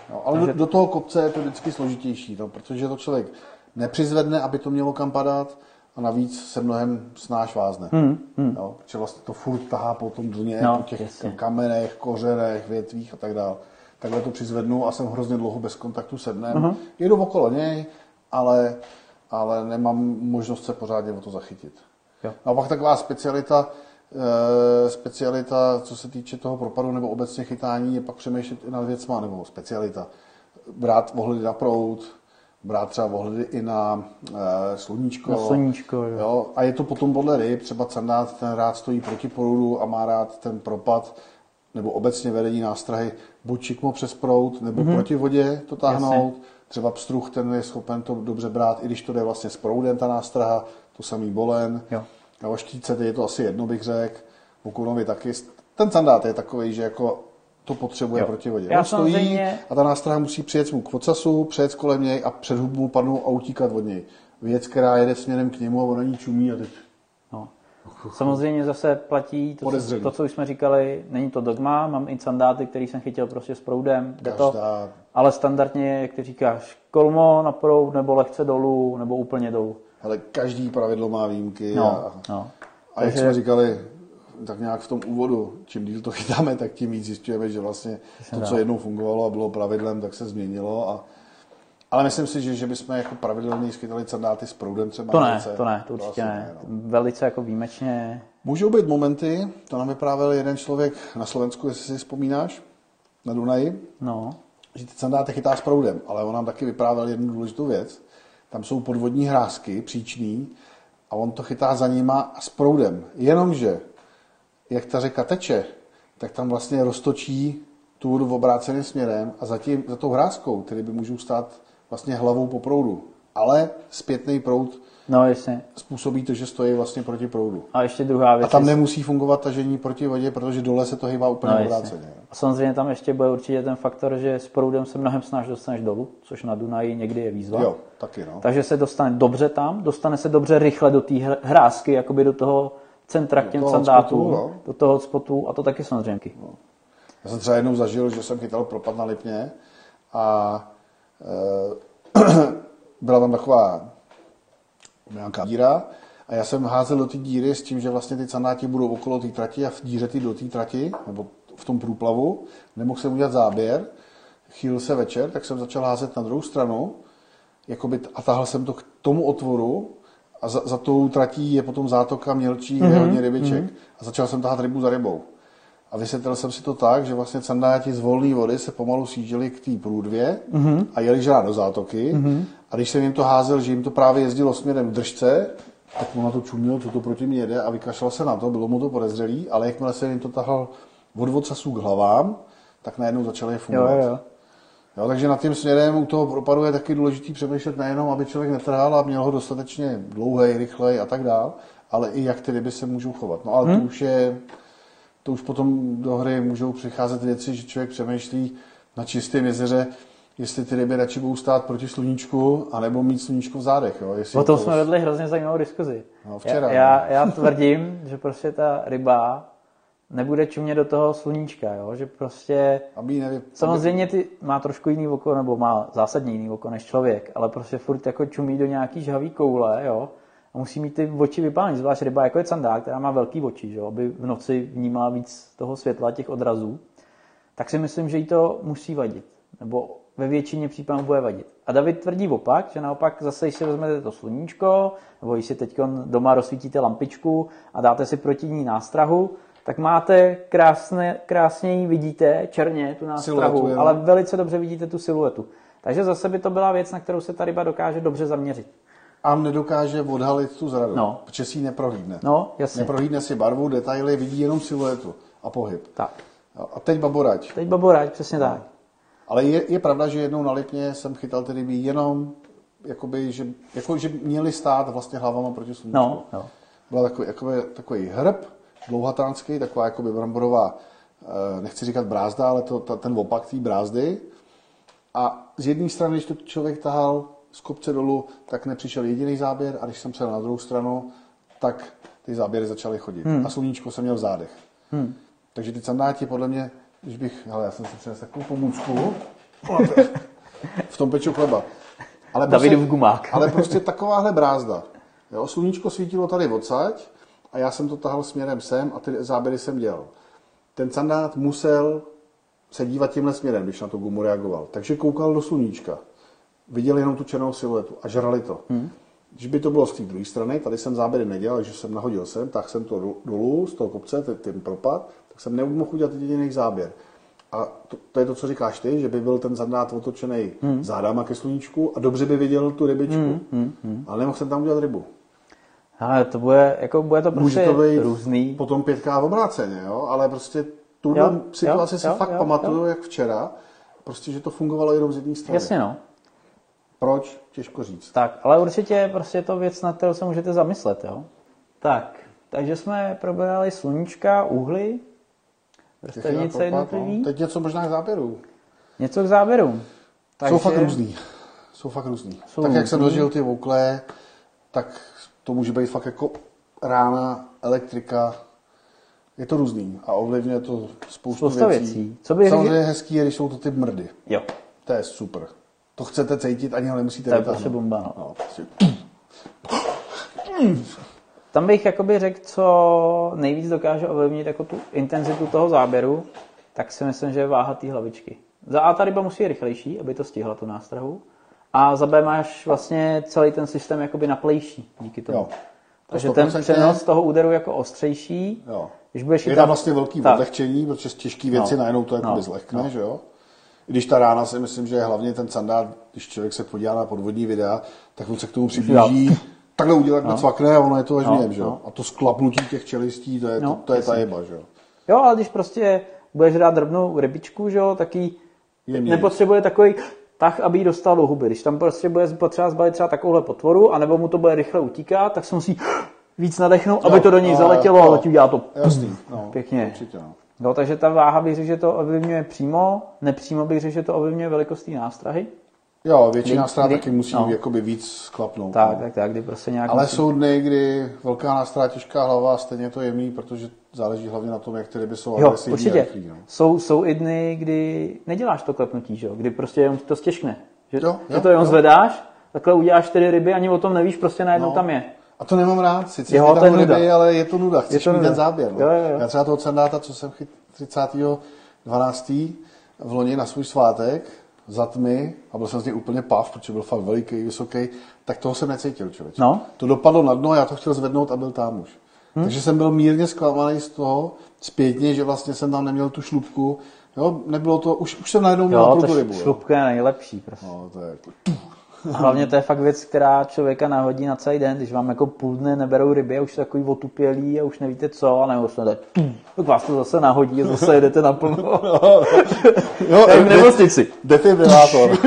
Jo, ale do, do, toho kopce je to vždycky složitější, no, protože to člověk nepřizvedne, aby to mělo kam padat a navíc se mnohem snáš vázne. Hmm, hmm. Jo, protože vlastně to furt tahá po tom dně, No, po těch jasně. kamenech, kořenech, větvích a tak dále. Takhle to přizvednu a jsem hrozně dlouho bez kontaktu se dnem. Uh-huh. Jedu okolo něj, ale, ale nemám možnost se pořádně o to zachytit. Jo. A pak taková specialita, eh, specialita, co se týče toho propadu nebo obecně chytání, je pak přemýšlet i nad věcma, nebo specialita. Brát ohledy na prout, brát třeba ohledy i na e, sluníčko. Na sluníčko, jo. jo. A je to potom podle ryb, třeba candát, ten rád stojí proti proudu a má rád ten propad, nebo obecně vedení nástrahy, buď čikmo přes proud, nebo mm-hmm. proti vodě to táhnout. Jasně. Třeba pstruh, ten je schopen to dobře brát, i když to jde vlastně s proudem, ta nástraha, to samý bolen. Jo. Na oštíce je to asi jedno, bych řekl. Vukunovi taky. Ten sandát je takový, že jako to potřebuje Jo. proti vodě. Já On stojí samozřejmě- a ta nástraha musí přijet mu k ocasu, přejet kolem něj a před hubu padnout a utíkat od něj. věc, která jede směrem k němu a on na ní čumí a teď No. Samozřejmě zase platí to, co, to, co už jsme říkali, není to dogma, mám i sandáty, který jsem chytil prostě s proudem, jde to, každá... ale standardně, jak ty říkáš, kolmo na proud, nebo lehce dolů, nebo úplně dolů. Ale každý pravidlo má výjimky No, a, no. a jak Takže- jsme říkali, tak nějak v tom úvodu, čím díl to chytáme, tak tím víc zjišťujeme, že vlastně to, co jednou fungovalo a bylo pravidlem, tak se změnilo. A, ale myslím si, že, že bychom jako pravidelně schytali sandáty s proudem třeba. To ne, ruce. to ne, to určitě asi ne. no. Velice jako výjimečně, Můžou být momenty, to nám vyprávěl jeden člověk na Slovensku, jestli si vzpomínáš, na Dunaji, no, že ty sandáty chytá s proudem, ale on nám taky vyprávěl jednu důležitou věc. Tam jsou podvodní hrázky, příčný, a on to chytá za nima a s proudem. Jenomže, jak ta řeka teče, tak tam vlastně roztočí tůr v obráceným směrem a za, tím, za tou hrázkou, tedy by můžou stát vlastně hlavou po proudu. Ale zpětný proud no jasně. způsobí to, že stojí vlastně proti proudu. A ještě druhá věc. A tam nemusí fungovat tažení proti vodě, protože dole se to hýbá úplně No, obráceně. A samozřejmě tam ještě bude určitě ten faktor, že s proudem se mnohem snáž dostaneš dolů, což na Dunaji někdy je výzva. Jo, taky no. Takže se dostane dobře tam, dostane se dobře rychle do té hr- hrázky, jakoby do toho centra k těm sandátům, no. do toho hotspotu a to taky samozřejmě. Já jsem třeba jednou zažil, že jsem chytal propad na Lipně a e, byla tam taková nějaká díra a já jsem házel do té díry s tím, že vlastně ty sandáti budou okolo té trati a v díře ty do té trati, nebo v tom průplavu, nemohl jsem udělat záběr, chýlil se večer, tak jsem začal házet na druhou stranu jakoby, a tahal jsem to k tomu otvoru a za, za tou tratí je potom zátoka mělčí, kde je hodně rybiček. A začal jsem tahat rybu za rybou. A vysvětlil jsem si to tak, že vlastně sandáti z volné vody se pomalu sjížděli k té průdvě Mhm. a jeli žrát do zátoky. A když jsem jim to házel, že jim to právě jezdilo směrem k držce, tak mu na to čuměl, co to proti mě jede a vykašlal se na to, bylo mu to podezřelý, ale jakmile jsem jim to tahal od vocasů k hlavám, tak najednou začaly fungovat. jo, jo. Jo, takže nad tím směrem u toho propadu je taky důležitý přemýšlet nejenom, aby člověk netrhal a měl ho dostatečně dlouhý, rychlej a tak dál, ale i jak ty ryby se můžou chovat. No ale Hmm. to už je, to už potom do hry můžou přicházet věci, že člověk přemýšlí na čistém jezeře, jestli ty ryby radši budou stát proti sluníčku, anebo mít sluníčko v zádech. Jo? Jestli O tom to- jsme vedli hrozně zajímavou diskuzi. No, včera, já, no. já, já tvrdím, že prostě ta ryba nebude čumět do toho sluníčka, jo? že prostě Aby nevy... Samozřejmě ty má trošku jiný oko, nebo má zásadně jiný oko než člověk, ale prostě furt jako čumí do nějaký žhavý koule, jo, a musí mít ty oči vypálené, zvlášť ryba jako je candá, která má velký oči, že jo, aby v noci vnímala víc toho světla, těch odrazů, tak si myslím, že jí to musí vadit, nebo ve většině případů bude vadit. A David tvrdí opak, že naopak zase, když si vezmete to sluníčko, nebo když si teď doma rozsvítíte lampičku a dáte si proti ní nástrahu, tak máte krásně, krásně ji vidíte, černě, tu nástrahu, Siluetu, ale velice dobře vidíte tu siluetu. Takže zase by to byla věc, na kterou se ta ryba dokáže dobře zaměřit. A nedokáže odhalit tu zradu, No. protože si ji neprohlídne. No, jasně. Neprohlídne si barvu, detaily, vidí jenom siluetu a pohyb. Tak. A teď baborač. Teď baborať, přesně tak. Ale je, je pravda, že jednou na Lipně jsem chytal ty ryby jenom, jakoby, že, jako, že měli stát vlastně hlavama proti sluníčku. No, no. Byl takový, jakoby, takový hrb, dlouhatánský, taková jakoby bramborová, eh, nechci říkat brázda, ale to, ta, ten opak té brázdy. A z jedné strany, když to člověk tahal z kopce dolů, tak nepřišel jediný záběr a když jsem šel na druhou stranu, tak ty záběry začaly chodit. Hmm. A sluníčko jsem měl v zádech. Hmm. Takže ty sandáti podle mě, když bych, hele, já jsem si přinesl takovou pomůcku, v tom peču chleba. Ale Davidův gumák. ale prostě takováhle brázda. Jo, sluníčko svítilo tady odsaď a já jsem to tahal směrem sem a ty záběry jsem dělal. Ten sandát musel se dívat tímhle směrem, když na to gumu reagoval. Takže koukal do sluníčka. Viděl jenom tu černou siluetu a žrali to. Hmm. Když by to bylo z té druhé strany, tady jsem záběry nedělal, takže jsem nahodil sem, tak jsem to do- dolů z toho kopce, ten, ten propad, tak jsem nemohl udělat jediný záběr. A to, to, je to, co říkáš ty, že by byl ten zandát otočený hmm. zádama ke sluníčku a dobře by viděl tu rybičku, hmm, hmm, hmm. ale nemohl jsem tam udělat rybu. Ale to bude, jako bude to prostě Může to být různý. potom pětká v obráceně, jo? ale prostě tu Jo, situaci jo, si jo, fakt jo, pamatuju, jak včera, prostě, že to fungovalo jenom z jedné strany. Jasně no. Proč? Těžko říct. Tak, ale určitě prostě je to věc, na kterou se můžete zamyslet, jo. Tak, takže jsme probrali sluníčka, úhly, vrstevnice Propad, jednotlivý, no. Teď něco možná k záběru. něco k závěru. Takže... Jsou fakt různý. Jsou fakt různý. Jsou tak jak jsem zažil ty voukle, tak to může být fakt jako rána, elektrika, je to různý a ovlivňuje to spoustu Spousta věcí. věcí. Co bych Samozřejmě je hezký, je, když jsou to ty mrdy. Jo, To je super. To chcete cítit, ani ho nemusíte to je prostě bomba. No. No, prostě. Tam bych jakoby řekl, co nejvíc dokáže ovlivnit jako tu intenzitu toho záběru, tak si myslím, že je váha té hlavičky. Za A ta ryba musí být rychlejší, aby to stihla tu nástrahu. A za B máš vlastně celý ten systém jakoby naplejší díky tomu. Jo. To Takže ten 100%. přenos toho úderu jako ostřejší, Jo. když budeš Je tam vlastně velký tak. odlehčení, protože z těžké věci No. najednou to jakoby No. zlehkne, že jo? I když ta rána si myslím, že je hlavně ten sandát, když člověk se podívá na podvodní videa, tak on se k tomu přiblíží, takhle udělá, no. cvakne a ono je to až No, že jo? no. A to sklapnutí těch čelistí, to je, No, to, to je ta jeba, že jo? Jo, ale když prostě budeš dát drobnou rybičku, že jo, tak Jemněji. nepotřebuje takový tah, aby ji dostal do huby. Když tam prostě bude potřeba zbalit třeba takovouhle potvoru, anebo mu to bude rychle utíkat, tak se musí víc nadechnout, aby to do něj jo, zaletělo jo. a udělá to Jasný, no, pěkně. Určitě, no. No, takže ta váha bych řekl, že to ovlivňuje přímo, nepřímo bych řekl, že to ovlivňuje velikost té nástrahy. Jo, většina Kdy- strát kdy- taky musí no. jakoby víc sklapnout. Tak, no. tak, tak, kdy prostě nějak... Ale musí- jsou dny, kdy velká nástrá, těžká hlava, stejně je to jemný, protože záleží hlavně na tom, jak ty ryby jsou Jo, agresivní a určitě. rychlý, no. Jsou, jsou i dny, kdy neděláš to klepnutí, že? jo? kdy prostě jenom to stěžkne. Že, Jo, že jo, to jenom jo. zvedáš, takhle uděláš čtyři ryby, ani o tom nevíš, prostě najednou No. tam je. A to nemám rád, sice Jo, je ryby, nuda. ale je to nuda, chceš to mít nuda. ten záběr. No. Jo, jo, jo. Já třeba toho sandáta, co jsem chyt 30. 12. v loni na svůj svátek, za tmy, a byl jsem z něj úplně pav, protože byl fakt veliký, vysoký, tak toho jsem necítil, člověk. No. To dopadlo na dno, já to chtěl zvednout a byl tam už. Hmm. Takže jsem byl mírně zklamaný z toho, zpětně, že vlastně jsem tam neměl tu šlupku. Jo, nebylo to, už, už jsem najednou měl tu rybu. jo. šlupka je nejlepší. Prostě. No, to je jako... A hlavně to je fakt věc, která člověka nahodí na celý den, když vám jako půl dne neberou ryby a už jste takový otupělý a už nevíte co, a nebo se tak, tak vás to zase nahodí a zase jedete naplno. Jo, Jak v nemocnici. Defibrilátor.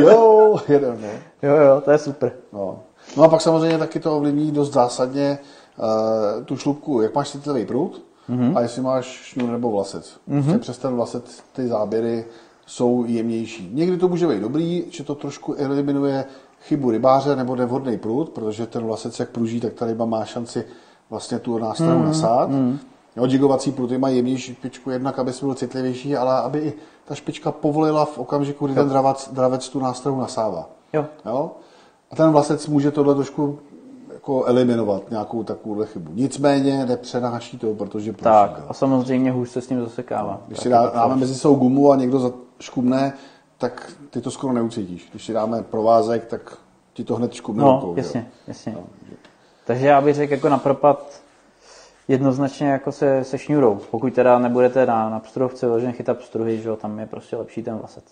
jo, jeden, no. Jo, jo, to je super. No. no a pak samozřejmě taky to ovlivní dost zásadně uh, tu šlupku, jak máš citlivý prut mm-hmm. a jestli máš šňůr nebo vlasec. Mm-hmm. Přes ten vlasec ty záběry jsou jemnější. Někdy to může být dobrý, že to trošku eliminuje chybu rybáře nebo nevhodný prut, protože ten vlasec jak pruží, tak ta ryba má šanci vlastně tu nástrahu mm-hmm. nasát. Mm-hmm. Jo, jigovací pruty mají jemnější špičku, jednak aby byl citlivější, ale aby i ta špička povolila v okamžiku, kdy ten dravec, dravec tu nástrahu nasává. Jo. Jo? A ten vlasec může tohle trošku jako eliminovat, nějakou takovou chybu. Nicméně nepřenáší to, protože pruží, Tak, a samozřejmě hůř se s tím zasekává. Když Tak si dá, dáme mezi sebou gumu a někdo zaškubne, tak ty to skoro neucítíš. Když si dáme provázek, tak ti to hned škubne No, rukou. že jo. jasně, jasně. Takže já bych řekl jako na propad jednoznačně jako se, se šňůrou. Pokud teda nebudete na, na pstruhovce vyloženě chytat pstruhy, že jo, tam je prostě lepší ten vlasec.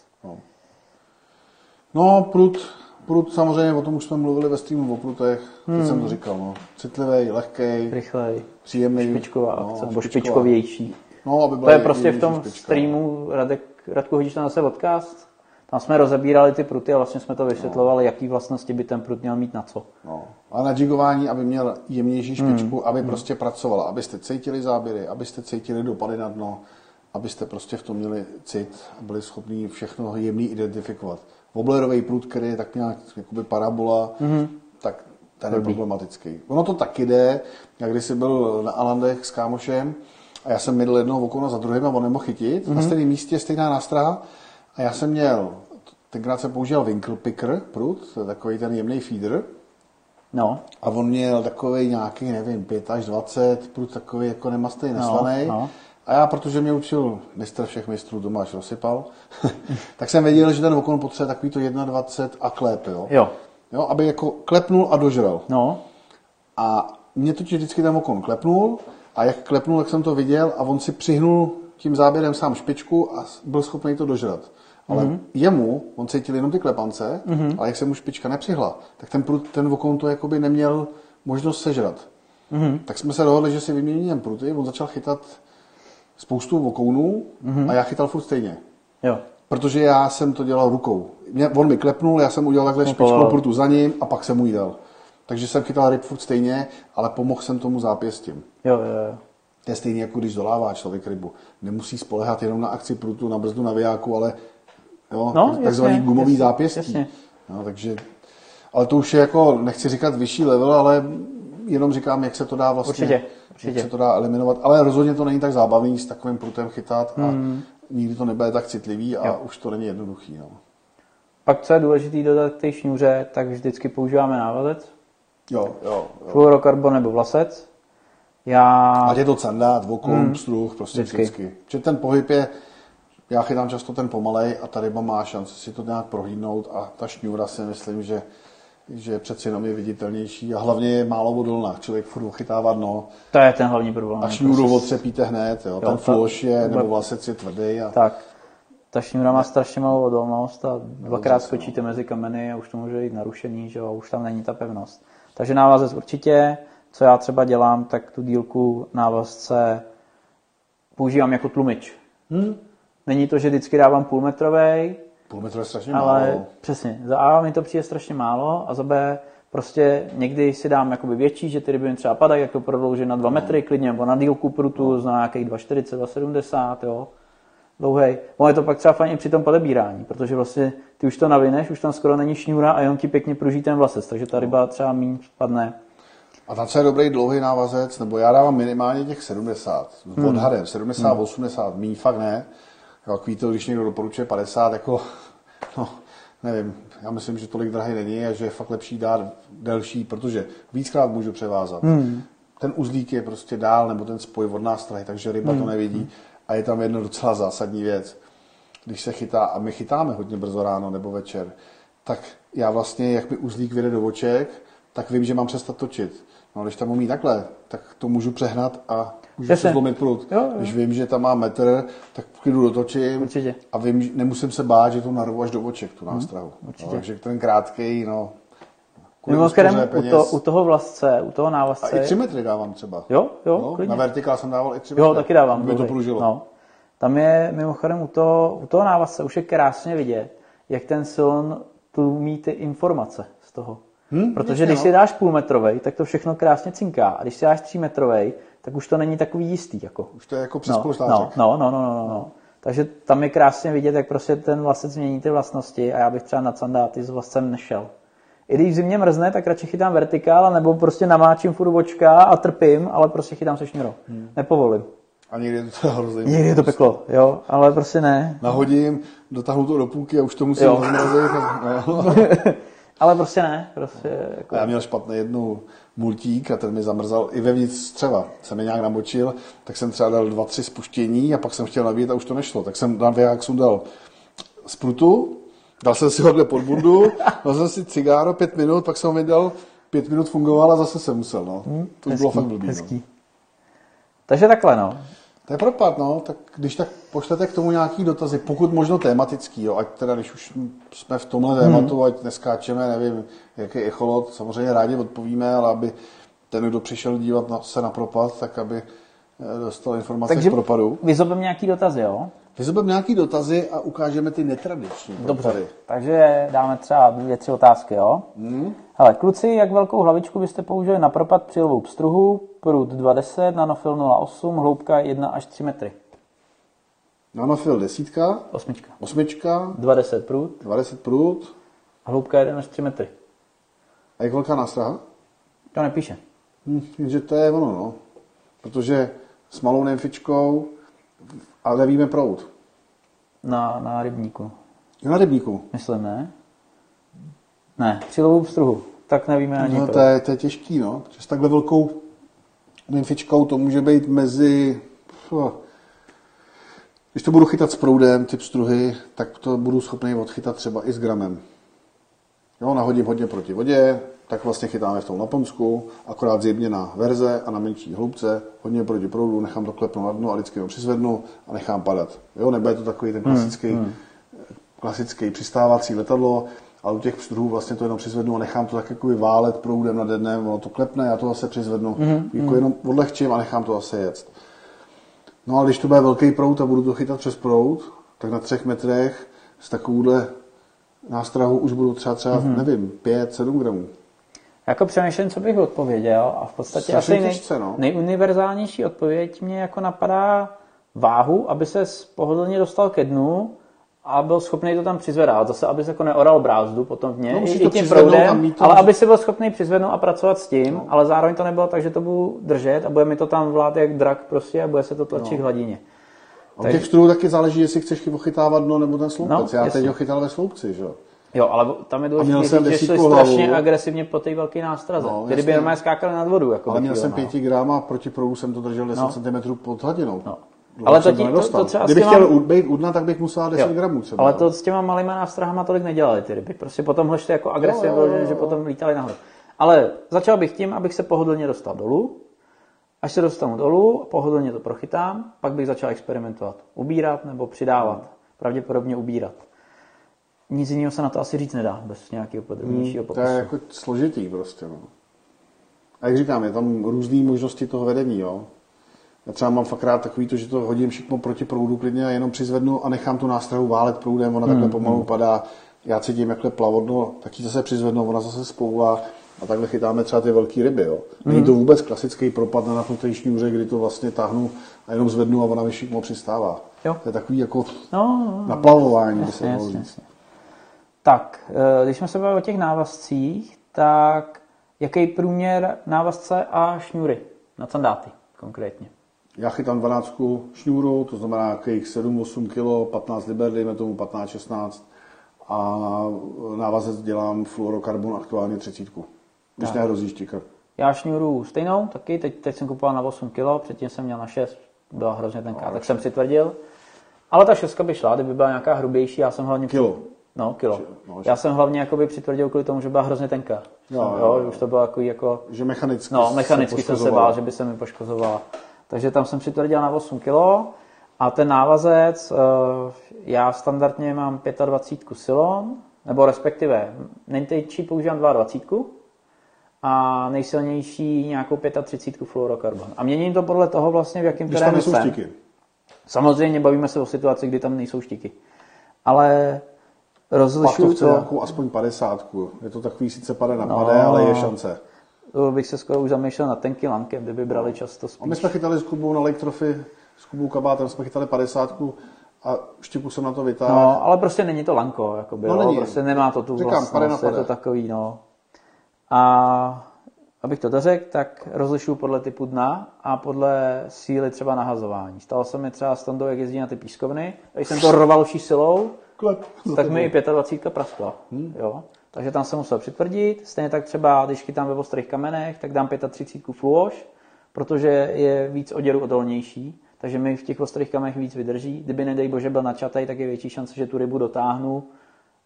No, prut, prut samozřejmě, o tom už jsme mluvili ve streamu o prutech, teď jsem to říkal, no. Citlivý, lehký, Rychlej, příjemný. špičková no, akce, nebo špičkovější. No, aby To byla je prostě v tom špička. streamu, Radek, Radku, hodíš tam zase podcast? Tam jsme rozebírali ty pruty a vlastně jsme to vysvětlovali, jaký vlastnosti by ten prut měl mít na co. No. A na jigování, aby měl jemnější Hmm. špičku, aby prostě pracovala, abyste cítili záběry, abyste cítili dopady na dno, abyste prostě v tom měli cit a byli schopni všechno jemný identifikovat. Woblerový prut, který je tak nějak jakoby parabola, Hmm. tak ten je problematický. Ono to taky jde. Já když jsem byl na Alandech s kámošem a já jsem měl jednoho okolo za druhým a on nemohl chytit, Mhm. na stejném místě, stejná nástraha a já jsem měl, tenkrát jsem používal Winkle Picker prut, to je takový ten jemný feeder, No, a on měl takový nějaký, nevím, 5 až 20, prut takový jako nemastej, neslaný. no. A já, protože mě učil mistr všech mistrů Tomáš Rozsypal, tak jsem věděl, že ten okon potřebuje takový to 21 a klep, jo? jo, jo? Aby jako klepnul a dožral. no, A mě totiž vždycky ten okon klepnul a jak klepnul, tak jsem to viděl a on si přihnul tím záběrem sám špičku a byl schopný to dožrat. Ale mm-hmm. jemu, on cítil jenom ty klepance, mm-hmm. ale jak se mu špička nepřihla, tak ten, prut, ten okon to jakoby neměl možnost sežrat. Mm-hmm. Tak jsme se dohodli, že si vyměníme pruty, on začal chytat spoustu vokounů mm-hmm. a já chytal furt stejně. jo. Protože já jsem to dělal rukou. Mě, on mi klepnul, já jsem udělal takhle No, špičkou prutu za ním a pak jsem mu ji dal. Takže jsem chytal ryb furt stejně, ale pomohl jsem tomu zápěstím. Jo, jo, jo. To je stejně jako když dolává člověk rybu. Nemusí spolehat jenom na akci prutu, na brzdu navijáku, ale jo, No, takzvaný jasně, gumový jasně, zápěstí. jasně. No, takže, Ale to už je jako, nechci říkat vyšší level, ale jenom říkám, jak se to dá vlastně, Určitě, určitě. jak se to dá eliminovat. Ale rozhodně to není tak zábavný s takovým prutem chytat a hmm. nikdy to nebude tak citlivý a Jo. už to není jednoduchý. No. Pak, co je důležité dodat k té šňůře, tak vždycky používáme návazec, Jo, jo, jo. fluorokarbon nebo vlasec. Já... Ať je to candát, vokoun, hmm. pstruh, prostě Vždycky. vždycky. vždycky. Že ten pohyb je, já chytám často ten pomalej a ta ryba má šanci si to nějak prohlídnout a ta šňůra si myslím, že že přeci jenom je viditelnější a hlavně je málo odolná. Člověk furt chytává dno To je ten hlavní problém. a šňůru otřepíte hned. Jo. Jo, Ten floš je, nebo vlasec je tvrdý. A... Tak. Ta šňůra má strašně malou odolnost a dvakrát skočíte mezi kameny a už to může jít narušený, že jo, a už tam není ta pevnost. Takže návazec určitě, co já třeba dělám, tak tu dílku návazce používám jako tlumič. Hmm. Není to, že vždycky dávám půlmetrovej, Půl metru je strašně ale málo. přesně, za A mi to přijde strašně málo a za B prostě někdy si dám jakoby větší, že ty ryby mi třeba padají, jak to prodloužit na 2 metry klidně, nebo na dílku prutu na nějakých 2,40, 2,70, jo. Dlouhej. Ono je to pak třeba fajn i při tom podebírání, protože vlastně ty už to navineš, už tam skoro není šňůra a jenom ti pěkně pruží ten vlasec, takže ta ryba třeba méně spadne. A na co je dobrý dlouhý návazec, nebo já dávám minimálně těch 70, s Hmm. odhadem, 70, 80, míň fakt ne. Takový to, když někdo doporučuje 50, jako, no, nevím, já myslím, že tolik drahý není a že je fakt lepší dát delší, protože víckrát můžu převázat. Hmm. Ten uzlík je prostě dál, nebo ten spoj od nástrahy, takže ryba Hmm. to nevidí. A je tam jedna docela zásadní věc. Když se chytá, a my chytáme hodně brzo ráno nebo večer, tak já vlastně, jak mi uzlík vyjde do oček, tak vím, že mám přestat točit. No, když tam umí takhle, tak to můžu přehnat a můžu Jasně. se zlomit prut. Jo, jo. Když vím, že tam má metr, tak v klidu dotočím Určitě. a vím, že nemusím se bát, že to narvu až do oček, tu nástrahu. Hmm, určitě. No, takže ten krátký, no, Mimochodem, u, to, u toho vlasce, u toho A návazce... i 3 metry dávám třeba. Jo, jo, no, klidně. na vertikál jsem dával i 3 metry. Jo, taky dávám. Aby to pružilo. No. Tam je mimochodem u toho, u toho návazce už je krásně vidět, jak ten silon tlumí ty informace z toho. Hm, Protože jasně, když no. si dáš půlmetrovej, tak to všechno krásně cinká. A když si dáš třímetrovej, tak už to není takový jistý. Jako. Už to je jako přes No, no, no, no, no, no, no. Takže tam je krásně vidět, jak prostě ten vlasec změní ty vlastnosti a já bych třeba na sandáty s vlascem nešel. I když v zimě mrzne, tak radši chytám vertikál, nebo prostě namáčím furt očka a trpím, ale prostě chytám se šňůrou. Hmm. Nepovolím. A někdy je to hrozný. Někdy je to peklo, jo, ale prostě ne. Nahodím, dotáhnu to do půlky a už to musím rozmrazit. No. Ale prostě ne, prostě jako... a já měl špatný jednou multík a ten mi zamrzal i vevnitř střeva. Jsem je nějak namočil, tak jsem třeba dal dva, tři spuštění a pak jsem chtěl nabít a už to nešlo. Tak jsem na věhák sundal z prutu, dal jsem si ho takhle pod bundu, dal jsem si cigáro pět minut, pak jsem ho vydal, pět minut fungoval a zase jsem musel. No. To už bylo fakt blbý. No. hezký. Takže takhle, no. To je propad, no, tak když tak pošlete k tomu nějaký dotazy, pokud možno tematický, jo, ať teda, když už jsme v tomhle tématu, Hmm. ať neskáčeme, nevím, jaký echolot, samozřejmě rádi odpovíme, ale aby ten, kdo přišel dívat na, se na propad, tak aby eh, dostal informace Takže z propadu. vyzobem nějaký dotazy, jo? Vyzobeme nějaký dotazy a ukážeme ty netradiční propady. Dobře, takže dáme třeba dvě, tři otázky, jo? Hmm. Hele, kluci, jak velkou hlavičku byste použili na propad při pstruhu? Prut 210, nanofil 0,8, hloubka 1 až 3 metry. Nanofil desítka, Osmička. osmička, 210 prut, 20 prut. hloubka 1 až 3 metry. A jak velká nástraha? To nepíše. Hm, že to je ono, no. Protože s malou nymfičkou, ale nevíme prout. Na, na rybníku. Jo, na rybníku. Myslím, ne? Ne, při lovu pstruhu. Tak nevíme ani No, to. je, to je těžký, no. Protože s takhle velkou nymfičkou to může být mezi... Když to budu chytat s proudem, typ struhy, tak to budu schopný odchytat třeba i s gramem. Jo, nahodím hodně proti vodě, tak vlastně chytáme v tom Laponsku, akorát zjemněná verze a na menší hloubce, hodně proti proudu, nechám to klepnout na dno a vždycky ho přizvednu a nechám padat. Jo, nebude to takový ten klasický, hmm, klasický přistávací letadlo, ale u těch pstruhů vlastně to jenom přizvednu a nechám to tak jako válet proudem nad dnem, ono to klepne, já to zase přizvednu, mm, jako jenom odlehčím a nechám to zase jet. No a když to bude velký prout a budu to chytat přes prout, tak na třech metrech s takovouhle nástrahou už budu třeba třeba, mm-hmm. nevím, 5-7 gramů. Jako přemýšlím, co bych odpověděl a v podstatě Strašně asi nej, těžce, no. nejuniverzálnější odpověď mě jako napadá váhu, aby se pohodlně dostal ke dnu a byl schopný to tam přizvedat. Zase, aby se jako neoral brázdu potom v ně, No, no, i tím proudem, to- ale aby si byl schopný přizvednout a pracovat s tím, no. ale zároveň to nebylo tak, že to budu držet a bude mi to tam vlát jak drak prostě a bude se to tlačit no. k hladině. A u těch strojů taky záleží, jestli chceš ochytávat dno nebo ten sloupec. No, Já jasně. teď ho chytal ve sloupci, že jo. Jo, ale tam je důležité říct, že šli strašně hlavu. agresivně po té velké nástraze. No, No. Kdyby normálně skákali nad vodu. Jako Ale měl jsem chvíle, 5 gram a proti proudu jsem to držel 10 No. cm pod hladinou. No. Dlouho Ale to to- to třeba Kdybych těma- chtěl být u dna, tak bych musel dát 10 Jo. gramů třeba. Ale to s těma malýma nástrahama tolik nedělali ty ryby. Prostě potom hlešte jako agresivně, jo, jo, že, že potom lítali nahoru. Ale začal bych tím, abych se pohodlně dostal dolů. Až se dostanu dolů a pohodlně to prochytám, pak bych začal experimentovat. Ubírat nebo přidávat. Pravděpodobně ubírat. Nic jiného se na to asi říct nedá, bez nějakého podrobnějšího Hmm, to popisu. je jako složitý prostě. No. A jak říkám, je tam různé možnosti toho vedení. Jo. Já třeba mám fakt rád takový to, že to hodím všechno proti proudu klidně a jenom přizvednu a nechám tu nástrahu válet proudem, ona Hmm, takhle pomalu padá. Já cítím, jakhle plavodno, tak ji zase přizvednu, ona zase spoulá a takhle chytáme třeba ty velké ryby. Jo. Není Hmm. to vůbec klasický propad na napnuté šňůře, kdy to vlastně táhnu a jenom zvednu a ona mi všechno přistává. Jo. To je takový jako No, no, naplavování, by se Jasně, dalo jasně, jasně. Tak, eh, když jsme se bavili o těch návazcích, tak jaký průměr návazce a šňůry na sandáty konkrétně? Já chytám 12 šňůru, to znamená jakých 7-8 kg, 15 liber, dejme tomu 15-16 a návazec dělám fluorokarbon aktuálně 30. Když Tak. nehrozí štika. Já šňůru stejnou, taky, teď, teď jsem kupoval na 8 kg, předtím jsem měl na 6, byla hrozně tenká, tak jsem přitvrdil. Ale ta šestka by šla, kdyby byla nějaká hrubější, já jsem hlavně... Kilo. No, kilo. no, já jsem hlavně jakoby přitvrdil kvůli tomu, že byla hrozně tenká. Jo, jo, jo, už to bylo jako, jako Že mechanicky No, mechanicky jsem se bál, že by se mi poškozovala. Takže tam jsem přitvrdil na 8 kg a ten návazec, eh, já standardně mám 25 silon, nebo respektive nejtější používám 22 a nejsilnější nějakou 35 fluorokarbon. A měním to podle toho vlastně, v jakém terénu nejsou jsem. štiky. Samozřejmě bavíme se o situaci, kdy tam nejsou štiky. Ale rozlišuju to, nějakou aspoň 50. Je to takový sice pade na pade, ale je šance. To bych se skoro už zamýšlel na tenky lankem, kdyby brali často A spíš. my jsme chytali s Kubou na Lake Trophy, s Kubou Kabátem jsme chytali 50 a štiku jsem na to vytáhl. No, ale prostě není to lanko, jakoby, No, no, není. prostě nemá to tu Říkám, vlastnost, pade na je to takový, no. A abych to dořekl, tak rozlišuju podle typu dna a podle síly třeba nahazování. Stalo se mi třeba s Tondou, jak jezdí na ty pískovny, když jsem to rval vší silou, Klep. Tak mi i 25 praskla. Hmm. Jo? Takže tam jsem musel přitvrdit. Stejně tak třeba, když chytám ve ostrých kamenech, tak dám 35 fluoš, protože je víc oděru odolnější, takže mi v těch ostrých kamenech víc vydrží. Kdyby nedej bože byl načatej, tak je větší šance, že tu rybu dotáhnu,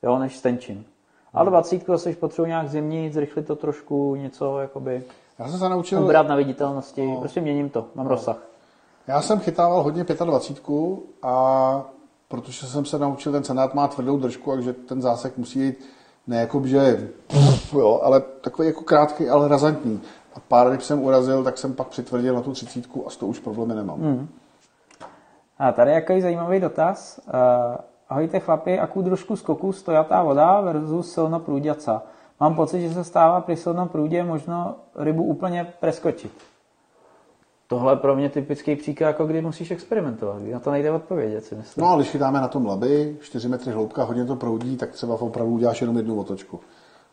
jo, než stenčím. Ale 20 zase, když potřebuji nějak zimnit, zrychlit to trošku, něco jakoby Já jsem se naučil, ubrat na viditelnosti, prostě měním to, mám rozsah. Já jsem chytával hodně 25 a protože jsem se naučil, ten senát má tvrdou držku, takže ten zásek musí jít ne jako že jo, ale takový jako krátký, ale razantní. A pár ryb jsem urazil, tak jsem pak přitvrdil na tu třicítku a s tou už problémy nemám. Hmm. A tady jaký zajímavý dotaz. Uh, ahojte chlapi, akou družku skoku stojatá voda versus silno průděca. Mám pocit, že se stává při silnom průdě možno rybu úplně preskočit. Tohle je pro mě typický příklad, jako kdy musíš experimentovat, kdy na to nejde odpovědět, si myslím. No a když chytáme na tom laby, 4 metry hloubka, hodně to proudí, tak třeba opravdu uděláš jenom jednu otočku.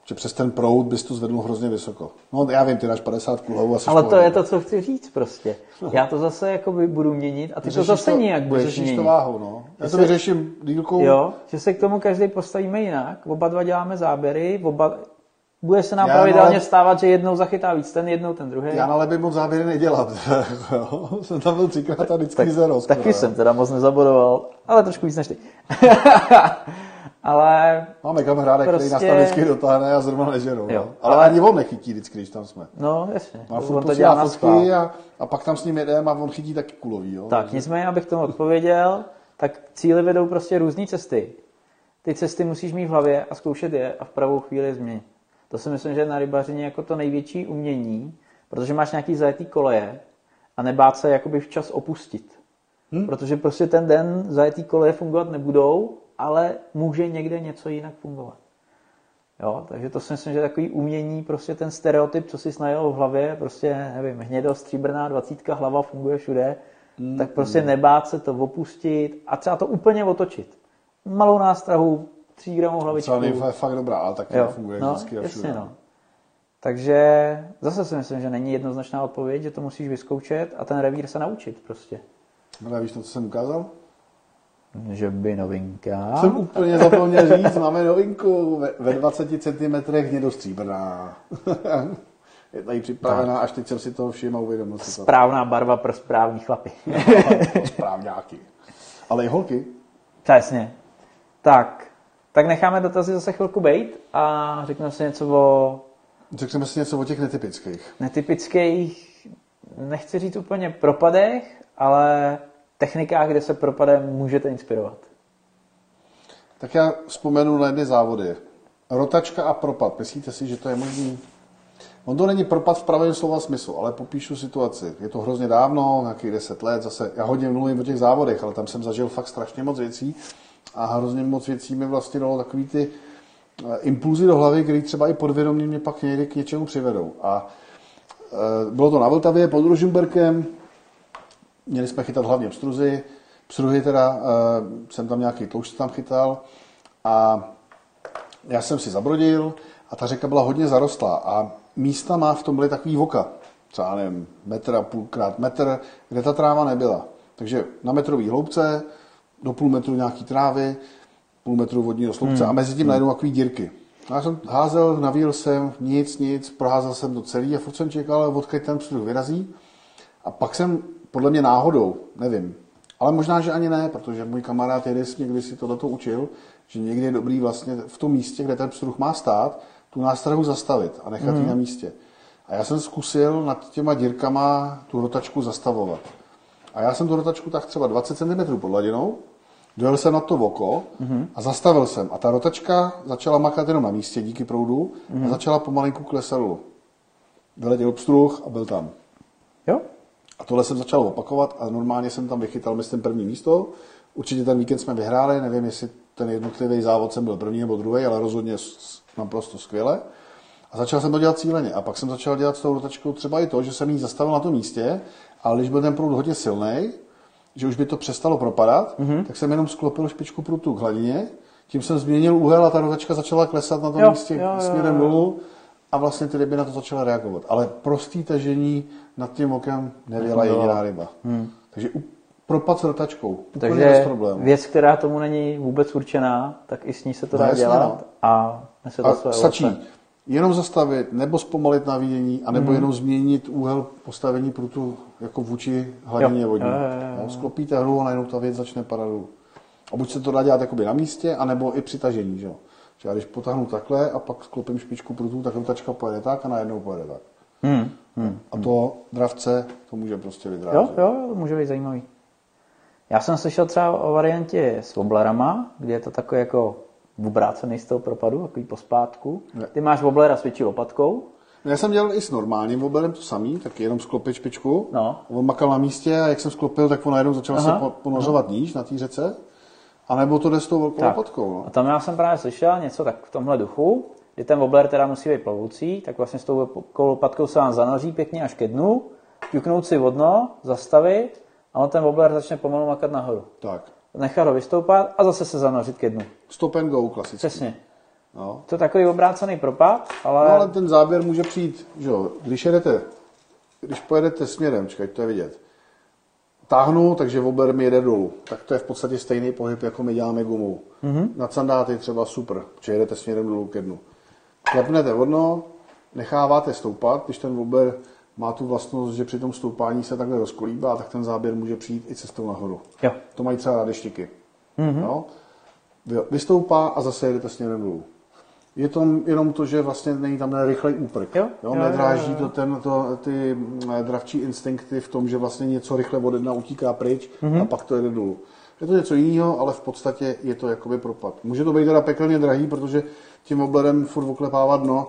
Že přes ten proud bys to zvednul hrozně vysoko. No já vím, ty dáš 50 hlavu asi Ale to je to, co chci říct prostě. Já to zase jakoby budu měnit a ty to zase nějak budeš Řešíš měnit. to váhou, no. Já to vyřeším dílkou. Jo, že se k tomu každý postavíme jinak. Oba dva děláme záběry, oba... bude se nám Já, pravidelně ale- stávat, že jednou zachytá víc ten, jednou ten druhý. Já na leby moc záběry nedělat. jo. jsem tam byl třikrát a vždycky zero. skoro. Taky jsem teda moc nezabodoval, ale trošku víc než ty. ale Máme kamaráda, prostě... který nás Prostě- tam vždycky dotáhne a zrovna nežerou. Jo, No. Ale, ale- ani on nechytí vždycky, když tam jsme. no jasně, Má on furt to dělá fotky a, a, pak tam s ním jedeme a on chytí taky kulový. Jo? Tak, nicméně, abych tomu odpověděl, tak cíly vedou prostě různé cesty. Ty cesty musíš mít v hlavě a zkoušet je a v pravou chvíli je změnit. To si myslím, že je na rybařině jako to největší umění, protože máš nějaký zajetý koleje a nebát se jakoby včas opustit. Hmm? Protože prostě ten den zajetý koleje fungovat nebudou, ale může někde něco jinak fungovat. Jo, takže to si myslím, že je takový umění, prostě ten stereotyp, co si snajel v hlavě, prostě, nevím, hnědo, stříbrná, dvacítka, hlava funguje všude, mm, tak prostě mm. nebát se to opustit a třeba to úplně otočit. malou nástrahu, 3 gramů hlavičku. Celá je fakt dobrá, ale taky Jo, nefunguje no, vždycky a všude. jasně, no. Takže zase si myslím, že není jednoznačná odpověď, že to musíš vyzkoušet a ten revír se naučit prostě. Ale víš to, co jsem ukázal? Že by novinka. Jsem úplně zapomněl říct, máme novinku ve, ve 20 cm hnědostříbrná. je tady připravená, až teď jsem si toho všiml a uvědomil si to. Správná barva pro správní chlapy. Správňáky. Ale i holky. Přesně. Tak, tak necháme dotazy zase chvilku bejt a řekneme si něco o Řekneme si něco o těch netypických. netypických, nechci říct úplně propadech, ale technikách, kde se propadem můžete inspirovat. Tak já vzpomenu na jedny závody. Rotačka a propad. Myslíte si, že to je možný? On to není propad v pravém slova smyslu, ale popíšu situaci. Je to hrozně dávno, nějakých 10 let, zase já hodně mluvím o těch závodech, ale tam jsem zažil fakt strašně moc věcí a hrozně moc věcí mi vlastně dalo takový ty eh, impulzy do hlavy, které třeba i podvědomě mě pak někdy k něčemu přivedou. A eh, bylo to na Vltavě pod Ružimberkem, měli jsme chytat hlavně pstruzy, pstruhy teda, eh, jsem tam nějaký tloušť tam chytal a já jsem si zabrodil a ta řeka byla hodně zarostlá a místa má v tom byly takový voka, třeba nevím, metr a půl krát metr, kde ta tráva nebyla. Takže na metrový hloubce, do půl metru nějaký trávy, půl metru vodního sloupce hmm. a mezi tím najednou takový dírky. Já jsem házel, navíl jsem, nic, nic, proházel jsem to celý a furt jsem čekal, odkud ten pstruh vyrazí. A pak jsem, podle mě náhodou, nevím, ale možná, že ani ne, protože můj kamarád Jedis někdy si tohleto učil, že někdy je dobrý vlastně v tom místě, kde ten pstruh má stát, tu nástrahu zastavit a nechat ji Mhm. na místě. A já jsem zkusil nad těma dírkama tu rotačku zastavovat. A já jsem tu rotačku tak třeba 20 cm pod hladinou, dojel jsem na to oko a zastavil jsem. A ta rotačka začala makat jenom na místě díky proudu a začala pomalinku klesat dolů. Vyletěl pstruh a byl tam. Jo? A tohle jsem začal opakovat a normálně jsem tam vychytal, myslím, první místo. Určitě ten víkend jsme vyhráli, nevím, jestli ten jednotlivý závod jsem byl první nebo druhý, ale rozhodně naprosto skvěle. A začal jsem to dělat cíleně. A pak jsem začal dělat s tou rotačkou třeba i to, že jsem ji zastavil na tom místě, ale když byl ten proud hodně silný, že už by to přestalo propadat, Mhm. mm-hmm. tak jsem jenom sklopil špičku prutu k hladině, tím jsem změnil úhel a ta rotačka začala klesat na tom Jo, místě jo, jo, směrem dolů a vlastně ty ryby na to začaly reagovat. Ale prostý tažení nad tím okem nevěla jediná ryba. Hmm. Takže propad s rotačkou. úplně bez Takže problémů. věc, která tomu není vůbec určená, tak i s ní se to No dá dělat no. a nese to A své stačí ovoce. Jenom zastavit, nebo zpomalit navíjení, anebo Mhm. jenom změnit úhel postavení prutu jako vůči hladině Jo. vodní. Jo, jo, jo, Sklopíte hru a najednou ta věc začne padat dolů. A buď se to dá dělat jakoby na místě, anebo i při tažení. Že? jo. Že já když potáhnu takhle a pak sklopím špičku prutu, tak rotačka pojede tak a najednou pojede tak. Hmm. Hmm. A to dravce to může prostě vydrážet. jo, jo, to může být zajímavý. Já jsem slyšel třeba o variantě s woblerama, kde je to takový jako obrácený z toho propadu, takový pospátku. Ne. Ty máš woblera s větší lopatkou, No, Já jsem dělal i s normálním obelem to samý, tak jenom sklopit špičku. No. On makal na místě a jak jsem sklopil, tak on najednou začal Aha. se po- ponořovat níž na té řece. A nebo to jde s tou velkou Tak. lopatkou. No. A tam já jsem právě slyšel něco tak v tomhle duchu, kdy ten wobbler teda musí být plovoucí, tak vlastně s tou velkou lopatkou se vám zanoří pěkně až ke dnu, ťuknout si vodno, zastavit a on ten wobbler začne pomalu makat nahoru. Tak. Nechat ho vystoupat a zase se zanořit ke dnu. Stop and go klasicky. Přesně. No. To je takový obrácený propad, ale... no. ale ten záběr může přijít, že jo, když jedete, když pojedete směrem, čekaj, to je vidět, táhnu, takže obler mi jede dolů. Tak to je v podstatě stejný pohyb, jako my děláme gumou. Mm-hmm. Na sandáty třeba super, že jedete směrem dolů ke dnu. Klepnete vodno, necháváte stoupat, když ten obler má tu vlastnost, že při tom stoupání se takhle rozkolíbá, tak ten záběr může přijít i cestou nahoru. Jo. To mají třeba radeštiky. Mm-hmm. No? Vy- Vystoupá a zase jedete směrem dolů. Je to jenom to, že vlastně není tam ten rychlej úprk. Jo, jo, nedráží jo, jo. to ten, to, ty mm, dravčí instinkty v tom, že vlastně něco rychle ode dna utíká pryč Mhm. mm-hmm. a pak to jede dolů. Je to něco jiného, ale v podstatě je to jakoby propad. Může to být teda pekelně drahý, protože tím obledem furt oklepává dno,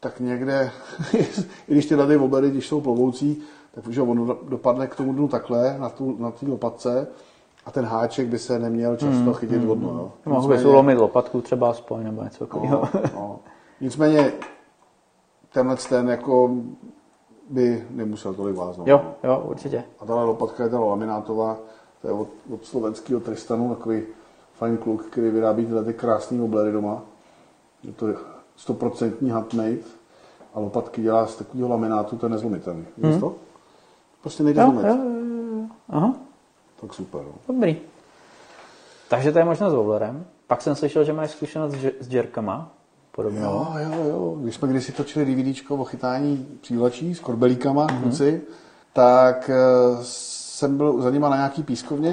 tak někde, i když ty ty oblery, když jsou plovoucí, tak že on dopadne k tomu dnu takhle, na té na lopatce, a ten háček by se neměl často Hmm, chytit vodno. Jo. Mohl bys ulomit lopatku třeba aspoň nebo něco takového. No, no. Nicméně tenhle ten jako by nemusel tolik váznout. Jo, jo, určitě. A tahle lopatka je ta laminátová, to je od, od slovenského Tristanu, takový fajn kluk, který vyrábí tyhle ty krásné oblery doma. Je to 100% handmade a lopatky dělá z takového laminátu, to je nezlomitelný. Víš to? Prostě nejde. Jo, zlomit. jo, jo, jo. Aha, Tak super. No. dobrý. Takže to je možnost s Woblerem. Pak jsem slyšel, že máš zkušenost s, dž- s džerkama. Podobně. Jo, jo, jo. Když jsme kdysi točili DVDčko o chytání přívlačí s korbelíkama, mm-hmm. kluci, tak eh, jsem byl za nima na nějaký pískovně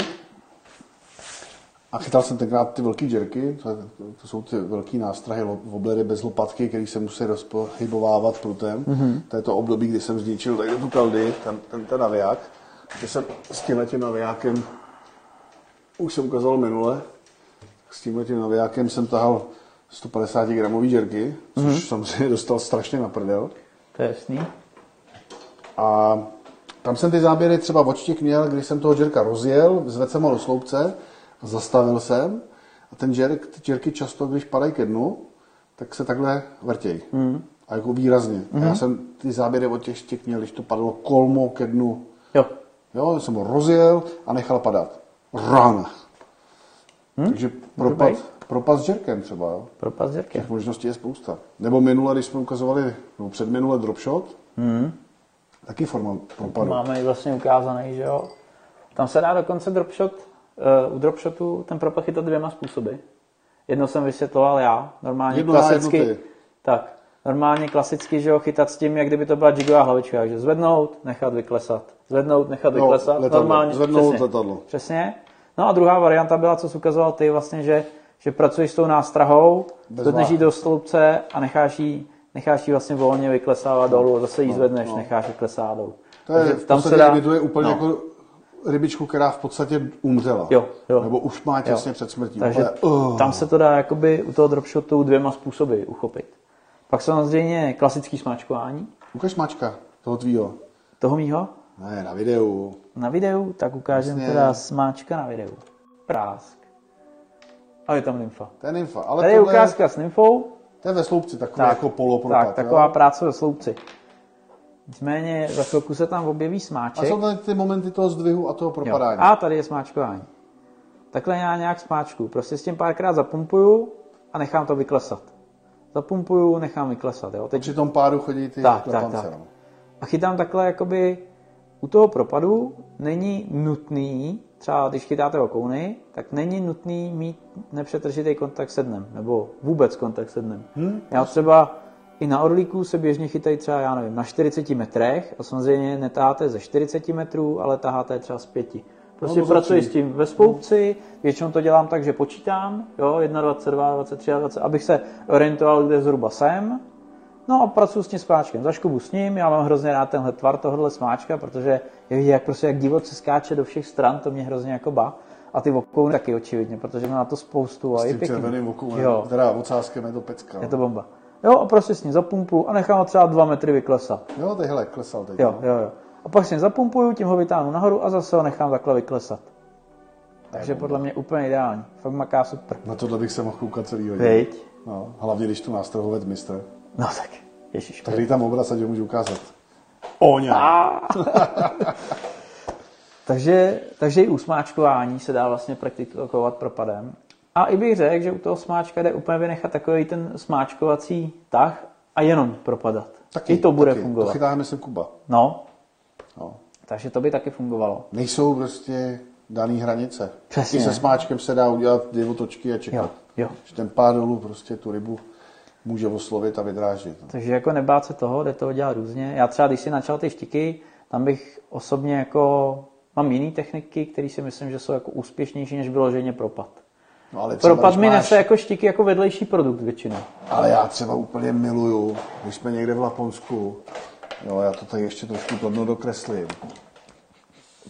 a chytal jsem tenkrát ty velký džerky, to, to jsou ty velký nástrahy, woblery bez lopatky, který se musí rozpohybovávat prutem. Mm-hmm. To je to období, kdy jsem zničil tady tu kaldy, ten, ten, ten naviják. Že jsem s tímhle tím navijákem, už jsem ukazoval minule, s tímhle tím navijákem jsem tahal 150 gramový džerky, což Mhm. mm-hmm. samozřejmě dostal strašně na prdel. To je jasný. A tam jsem ty záběry třeba odštěk měl, když jsem toho džerka rozjel, zvedl jsem ho do sloupce, zastavil jsem a ten džerk, ty džerky často, když padají ke dnu, tak se takhle vrtějí. Mm. A jako výrazně. Mm. A já jsem ty záběry od těch štěk měl, když to padlo kolmo ke dnu. Jo. Jo, jsem ho rozjel a nechal padat. Run. Hmm? Takže propad, propad s džerkem třeba. Jo. Propad s džerkem. Těch možností je spousta. Nebo minule, když jsme ukazovali, nebo předminule dropshot, hmm. taky forma propadu. Máme i vlastně ukázaný, že jo. Tam se dá dokonce dropshot, uh, u dropshotu ten propad chytat dvěma způsoby. Jedno jsem vysvětloval já, normálně Jedno klasicky. tak, normálně klasicky, že jo, chytat s tím, jak kdyby to byla jigová hlavička, takže zvednout, nechat vyklesat. Zvednout, nechat No, vyklesat. letadlo. Normálně, Zvednout přesně, letadlo. Přesně. No a druhá varianta byla, co jsi ukazoval ty, vlastně, že, že pracuješ s tou nástrahou, zvedneš ji váhy. do sloupce a necháš ji, necháš ji vlastně volně vyklesávat dolů, a zase ji zvedneš, no. necháš vyklesávat dolů. To je Takže v podstatě imituje úplně no. jako rybičku, která v podstatě umřela. Jo, jo. Nebo už má těsně Jo. před smrtí. Takže Úplně, uh. tam se to dá jakoby u toho dropshotu dvěma způsoby uchopit. Pak samozřejmě klasický smáčkování Ukaž mačka toho tvýho. toho mýho Ne, na videu. na videu, tak ukážem Jasně. teda smáčka na videu. Prásk. A je tam nymfa. To je nymfa. Ale Tady je tohle ukázka s nymfou. to je ve sloupci, takový Tak, jako polopropad. tak, taková jo? práce ve sloupci. Nicméně za chvilku se tam objeví A smáček. jsou tady ty momenty toho zdvihu a toho Jo. propadání. A tady je smáčkování. Takhle já nějak smáčku. Prostě s tím párkrát zapumpuju a nechám to vyklesat. Zapumpuju, nechám vyklesat. Jo. Teď Při tom pádu chodí ty Tak, tak, tak. no. a chytám takhle jakoby u toho propadu není nutný, třeba když chytáte okouny, tak není nutný mít nepřetržitý kontakt se dnem, nebo vůbec kontakt se dnem. Hmm, Já třeba i na orlíku se běžně chytají třeba, já nevím, na 40 metrech a samozřejmě netáháte ze 40 metrů, ale taháte třeba z 5. Prostě No, pracuji s tím ve spoupci, většinou to dělám tak, že počítám, jo, 21, 22, 23, 20, abych se orientoval, kde zhruba jsem, No a pracuji s tím smáčkem. Zaškubu s ním, já mám hrozně rád tenhle tvar tohohle smáčka, protože je vidět, jak prostě jak divoce skáče do všech stran, to mě hrozně jako ba. A ty okouny taky očividně, protože má na to spoustu a S je tím pěkný. červeným okounem. Jo, Teda ocáskem je to pecka. je to bomba. Jo, a prostě s ním zapumpu a nechám ho třeba dva metry vyklesat. Jo, tyhle, klesal teď. Jo, no. jo, jo. A ním zapumpuju, tím ho vytáhnu nahoru a zase ho nechám takhle vyklesat. Takže podle mě úplně ideální. Fakt maká super. Na tohle bych se mohl koukat celý hodin. Viď? No, hlavně když tu nástrahovec mistr. No tak, ježiš. Tak tam obraz, ať ho můžu ukázat. Oňa. Takže, takže i u smáčkování se dá vlastně praktikovat propadem. A i bych řekl, že u toho smáčka jde úplně vynechat takový ten smáčkovací tah a jenom propadat. Taky, I to bude taky. fungovat. To chytá, myslím, Kuba. No, No. takže to by taky fungovalo. Nejsou prostě daný hranice. Přesně. I se smáčkem se dá udělat dvě otočky a čekat. Jo, jo. Že ten pád dolů prostě tu rybu může oslovit a vydrážit. no. Takže jako nebát se toho, jde to dělat různě. Já třeba, když si načal ty štiky, tam bych osobně jako, mám jiné techniky, které si myslím, že jsou jako úspěšnější než vyloženě propad. No, ale třeba, Propad mi máš- nese jako štiky jako vedlejší produkt většinou. Ale já třeba úplně miluju, když jsme někde v Laponsku, jo, já to tady ještě trošku to dno dokreslím.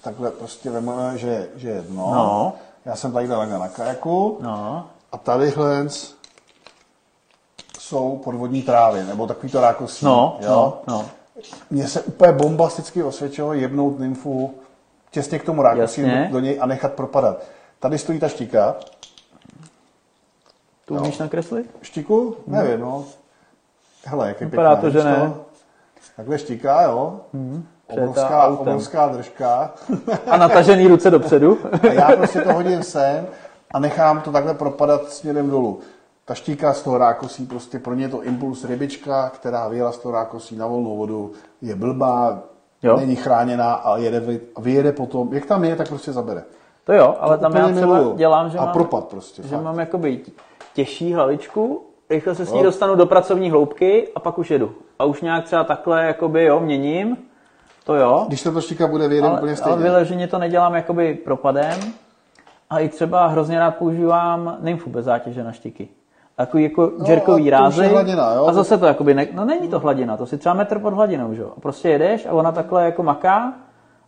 Takhle prostě vememe, že, že je dno. No. Já jsem tady takhle na kajaku No, a tadyhle jsou podvodní trávy, nebo takový to rákosí. no, jo? no, no. Mně se úplně bombasticky osvědčilo jebnout nymfu těsně k tomu rákosí do, do něj a nechat propadat. Tady stojí ta štika. Tu umíš nakreslit? Štiku? Nevím, no. Hele, jak je Vypadá pěkná, to, že ne. Takhle štika, jo. Přejetá Obrovská, obrovská držka. A natažený ruce dopředu. A já prostě to hodím sem a nechám to takhle propadat směrem dolů. Ta štíka z toho rákosí, prostě pro ně je to impuls rybička, která vyjela z toho rákosí na volnou vodu, je blbá, jo. není chráněná a jede, vyjede potom, jak tam je, tak prostě zabere. To jo, ale to tam já třeba miluju. dělám, že a mám, propad prostě, že fakt. mám jakoby těžší hlavičku, rychle se s ní jo. dostanu do pracovní hloubky a pak už jedu. A už nějak třeba takhle jakoby, jo, měním, to jo. Když to štika bude vyjede úplně stejně. Ale vyloženě to nedělám jakoby propadem. A i třeba hrozně rád používám nymfu bez zátěže na štiky. Takový jako no, jerkový rázy. Hladina, jo? A zase to jakoby, ne, no není to hladina, to si třeba metr pod hladinou, že jo. A prostě jedeš a ona takhle jako maká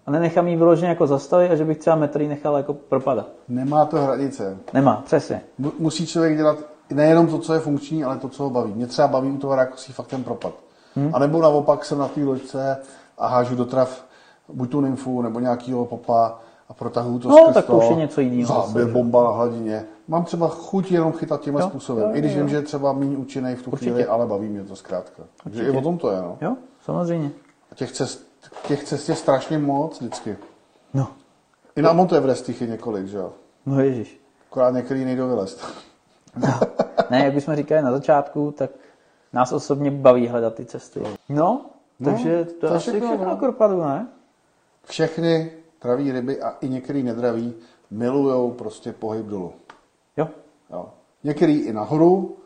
a nenechám jí vyloženě jako zastavit a že bych třeba metr nechal jako propadat. Nemá to hranice. Nemá, přesně. Musí člověk dělat nejenom to, co je funkční, ale to, co ho baví. Mě třeba baví u toho rákosí fakt ten propad. Hmm. A nebo naopak jsem na té loďce a hážu do trav buď tu nymfu, nebo nějakýho popa a protahuju to no, tak to už je něco jiného. Záběr, bomba na hladině. Mám třeba chuť jenom chytat tímhle jo, způsobem, jo, i když jo. vím, že je třeba méně účinný v tu Určitě. chvíli, ale baví mě to zkrátka. Takže i o tom to je. No. Jo, samozřejmě. A těch cest, těch cest je strašně moc vždycky. No. I na Mount Everest je několik, že jo? No ježiš. Akorát některý nejdou vylezt. No. Ne, jak bychom říkali na začátku, tak nás osobně baví hledat ty cesty. No, takže no, to, to asi všechno, všechno no. ne? Všechny traví ryby a i některý nedraví milují prostě pohyb dolů. Jo. jo. Některý i nahoru,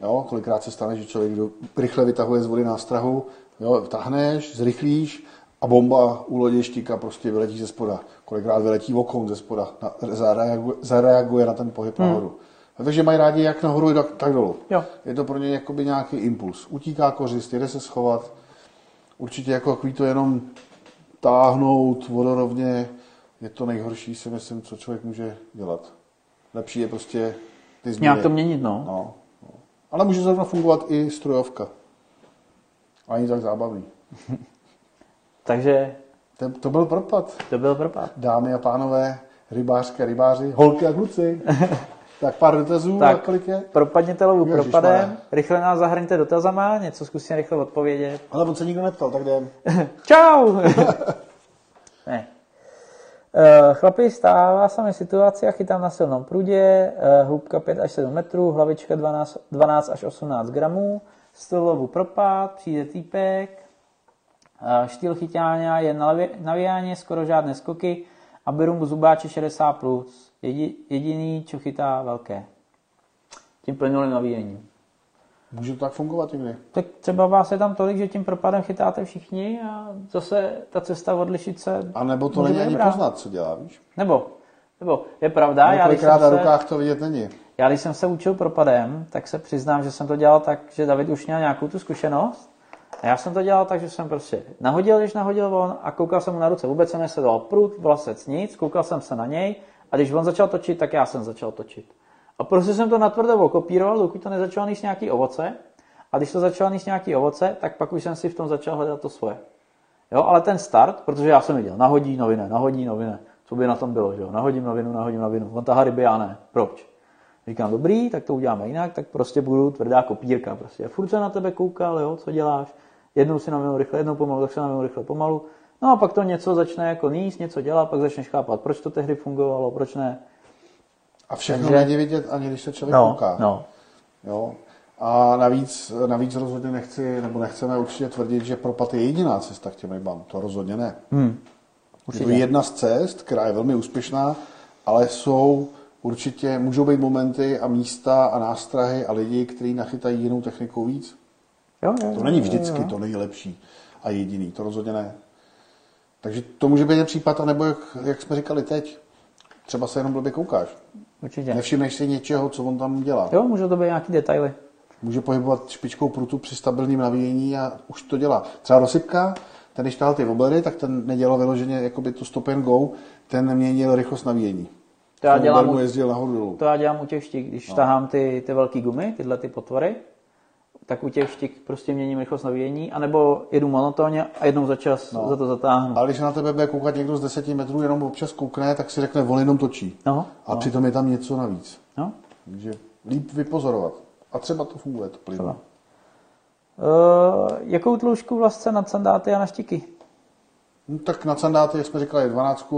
jo, kolikrát se stane, že člověk rychle vytahuje z vody nástrahu, jo, vtáhneš, zrychlíš a bomba u lodě štíka prostě vyletí ze spoda. Kolikrát vyletí okon ze spoda, na, zareaguje, zareaguje na ten pohyb hmm. nahoru. Takže mají rádi jak nahoru, tak dolů. Jo. Je to pro ně jakoby nějaký impuls. Utíká kořist, jde se schovat. Určitě jako takový to jenom táhnout vodorovně je to nejhorší, si myslím, co člověk může dělat. Lepší je prostě ty změny. Nějak to měnit, no. no, no. Ale může zrovna fungovat i strojovka. Ani tak zábavný. Takže... To, to byl propad. To byl propad. Dámy a pánové, rybářské rybáři, holky a kluci. tak pár dotazů, tak, kolik je? Propadněte lovu propadem, rychle nás zahrňte dotazama, něco zkusím rychle odpovědět. Ale on se nikdo neptal, tak jdem. Čau! ne. Uh, chlapi, stává se mi situace, a chytám na silnom prudě, uh, hloubka 5 až 7 metrů, hlavička 12, 12 až 18 gramů, styl lovu propad, přijde týpek, uh, štýl chytáňa je navíjáně, skoro žádné skoky a beru mu zubáče 60+. Plus jediný, co chytá velké. Tím plynulým navíjením. Může to tak fungovat někdy? Tak třeba vás je tam tolik, že tím propadem chytáte všichni a zase ta cesta odlišit se... A nebo to není ani poznat, co dělá, víš? Nebo, nebo je pravda, já když na se, rukách to vidět není. Já když jsem se učil propadem, tak se přiznám, že jsem to dělal tak, že David už měl nějakou tu zkušenost. A já jsem to dělal tak, že jsem prostě nahodil, když nahodil on a koukal jsem mu na ruce. Vůbec jsem nesledoval prut, vlasec, nic, koukal jsem se na něj a když on začal točit, tak já jsem začal točit. A prostě jsem to natvrdo okopíroval, dokud to nezačalo níst nějaký ovoce. A když to začalo níst nějaký ovoce, tak pak už jsem si v tom začal hledat to svoje. Jo, ale ten start, protože já jsem viděl, nahodí novine, nahodí novine, co by na tom bylo, že jo, nahodím novinu, nahodím novinu, on tahá ryby, já ne, proč? Říkám, dobrý, tak to uděláme jinak, tak prostě budu tvrdá kopírka, prostě. Furt se na tebe koukal, jo, co děláš, jednou si novinu rychle, jednou pomalu, tak se novinu rychle, pomalu, No a pak to něco začne jako níst, něco dělat, pak začneš chápat, proč to tehdy fungovalo, proč ne. A všechno Takže... není vidět, ani když se člověk no, kouká. No. Jo. A navíc, navíc rozhodně nechci, nebo nechceme určitě tvrdit, že propad je jediná cesta k těm rybám. To rozhodně ne. Hmm. Je to jedna z cest, která je velmi úspěšná, ale jsou určitě, můžou být momenty a místa a nástrahy a lidi, kteří nachytají jinou technikou víc. Jo, jo, to není vždycky jo, jo. to nejlepší a jediný, to rozhodně ne. Takže to může být případ, anebo jak, jak jsme říkali teď, třeba se jenom blbě koukáš. Určitě. Nevšimneš si něčeho, co on tam dělá. Jo, může to být nějaký detaily. Může pohybovat špičkou prutu při stabilním navíjení a už to dělá. Třeba rozsypka, ten když tahal ty woblery, tak ten nedělal vyloženě jakoby tu stop and go, ten neměnil rychlost navíjení. To já, dělám u, jezdil nahoru dolů. to já dělám u těch štík, když no. tahám ty, ty velké gumy, tyhle ty potvory, tak u těch štik prostě měním rychlost navíjení, anebo jedu monotónně a jednou za čas no. za to zatáhnu. Ale když na tebe bude koukat někdo z 10 metrů, jenom občas koukne, tak si řekne, on jenom točí. No, a no. přitom je tam něco navíc. No. Takže líp vypozorovat. A třeba to funguje, to plyne. Uh, jakou tloušku vlastně na sandáty a na štiky? No, tak na sandáty, jak jsme říkali, 12,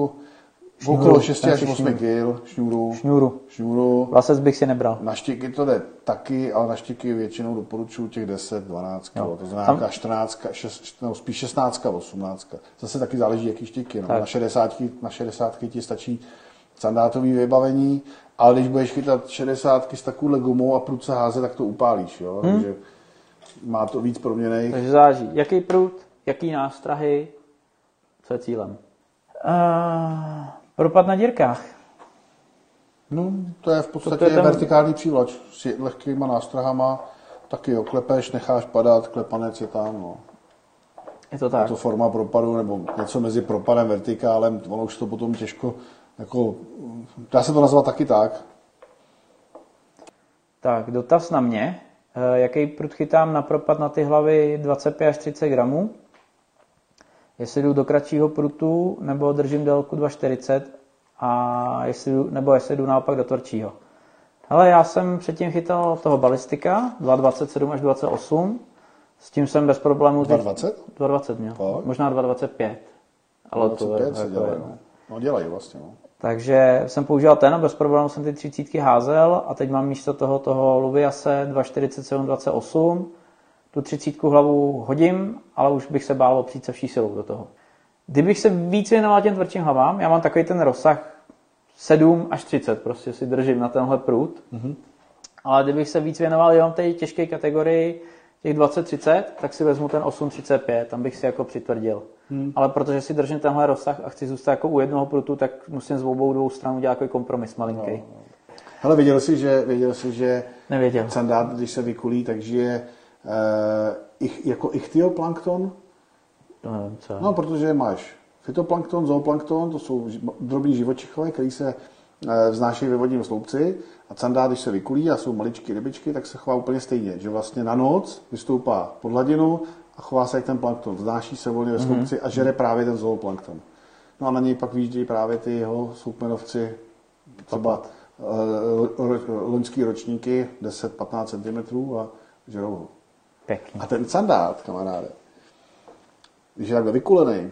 Okolo 6 až Asi 8 kg šňůru. Šňůru. Šňůru. Vlasec bych si nebral. Na štiky to jde taky, ale na štiky většinou doporučuji těch 10, 12 kg. To znamená Tam- nějaká 14, 6, no, spíš 16, 18. Zase taky záleží, jaký štiky. No. Tak. Na 60, na 60 ti stačí sandátový vybavení, ale když budeš chytat 60 s takovouhle gumou a prudce házet, tak to upálíš. Jo? Hmm. Takže má to víc proměnej. Takže záleží, jaký prut, jaký nástrahy, co je cílem. Uh, propad na dírkách. No, to je v podstatě To je ten- vertikální přívlač s lehkýma nástrahama. Taky oklepeš, necháš padat, klepanec je tam. No. Je to Je tak. to forma propadu nebo něco mezi propadem, vertikálem, ono už to potom těžko, jako, dá se to nazvat taky tak. Tak, dotaz na mě. Eh, Jaký prut chytám na propad na ty hlavy 25 až 30 gramů? Jestli jdu do kratšího prutu, nebo držím délku 2,40 a jestli, jdu- nebo jestli jdu naopak do tvrdšího. Ale já jsem předtím chytal toho balistika 2,27 až 28. S tím jsem bez problémů... teď- 2,20? 2,20 měl. Fakt? Možná 2,25. Ale to, 25 se dělají, no. no. dělají vlastně, no. Takže jsem používal ten a bez problémů jsem ty třicítky házel a teď mám místo toho toho Luviase 2,47-28. Tu třicítku hlavu hodím, ale už bych se bál opřít se vší silou do toho. Kdybych se víc věnoval těm tvrdším hlavám, já mám takový ten rozsah 7 až 30, prostě si držím na tenhle prut. Mm-hmm. Ale kdybych se víc věnoval jenom té těžké kategorii těch 20-30, tak si vezmu ten 8-35, tam bych si jako přitvrdil. Hmm. Ale protože si držím tenhle rozsah a chci zůstat jako u jednoho prutu, tak musím z obou dvou stran udělat takový kompromis malinký. No. Hele, věděl jsi, že, věděl jsi, že Nevěděl. sandát, když se vykulí, tak žije eh, ich, jako ichtioplankton? To nevím, co. No, protože máš fytoplankton, zooplankton, to jsou drobní živočichové, který se eh, vznášejí ve vodním sloupci a candá, když se vykulí a jsou maličké rybičky, tak se chová úplně stejně, že vlastně na noc vystoupá pod hladinu a chová se jak ten plankton, vznáší se volně ve sloupci a žere právě ten zooplankton. No a na něj pak vyjíždějí právě ty jeho soukmenovci, třeba eh, loňský ročníky, 10-15 cm a žerou ho. Pěkný. A ten sandát, kamaráde, když je takhle vykulený,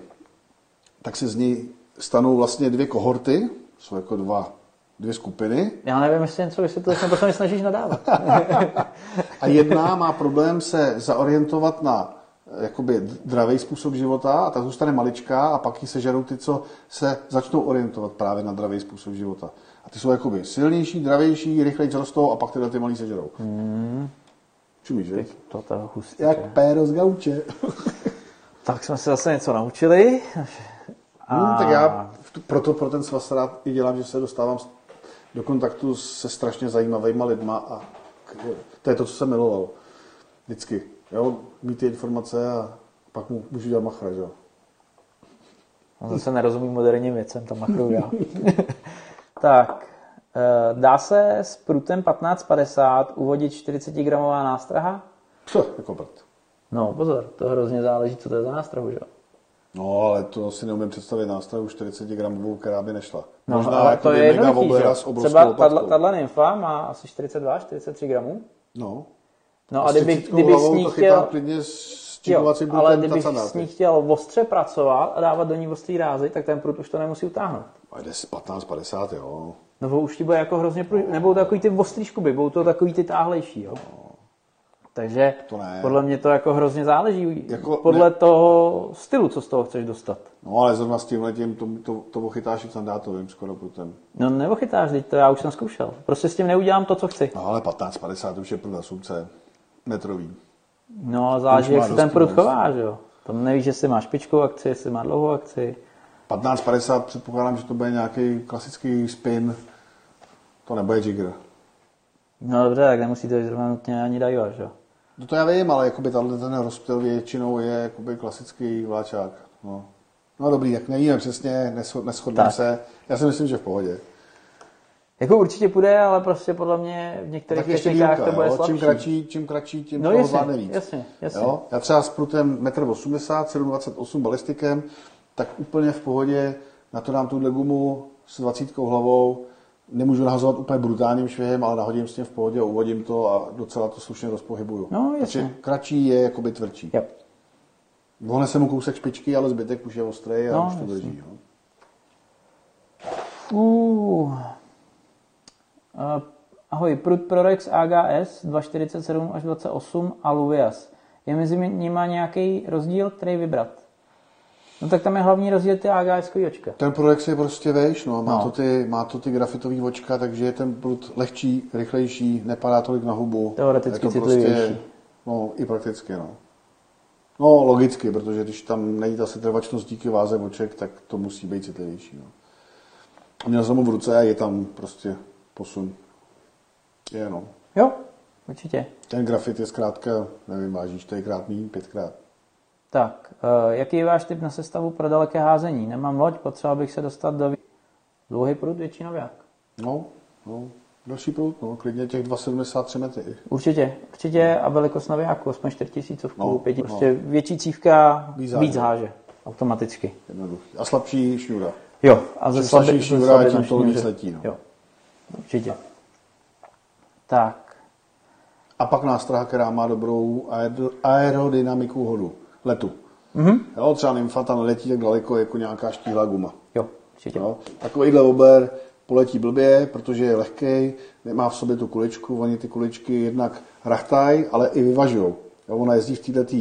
tak se z něj stanou vlastně dvě kohorty, jsou jako dva, dvě skupiny. Já nevím, jestli něco vysvětluješ, nebo se mi snažíš nadávat. A jedna má problém se zaorientovat na eh, jakoby dravý způsob života a ta zůstane maličká a pak ji sežerou ty, co se začnou orientovat právě na dravý způsob života. A ty jsou jakoby silnější, dravější, rychleji rostou a pak tyhle ty malý sežerou. Hmm. Čumíš, že? to to je hustý. Jak péro z gauče. Tak jsme se zase něco naučili. A... Hmm, tak já proto pro ten svaz rád i dělám, že se dostávám do kontaktu se strašně zajímavýma lidma a k- to je to, co jsem miloval. Vždycky. Jo, mít ty informace a pak mu můžu dělat machra, že jo. On zase nerozumí moderním věcem, tam machruju já. tak, dá se s prutem 1550 uvodit 40 gramová nástraha? Co, jako prd. No, pozor, to hrozně záleží, co to je za nástrahu, že jo? No, ale to si neumím představit nástroj 40 gramovou, která by nešla. No, Možná ale jako to je jednoduchý, že Třeba tato, nymfa má asi 42, 43 gramů. No. No a, s kdyby, 30 kdyby s ní chtěl, klidně s jo, ale tacanáty. s ní chtěl ostře pracovat a dávat do ní ostrý rázy, tak ten prut už to nemusí utáhnout. A jde si 15, 50, jo. No už ti bude jako hrozně pruž... nebudou takový ty ostrý škuby, budou to takový ty táhlejší, jo. Takže To ne. podle mě to jako hrozně záleží. Jako podle ne- toho stylu, co z toho chceš dostat. No, ale zrovna s tím letím to, to, to ochytáš i v sandátovým skoro prutem. No nebo chytáš, teď to já už jsem zkoušel. Prostě s tím neudělám to, co chci. No, ale 15, 50 už je prut na sumce metrový. No ale záleží, jak se ten prut chová, že jo. Tam nevíš, jestli má špičkou akci, jestli má dlouhou akci. 15, 50 předpokládám, že to bude nějaký klasický spin. To nebude jigger. No dobře, tak nemusí to být zrovna nutně ani dajva, že jo. No to já vím, ale jakoby tahle ten rozptyl většinou je jakoby klasický vláčák. No. no dobrý, jak nevíme přesně, nescho- neschodneme Tak. se. Já si myslím, že v pohodě. Jako určitě půjde, ale prostě podle mě v některých Tak ještě technikách dílka, to bude jo? slabší. Čím kratší, čím kratší, tím No toho zvládne víc. jasně, jasně. Jo? Já třeba s prutem 1,80 m, 7,28 balistikem, tak úplně v pohodě na to dám tuhle gumu s 20 hlavou, nemůžu nahazovat úplně brutálním švihem, ale nahodím s tím v pohodě a uvodím to a docela to slušně rozpohybuju. No, jasně. Takže kratší je jakoby tvrdší. Jo. Vohne se mu kousek špičky, ale zbytek už je ostrý a No, už to jasně. drží. Jo. Uh. Uh, ahoj, Prut Prorex AGS 247 až 28 a Luvias. Je mezi nimi nějaký rozdíl, který vybrat? No tak tam je hlavní rozdíl ty AGS očka. Ten Prorex je prostě vejš, no. Má, No. To ty, má to ty grafitový očka, takže je ten prut lehčí, rychlejší, nepadá tolik na hubu. Teoreticky je to citlivější. no, i prakticky, no. No, logicky, protože když tam není ta setrvačnost díky váze oček, tak to musí být citlivější, no. A měl jsem ho v ruce a je tam prostě posun. Je, no. Jo, určitě. Ten grafit je zkrátka, nevím, váží čtyřikrát míň, pětkrát. Tak, uh, jaký je váš tip na sestavu pro daleké házení? Nemám loď, potřeboval bych se dostat do dlouhý prut, větší noviák. No, no, další prut, no, klidně těch 2,73 metry. Určitě, určitě a velikost noviáku, aspoň 4000 No, no, pěti, no. prostě větší cívka, Víc víc, háže. automaticky. Jednoduchý. A slabší šňůra. Jo, a ze slabší šňůra, tím na to víc letí, no. Jo, určitě. Tak, A pak nástraha, která má dobrou aer- aerodynamiku hodu, letu. Mm-hmm. Jo, třeba nymfata neletí tak daleko jako nějaká štíhlá guma. jo, určitě. Jo. Takovýhle ober poletí blbě, protože je lehký, nemá v sobě tu kuličku, oni ty kuličky jednak rachtají, ale i vyvažují. Jo, ona jezdí v této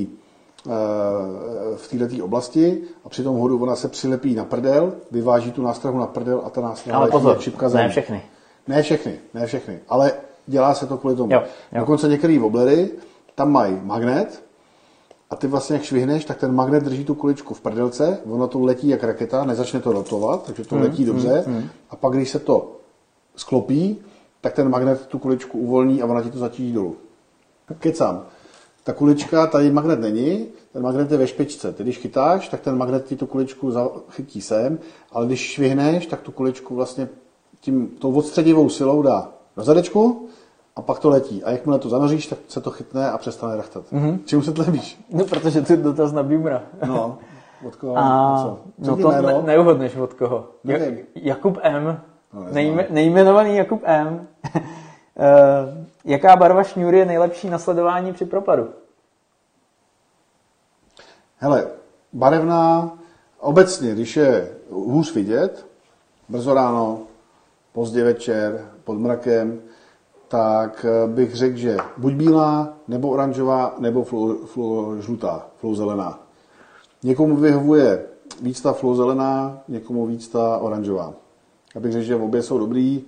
v této oblasti a při tom hodu ona se přilepí na prdel, vyváží tu nástrahu na prdel a ta nástraha Ale pozor, jak šipka za ne všechny. Ne všechny, ne všechny, ale dělá se to kvůli tomu. Jo, jo. Dokonce některé woblery, tam mají magnet a ty vlastně jak švihneš, tak ten magnet drží tu kuličku v prdelce, ono to letí jak raketa, nezačne to rotovat, takže to letí dobře a pak když se to sklopí, tak ten magnet tu kuličku uvolní a ona ti to zatíží dolů. Kecám. Ta kulička, tady magnet není, ten magnet je ve špičce. Ty když chytáš, tak ten magnet ti tu kuličku chytí sem, ale když švihneš, tak tu kuličku vlastně tím, tou odstředivou silou dá do zadečku a pak to letí. A jakmile to zanoříš, tak se to chytne a přestane rachtat. Mm-hmm. Čím se tlebíš? No, protože to je dotaz na Bimra. No, od koho? A, co? no to jméno? ne, neuhodneš od koho. Ja. Jakub M. No. Nejme, nejmenovaný Jakub M. Eh, jaká barva šňůry je nejlepší na sledování při propadu? Hele, barevná, obecně, když je hůř vidět, brzo ráno, pozdě večer, pod mrakem, tak eh, bych řekl, že buď bílá, nebo oranžová, nebo flu, flu, žlutá, flu zelená. Někomu vyhovuje víc ta flu zelená, někomu víc ta oranžová. Já bych řekl, že obě jsou dobrý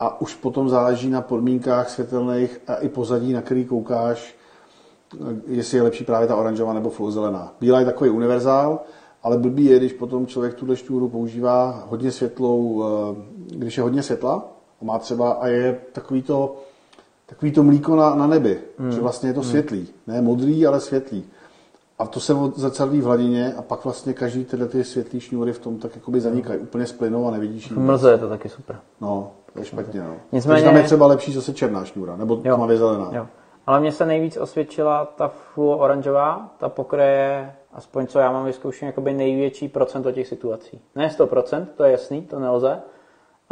a už potom záleží na podmínkách světelných a i pozadí, na který koukáš, jestli je lepší právě ta oranžová nebo fluozelená. Bílá je takový univerzál, ale blbý je, když potom člověk tu šťůru používá hodně světlou, eh, když je hodně světla a má třeba a je takový to, takový to mlíko na, na nebi, že vlastně je to světlý, ne modrý, ale světlý. A to se zrcadlí v hladině a pak vlastně každý tyhle ty světlý šňůry v tom tak jakoby zanikají, úplně splynou a nevidíš jí. Mlze je to taky super. No, to je špatně, no. Nicméně- Takže tam je třeba lepší zase černá šňůra, nebo Jo. tmavě zelená. Jo. Ale mně se nejvíc osvědčila ta fluo oranžová, ta pokryje, aspoň co já mám vyzkoušen, jakoby největší procento těch situací. Ne 100%, to je jasný, to nelze,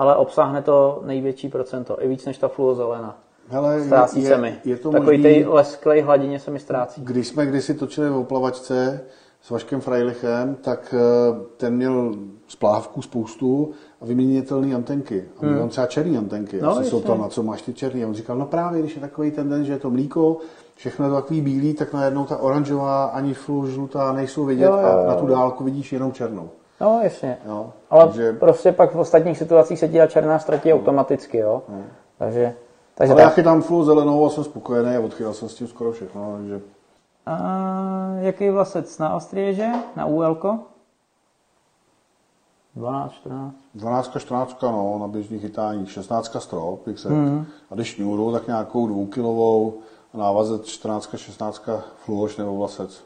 ale obsáhne to největší procento, i víc než ta fluo zelená. Hele, Ztrácí je, se mi. je to Takový možný, lesklej hladině se mi ztrácí. Když jsme kdysi točili o plavačce s Vaškem Freilichem, tak eh, ten měl splávku spoustu a vyměnitelné antenky. A měl třeba černé antenky. Hmm. No, Já jsem se jasně. ptal, na co máš ty černý. A on říkal, no právě, když je takový ten den, že je to mlíko, všechno je to takový bílý, tak najednou ta oranžová ani flu žlutá nejsou vidět Jo, jo, a jo. na tu dálku vidíš jenom černou. No, jasně. Jo, Ale takže- prostě pak v ostatních situacích se ti ta černá ztratí automaticky, jo. Takže, takže Ale já tak. chytám flu zelenou a jsem spokojený a odchytal jsem s tím skoro všechno. Takže A jaký vlasec na ostriéže, na UL? 12, 14. 12, 14, no, na běžný chytání, 16 strop, bych řekl. Mhm. A když šňůru, tak nějakou dvoukilovou, návazec 14, 16 fluoš nebo vlasec.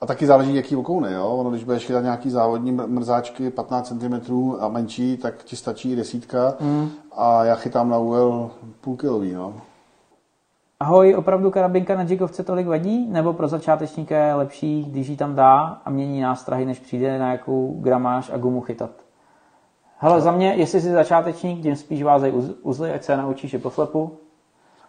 A taky záleží, jaký okouny, jo. Ono, když budeš chytat nějaký závodní mr- mrzáčky 15 cm a menší, tak ti stačí desítka. Mhm. A já chytám na UL půlkilový, no. Ahoj, opravdu karabinka na jigovce tolik vadí? Nebo pro začátečníka je lepší, když ji tam dá a mění nástrahy, než přijde na jakou gramáž a gumu chytat? Hele, za mě, jestli jsi začátečník, tím spíš vázej uz- uzly, ať se naučíš i poslepu.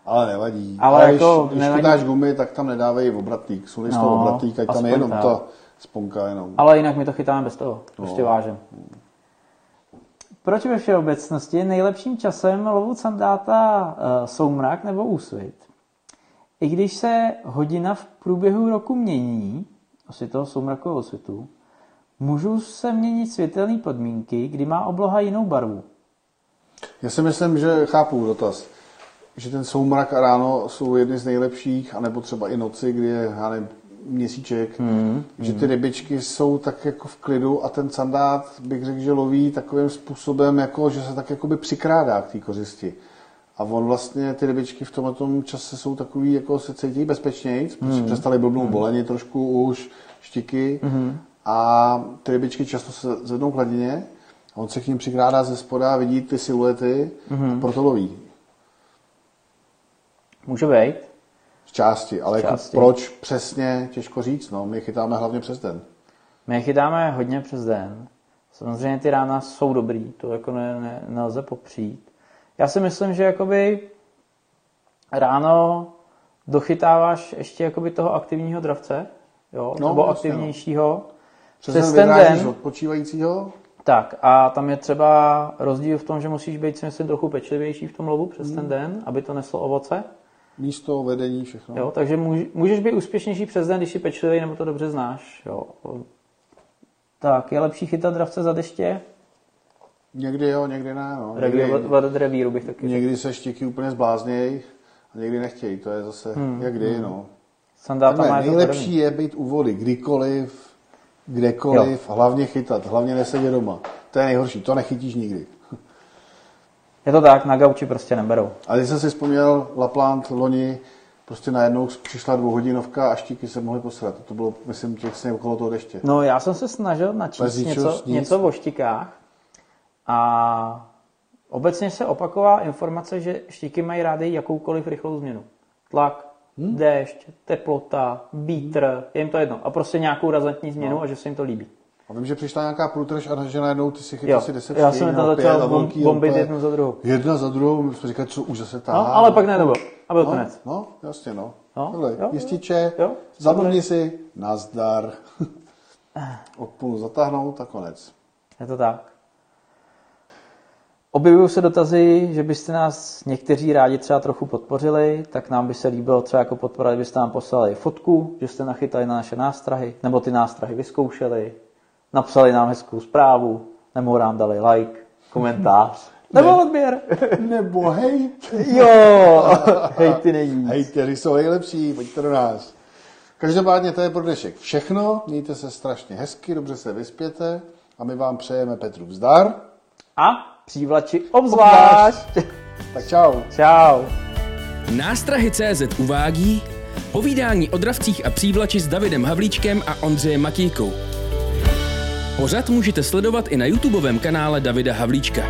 Ale nevadí. Ale Ale jako když, když nevadí. chytáš gumy, tak tam nedávají obratník. Jsou No, toho obratník, ať tam je jenom tak. ta sponka jenom. Ale jinak my to chytáme bez toho, prostě No. vážem. proč ve všeobecnosti je nejlepším časem lovu sandáta uh, soumrak nebo úsvit? I když se hodina v průběhu roku mění, asi toho soumrakového světu, můžou se měnit světelné podmínky, kdy má obloha jinou barvu. Já si myslím, že chápu dotaz. Že ten soumrak a ráno jsou jedny z nejlepších, anebo třeba i noci, kdy je, já nevím, měsíček, mm, že ty rybičky jsou tak jako v klidu a ten sandát bych řekl, že loví takovým způsobem, jako, že se tak jakoby přikrádá k té kořisti. A on vlastně, ty rybičky v tomhle čase jsou takový, jako se cítí bezpečněji, protože mm. přestali blbnout mm. bolení trošku už, štiky mm. a ty rybičky často se zvednou k hladině a on se k ním přikrádá ze spoda, vidí ty siluety mm. a proto loví. Může být. Z části, ale jako části. Jako proč přesně, těžko říct, no, my chytáme hlavně přes den. My chytáme hodně přes den. Samozřejmě ty rána jsou dobrý, to jako ne, ne, nelze popřít. Já si myslím, že jakoby ráno dochytáváš ještě jakoby toho aktivního dravce, jo, no, nebo vlastně, aktivnějšího. No. Přes, přes ten den. odpočívajícího. Tak a tam je třeba rozdíl v tom, že musíš být si myslím trochu pečlivější v tom lovu přes hmm. ten den, aby to neslo ovoce. Místo, vedení, všechno. Jo, takže můžeš být úspěšnější přes den, když jsi pečlivý, nebo to dobře znáš. Jo. Tak, je lepší chytat dravce za deště? Někdy jo, někdy ne. No. Někdy, od revíru bych taky Někdy se štíky úplně zbláznějí a někdy nechtějí. To je zase hmm. jak kdy, hmm. no. Sandáta má nejlepší je být u vody kdykoliv, kdekoliv, jo. hlavně chytat, hlavně nesedět doma. To je nejhorší, to nechytíš nikdy. Je to tak, na gauči prostě neberou. A když jsem si vzpomněl Lapland loni, prostě najednou přišla dvouhodinovka a štíky se mohly posrat. To bylo, myslím, těsně okolo toho deště. No, já jsem se snažil načíst něco, něco o štikách a obecně se opakovala informace, že štíky mají rády jakoukoliv rychlou změnu. Tlak, hmm? déšť, teplota, vítr, je jim to jedno. A prostě nějakou razantní změnu no. a že se jim to líbí. A vím, že přišla nějaká průtrž a že najednou ty si chytil si 10 Já jsem tam začal bom, bombit jednu za druhou. Jedna za druhou, my jsme říkali, co už zase tá. No, ale pak ne, to bylo. A byl no, konec. No, jasně, no. no Hele, jo, jističe, zadrhni si, nazdar. Odpůl zatáhnout a konec. Je to tak. Objevují se dotazy, že byste nás někteří rádi třeba trochu podpořili, tak nám by se líbilo třeba jako podpora, kdybyste nám poslali fotku, že jste nachytali na naše nástrahy, nebo ty nástrahy vyzkoušeli, napsali nám hezkou zprávu, nebo nám dali like, komentář, nebo ne, odběr. Nebo hejt. Jo, hejty nejvíc. Hejtěry jsou nejlepší, pojďte do nás. Každopádně to je pro dnešek všechno. Mějte se strašně hezky, dobře se vyspěte a my vám přejeme Petru vzdar. A přívlači obzvlášť. tak čau. Čau. Nástrahy CZ uvádí povídání o dravcích a přívlači s Davidem Havlíčkem a Ondřejem Matíkou. Pořad můžete sledovat i na YouTubeovém kanále Davida Havlíčka.